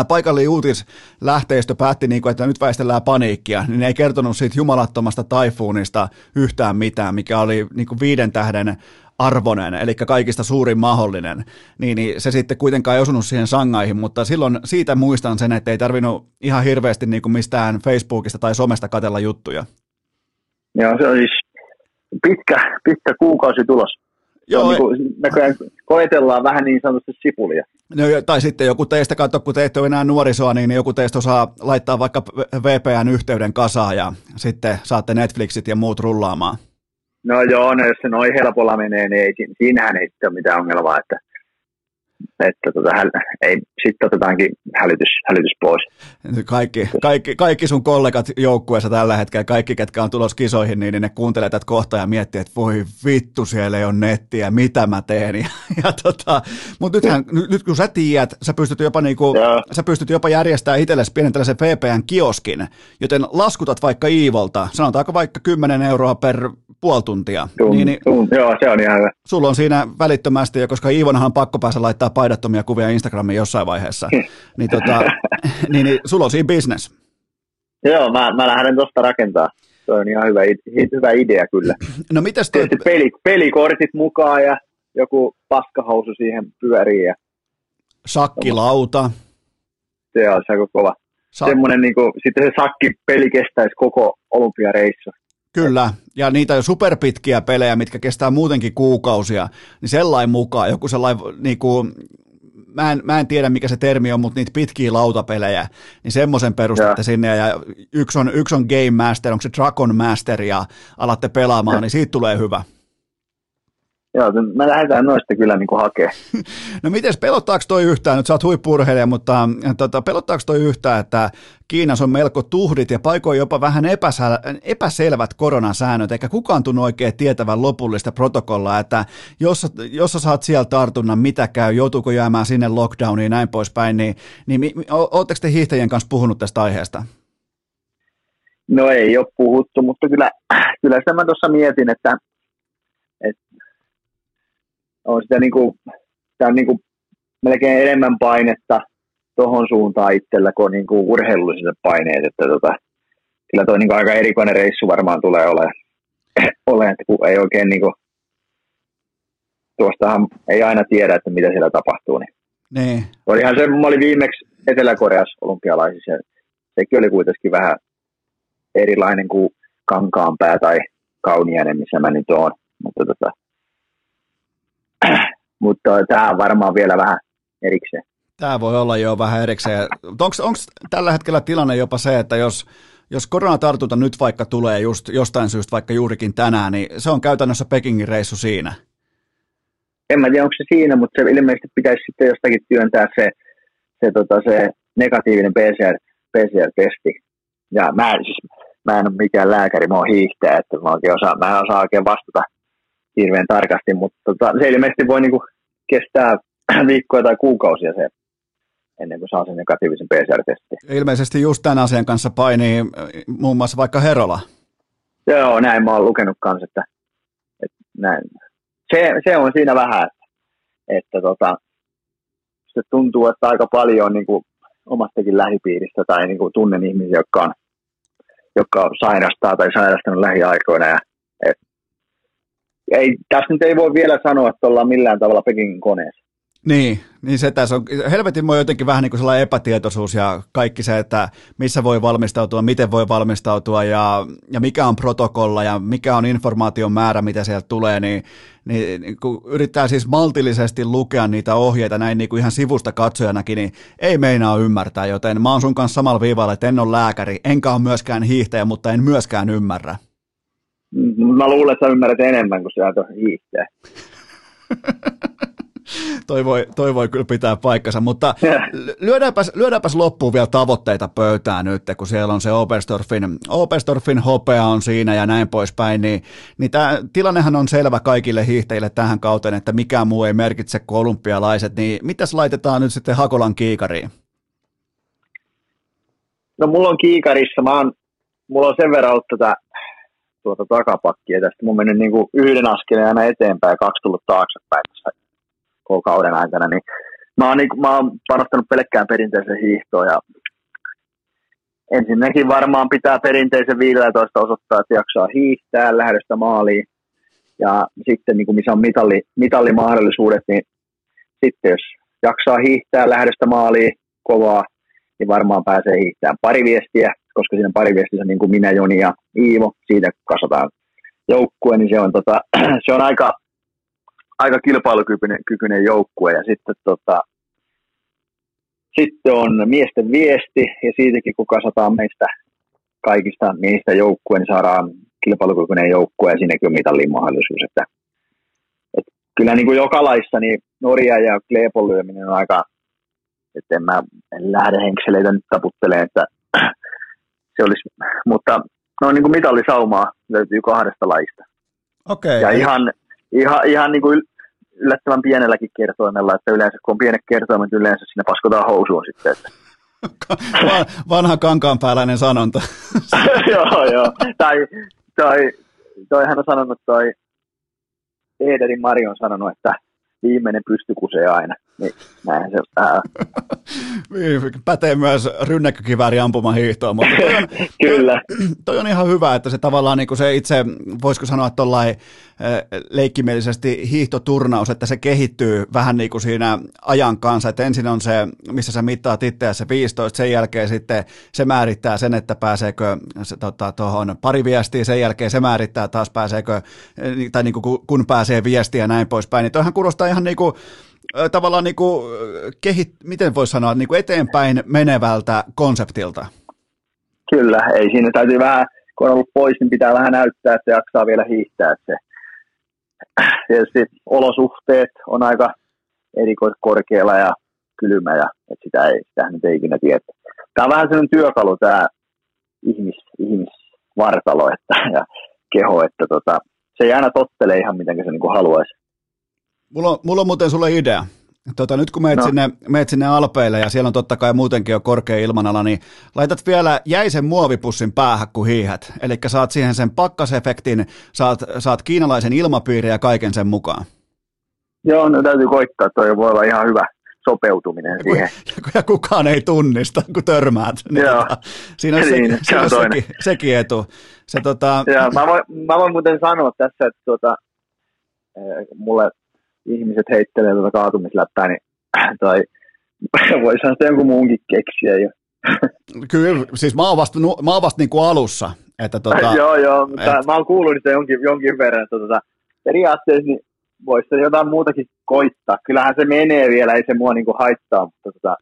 paikallinen uutislähteistö päätti, niin että nyt väistellään paniikkia, niin ne ei kertonut siitä jumalattomasta taifuunista yhtään mitään, mikä oli niin viiden tähden arvonen, eli kaikista suurin mahdollinen, niin, niin se sitten kuitenkaan ei osunut siihen sangaihin, mutta silloin siitä muistan sen, että ei tarvinnut ihan hirveästi mistään Facebookista tai somesta katella juttuja. Joo, se on siis pitkä, pitkä kuukausi tulos. Joo, niin kuin, näköjään koetellaan vähän niin sanotusti sipulia. No, tai sitten joku teistä, katso, kun te ette ole enää nuorisoa, niin joku teistä osaa laittaa vaikka VPN-yhteyden kasaan ja sitten saatte Netflixit ja muut rullaamaan. No joo, no jos se noin helpolla menee, niin ei, siinähän ei ole mitään ongelmaa, että että tota, ei, sitten otetaankin hälytys, hälytys pois. Kaikki, kaikki, kaikki sun kollegat joukkueessa tällä hetkellä, kaikki ketkä on tulossa kisoihin, niin, niin ne kuuntelee tätä kohtaa ja miettii, että voi vittu, siellä ei ole nettiä, mitä mä teen. *laughs* Ja, ja tota, mutta nythän, nyt kun sä tiedät, sä pystyt jopa, niinku, sä pystyt jopa järjestämään itsellesi pienen tällaisen VPN-kioskin, joten laskutat vaikka Iivolta, sanotaanko vaikka 10 euroa per puoli tuntia. Tunt, niin, niin, tunt, joo, se on ihan hyvä. Sulla on siinä välittömästi, koska Iivonhan on pakko päästä laittaa paidattomia kuvia Instagramiin jossain vaiheessa, niin, tota, *laughs* niin, niin sulla on siinä business. Joo, mä, mä lähden tuosta rakentaa. Se on ihan hyvä, hyvä idea kyllä. No mitäs toi... Peli, pelikortit mukaan ja joku paskahousu siihen pyöriin. Ja... Sakkilauta. Se on se kova. Sak... Semmoinen, niin kuin, sitten se sakkipeli kestäisi koko olympiareissu. Kyllä, ja niitä superpitkiä pelejä, mitkä kestää muutenkin kuukausia, niin sellainen mukaan, joku sellainen, niin kuin, mä, en, mä en tiedä mikä se termi on, mutta niitä pitkiä lautapelejä, niin semmoisen perustatte ja. sinne, ja yksi on, yksi on Game Master, onko se Dragon Master, ja alatte pelaamaan, ja. niin siitä tulee hyvä. Joo, me lähdetään noista kyllä niin hakea. *laughs* No miten pelottaako toi yhtään, nyt sä oot huippurheilija, mutta tota, pelottaako toi yhtään, että Kiinassa on melko tuhdit ja paikoin jopa vähän epäsel- epäselvät koronasäännöt, eikä kukaan tunnu oikein tietävän lopullista protokollaa, että jos, jos sä saat sieltä tartunnan, mitä käy, joutuuko jäämään sinne lockdowniin ja näin poispäin, niin, niin ootteko te hiihtäjien kanssa puhunut tästä aiheesta? No ei ole puhuttu, mutta kyllä, kyllä sitä mä tuossa mietin, että on sitä niin kuin, sitä on niin kuin melkein enemmän painetta tuohon suuntaan itsellä kuin, niin kuin urheilulliset paineet, että tota, kyllä tuo niin kuin aika erikoinen reissu varmaan tulee olemaan, *clears throat* ole, että kun ei oikein niin kuin, tuostahan ei aina tiedä, että mitä siellä tapahtuu. Niin. Nee. Olihan se, mä olin viimeksi Etelä-Koreassa olympialaisissa, ja sekin oli kuitenkin vähän erilainen kuin Kankaanpää tai Kauniainen, missä mä nyt oon. Mutta tota, mutta tämä on varmaan vielä vähän erikseen. Tämä voi olla jo vähän erikseen. Onko tällä hetkellä tilanne jopa se, että jos, jos koronatartunta nyt vaikka tulee just jostain syystä vaikka juurikin tänään, niin se on käytännössä Pekingin reissu siinä? En mä tiedä, onko se siinä, mutta se ilmeisesti pitäisi sitten jostakin työntää se, se, tota, se negatiivinen PCR, PCR-testi. Ja mä, siis, mä en ole mikään lääkäri, mä oon hiihtäjä, että mä, oikein osaa, mä en osaa oikein vastata hirveän tarkasti, mutta tota, se ilmeisesti voi niinku kestää *clears throat* viikkoja tai kuukausia se ennen kuin saa sen negatiivisen PCR-testin. Ilmeisesti just tämän asian kanssa painii äh, muun muassa vaikka Herola. Joo, näin mä oon lukenut kanssa, että, että näin. Se, se, on siinä vähän, että, että tota, se tuntuu, että aika paljon niin kuin omastakin lähipiiristä tai niin kuin tunnen ihmisiä, jotka, on, jotka sairastaa tai sairastanut lähiaikoina. Ja, ei, tässä nyt ei voi vielä sanoa, että ollaan millään tavalla Pekingin koneessa. Niin, niin se tässä on, helvetin voi jotenkin vähän niin kuin sellainen epätietoisuus ja kaikki se, että missä voi valmistautua, miten voi valmistautua ja, ja mikä on protokolla ja mikä on informaation määrä, mitä sieltä tulee, niin, niin, niin kun yrittää siis maltillisesti lukea niitä ohjeita näin niin kuin ihan sivusta katsojanakin, niin ei meinaa ymmärtää, joten mä oon sun kanssa samalla viivalla, että en ole lääkäri, enkä ole myöskään hiihtäjä, mutta en myöskään ymmärrä. Mä luulen, että sä ymmärrät enemmän kuin sä hiihtäjä. *laughs* toi, voi, toi voi kyllä pitää paikkansa, mutta *laughs* lyödäänpäs, lyödäänpäs loppuun vielä tavoitteita pöytään nyt, kun siellä on se Oberstdorfin, Oberstdorfin hopea on siinä ja näin poispäin, niin, niin tämä tilannehan on selvä kaikille hiihtäjille tähän kauteen, että mikään muu ei merkitse kuin olympialaiset, niin mitäs laitetaan nyt sitten Hakolan kiikariin? No mulla on kiikarissa, mä oon, mulla on sen verran ollut tätä tuota takapakkia tästä. Mun mennyt niin kuin yhden askeleen aina eteenpäin ja kaksi tullut taaksepäin tässä koko kauden aikana, niin mä oon, niin, mä oon panostanut pelkkään perinteiseen hiihtoon ja ensinnäkin varmaan pitää perinteisen 15 osoittaa, että jaksaa hiihtää lähdöstä maaliin. Ja sitten niin kuin missä on mitalli, mitallimahdollisuudet, niin sitten jos jaksaa hiihtää lähdöstä maaliin kovaa, niin varmaan pääsee hiihtämään pari viestiä, koska siinä pari viestissä niin kuin minä, Joni ja Iivo, siitä kasataan joukkue, niin se on, tota, *clears throat* se on aika, aika kilpailukykyinen kykyinen joukkue ja sitten, tota, sitten on miesten viesti ja siitäkin kun kasataan meistä kaikista niistä joukkueen, niin saadaan kilpailukykyinen joukkue ja siinäkin on mitallin mahdollisuus. Että, että kyllä niin kuin joka laissa niin Norja ja Kleepon lyöminen on aika, että en mä en lähde henkseleitä nyt taputtelemaan, että se olisi, mutta no niin kuin mitallisaumaa löytyy kahdesta laista. Okay. Ja ihan, ihan, ihan niin kuin yllättävän pienelläkin kertoimella, että yleensä kun on pienet kertoimet, yleensä sinne paskotaan housuun sitten. Että. *laughs* Vanha kankaanpääläinen sanonta. *laughs* joo, joo. Tai toi, toihan on sanonut toi Ederin Mari on sanonut, että viimeinen pysty kusee aina. Niin, näin se. Pätee myös rynnäkkökivääri ampumahiihtoon, mutta toi on, *laughs* Kyllä. Toi, on ihan hyvä, että se tavallaan niin kuin se itse, voisiko sanoa tuollain leikkimielisesti hiihtoturnaus, että se kehittyy vähän niin kuin siinä ajan kanssa, että ensin on se, missä sä mittaat itseä se 15, sen jälkeen sitten se määrittää sen, että pääseekö se, tota, tuohon pari viestiä, sen jälkeen se määrittää taas pääseekö, tai niin kuin kun pääsee viestiä ja näin poispäin, niin toihan kuulostaa ihan niin kuin tavallaan niin kuin kehit, miten voisi sanoa, niin kuin eteenpäin menevältä konseptilta. Kyllä, ei siinä täytyy vähän, kun on ollut pois, niin pitää vähän näyttää, että jaksaa vielä hiihtää. Se, tietysti olosuhteet on aika erikoiskorkealla ja kylmä, ja että sitä ei, sitä nyt ei ikinä tiedä. Tämä on vähän sellainen työkalu, tämä ihmis, ihmisvartalo että, ja keho, että tota, se ei aina tottele ihan miten se niin kuin haluaisi. Mulla on, mulla on muuten sulle idea. Tota, nyt kun meet, no. sinne, meet sinne Alpeille ja siellä on totta kai muutenkin jo korkea ilmanala, niin laitat vielä jäisen muovipussin päähän, kun hiihät. Eli saat siihen sen pakkasefektin, saat, saat kiinalaisen ilmapiirin ja kaiken sen mukaan. Joo, no täytyy koittaa, toi voi olla ihan hyvä sopeutuminen ja siihen. *laughs* Ja kukaan ei tunnista, kun törmäät. Niin Joo. Tota, siinä on, Niin, se, se siinä on sekin, sekin etu. Se, tota, Joo, mä, voin, mä voin muuten sanoa tässä, että tuota, mulle ihmiset heittelee tuota kaatumisläppää, niin *clears throat* toi, *clears throat* voisihan sitä jonkun muunkin keksiä jo. *laughs* kyllä, siis mä oon vasta, mä oon vasta niin kuin alussa. Että tota, *laughs* joo, joo, mutta et- mä oon kuullut sitä jonkin, jonkin verran, että tota, periaatteessa niin voisi jotain muutakin koittaa. Kyllähän se menee vielä, ei se mua niinku haittaa, mutta tota,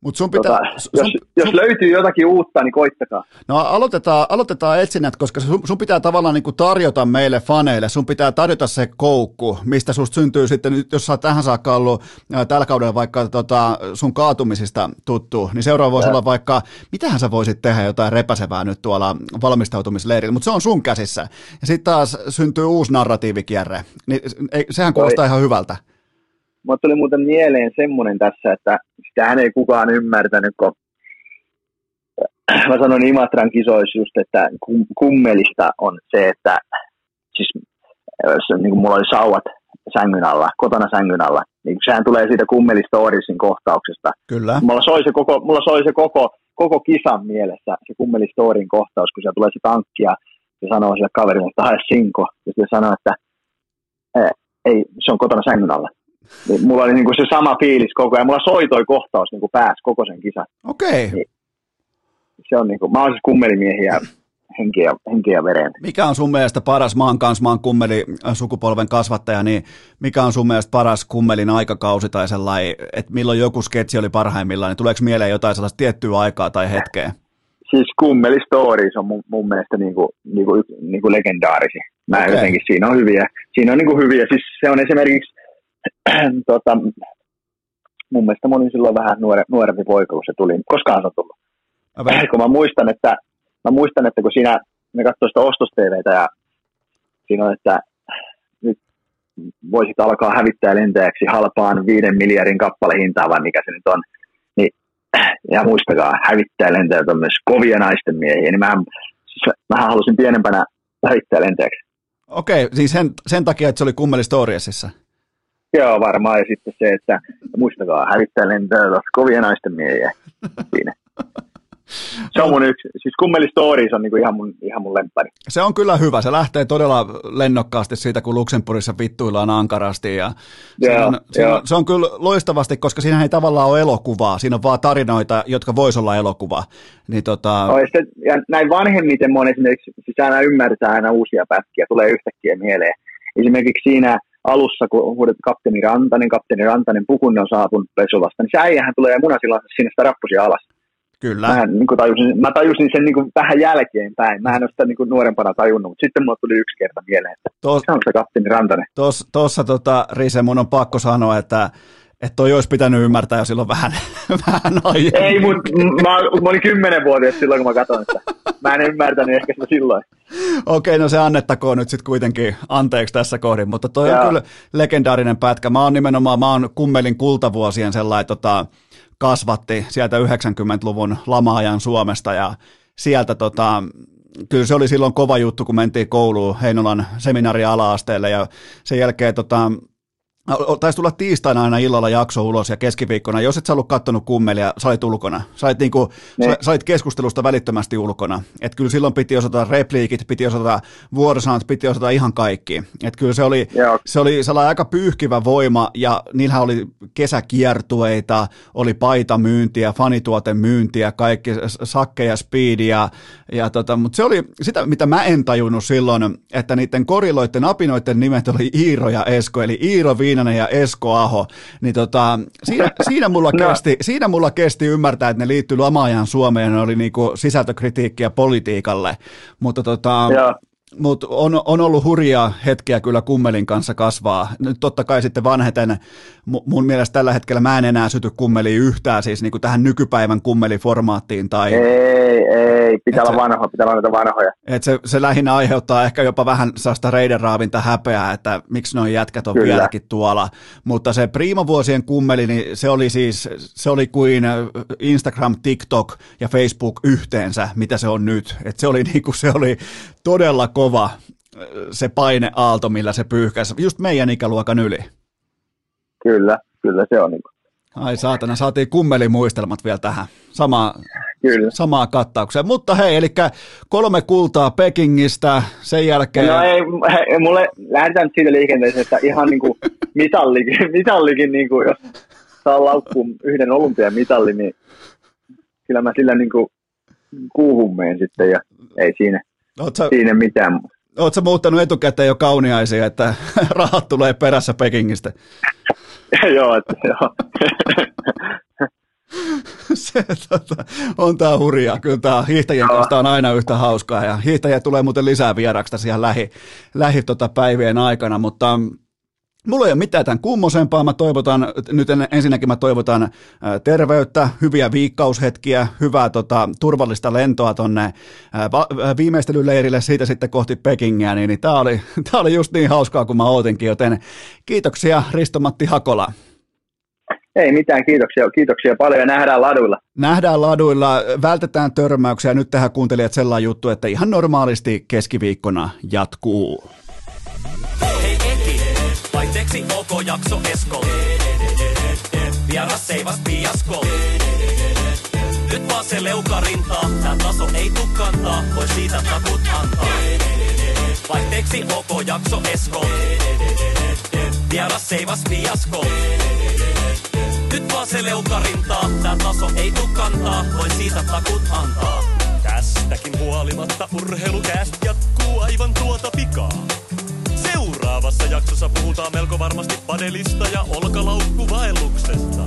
Mut sun pitää, tota, sun, jos, jos löytyy jotakin uutta, niin koittakaa. No aloitetaan, aloitetaan etsinnät, koska sun, sun pitää tavallaan niin kuin tarjota meille faneille, sun pitää tarjota se koukku, mistä susta syntyy sitten, nyt jos sä tähän saakka ollut ää, tällä kaudella vaikka tota, sun kaatumisista tuttu, niin seuraava voisi olla vaikka, mitähän sä voisit tehdä jotain repäsevää nyt tuolla valmistautumisleirillä, mutta se on sun käsissä. Ja sitten taas syntyy uusi narratiivikierre, niin ei, sehän kuulostaa ihan hyvältä. Mutta tuli muuten mieleen semmoinen tässä, että sitähän ei kukaan ymmärtänyt, kun *clears throat* mä sanoin Imatran kisoissa just, että kummelista on se, että siis niin kuin mulla oli sauvat sängyn alla, kotona sängyn alla, niin sehän tulee siitä kummelistorisin kohtauksesta. Kyllä. Mulla soi se koko, mulla soi se koko, koko kisan mielessä, se kummelistorin kohtaus, kun se tulee se tankki ja se sanoo sille kaverille, että hae sinko, ja se sanoo, että ei, se on kotona sängyn alla. Niin mulla oli niinku se sama fiilis koko ajan. Mulla soitoi kohtaus niinku pääs koko sen kisan. Okei. Okay. Niin, se on niinku, mä oon siis kummelimiehiä henki ja veren. Mikä on sun mielestä paras, oon kanssa, oon kummeli sukupolven kasvattaja, niin mikä on sun mielestä paras kummelin aikakausi tai sellainen, että milloin joku sketsi oli parhaimmillaan, niin tuleeko mieleen jotain sellaista tiettyä aikaa tai hetkeä? Siis kummeli stories on mun, mun mielestä niinku, niinku, niinku legendaarisi. Mä okay. jotenkin, siinä on hyviä, siinä on niinku hyviä, siis se on esimerkiksi *clears throat* tota, mun mielestä mä olin silloin vähän nuore, nuorempi poika, kun se tuli. Koskaan se on tullut. Okay. Kun mä muistan, että, mä muistan, että kun siinä me katsoin sitä ostos ja siinä on, että nyt voisit alkaa hävittää lentäjäksi halpaan viiden miljardin kappalehintaa, vai mikä se nyt on. Niin, *clears throat* ja muistakaa, hävittää lentäjät on myös kovia naisten miehiä. Niin mä, siis, mähän halusin pienempänä hävittää lentäjäksi. Okei, siis sen, sen takia, että se oli kummeli Storiesissa. Joo, varmaan. Ja sitten se, että muistakaa, hävittää lentää kovia naisten miehiä siinä. Se on mun yksi, siis Kummeli Stories on niinku ihan, mun, ihan mun lemppari. Se on kyllä hyvä, se lähtee todella lennokkaasti siitä, kun Luxemburgissa vittuillaan ankarasti ja yeah, on, yeah. on, se on kyllä loistavasti, koska siinä ei tavallaan ole elokuvaa, siinä on vaan tarinoita, jotka vois olla elokuva. Niin tota... no, ja, sitten, ja näin vanhemmiten mun esimerkiksi, siis aina ymmärtää aina uusia pätkiä, tulee yhtäkkiä mieleen. Esimerkiksi siinä alussa, kun huudet kapteeni Rantanen, kapteeni Rantanen, pukunne on saapunut Pesolasta, niin se äijähän tulee munasillansa sinne sitä rappusia alas. Kyllä. Mä, niin kuin tajusin, mä tajusin sen niin kuin vähän jälkeenpäin. Mä en ole sitä niin kuin nuorempana tajunnut, mutta sitten mulle tuli yksi kerta mieleen, että Tos, se on se kapteeni Rantanen. Tuossa tota, Rise, mun on pakko sanoa, että että toi olisi pitänyt ymmärtää jo silloin vähän, *laughs* vähän aiemmin. Ei, mutta mä, mä olin kymmenenvuotias silloin, kun mä katsoin sitä. Mä en ymmärtänyt ehkä sitä silloin. Okei, okay, no se annettakoon nyt sitten kuitenkin anteeksi tässä kohdin, mutta toi Jaa. on kyllä legendaarinen pätkä. Mä oon nimenomaan, mä oon kummelin kultavuosien sellainen tota, kasvatti sieltä 90-luvun lama-ajan Suomesta ja sieltä tota, kyllä se oli silloin kova juttu, kun mentiin kouluun Heinolan seminaari ala-asteelle ja sen jälkeen tota, taisi tulla tiistaina aina illalla jakso ulos ja keskiviikkona, jos et sä ollut kattonut kummelia, sä olit ulkona. Sä olit, niinku, sä, sä olit keskustelusta välittömästi ulkona. Et kyllä silloin piti osata repliikit, piti osata vuorosanat, piti osata ihan kaikki. Et kyllä se oli, se oli sellainen aika pyyhkivä voima ja niillähän oli kesäkiertueita, oli paitamyyntiä, fanituotemyyntiä, kaikki sakkeja, speedia. Ja tota, mutta se oli sitä, mitä mä en tajunnut silloin, että niiden koriloiden, apinoiden nimet oli Iiro ja Esko, eli Iiro Viina Viinanen ja Esko Aho, niin tota, siinä, *laughs* siinä, mulla no. kesti, siinä mulla kesti ymmärtää, että ne liittyy lama Suomeen, ne oli niinku sisältökritiikkiä politiikalle, mutta tota, mutta on, on ollut hurjaa hetkiä kyllä kummelin kanssa kasvaa. Nyt totta kai sitten vanheten, mun mielestä tällä hetkellä mä en enää syty kummeli yhtään, siis niin kuin tähän nykypäivän kummeliformaattiin. Tai, ei, ei, pitää olla se, vanhoja, pitää olla vanhoja. Et se, se lähinnä aiheuttaa ehkä jopa vähän sellaista reidenraavinta häpeää, että miksi noin jätkät on kyllä. vieläkin tuolla. Mutta se priimavuosien kummeli, niin se oli siis, se oli kuin Instagram, TikTok ja Facebook yhteensä, mitä se on nyt. Et se oli niin kuin se oli todella kova se paineaalto, millä se pyyhkäsi just meidän ikäluokan yli. Kyllä, kyllä se on. Ai saatana, saatiin kummelimuistelmat vielä tähän. Sama, Kyllä. Samaa kattaukseen. Mutta hei, eli kolme kultaa Pekingistä, sen jälkeen... No ei, hei, mulle lähdetään siitä liikenteeseen, että ihan niin kuin *laughs* mitallikin, mitallikin niin kuin, jos saa laukkuun yhden olympiamitalli, niin kyllä mä sillä niin kuin kuuhun meen sitten ja ei siinä. Oot sä, Siinä mitään. Oletko muuttanut etukäteen jo kauniaisia, että *laughs* rahat tulee perässä Pekingistä? *laughs* joo, että, joo. *laughs* se tota, on tämä hurjaa. Kyllä tämä hiihtäjien kanssa on aina yhtä hauskaa ja hiihtäjiä tulee muuten lisää vieraksi tässä ihan lähi, lähi tota päivien aikana, mutta Mulla ei ole mitään tämän kummosempaa. Mä toivotan, nyt ensinnäkin mä toivotan terveyttä, hyviä viikkaushetkiä, hyvää tota, turvallista lentoa tonne viimeistelyleirille, siitä sitten kohti Pekingiä, niin, niin tämä oli, *laughs* tää oli just niin hauskaa kuin mä ootinkin, joten kiitoksia Risto-Matti Hakola. Ei mitään, kiitoksia, kiitoksia paljon ja nähdään laduilla. Nähdään laduilla, vältetään törmäyksiä. Nyt tähän kuuntelijat sellainen juttu, että ihan normaalisti keskiviikkona jatkuu. Vaihteeksi OK jakso Esko. Vieras seivas piasko. Nyt vaan se leukarintaa, tää taso ei tuu kantaa, voi siitä takut antaa. Vaihteeksi OK jakso Esko. Vieras seivas piasko. Nyt vaan se leukarintaa, tää taso ei tuu kantaa, voi siitä takut antaa. Tästäkin huolimatta urheilukääst jatkuu aivan tuota pikaa. Seuraavassa jaksossa puhutaan melko varmasti padelista ja olkalaukkuvaelluksesta.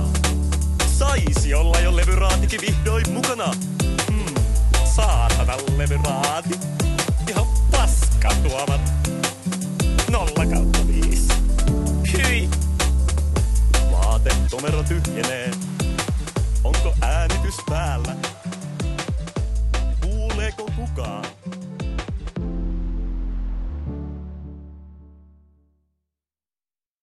Saisi olla jo levyraatikin vihdoin mukana. Hmm, saatana levyraati. Ihan paska tuomat. Nolla kautta viisi. Hyi. Vaatetomero tyhjenee. Onko äänitys päällä? Kuuleeko kukaan?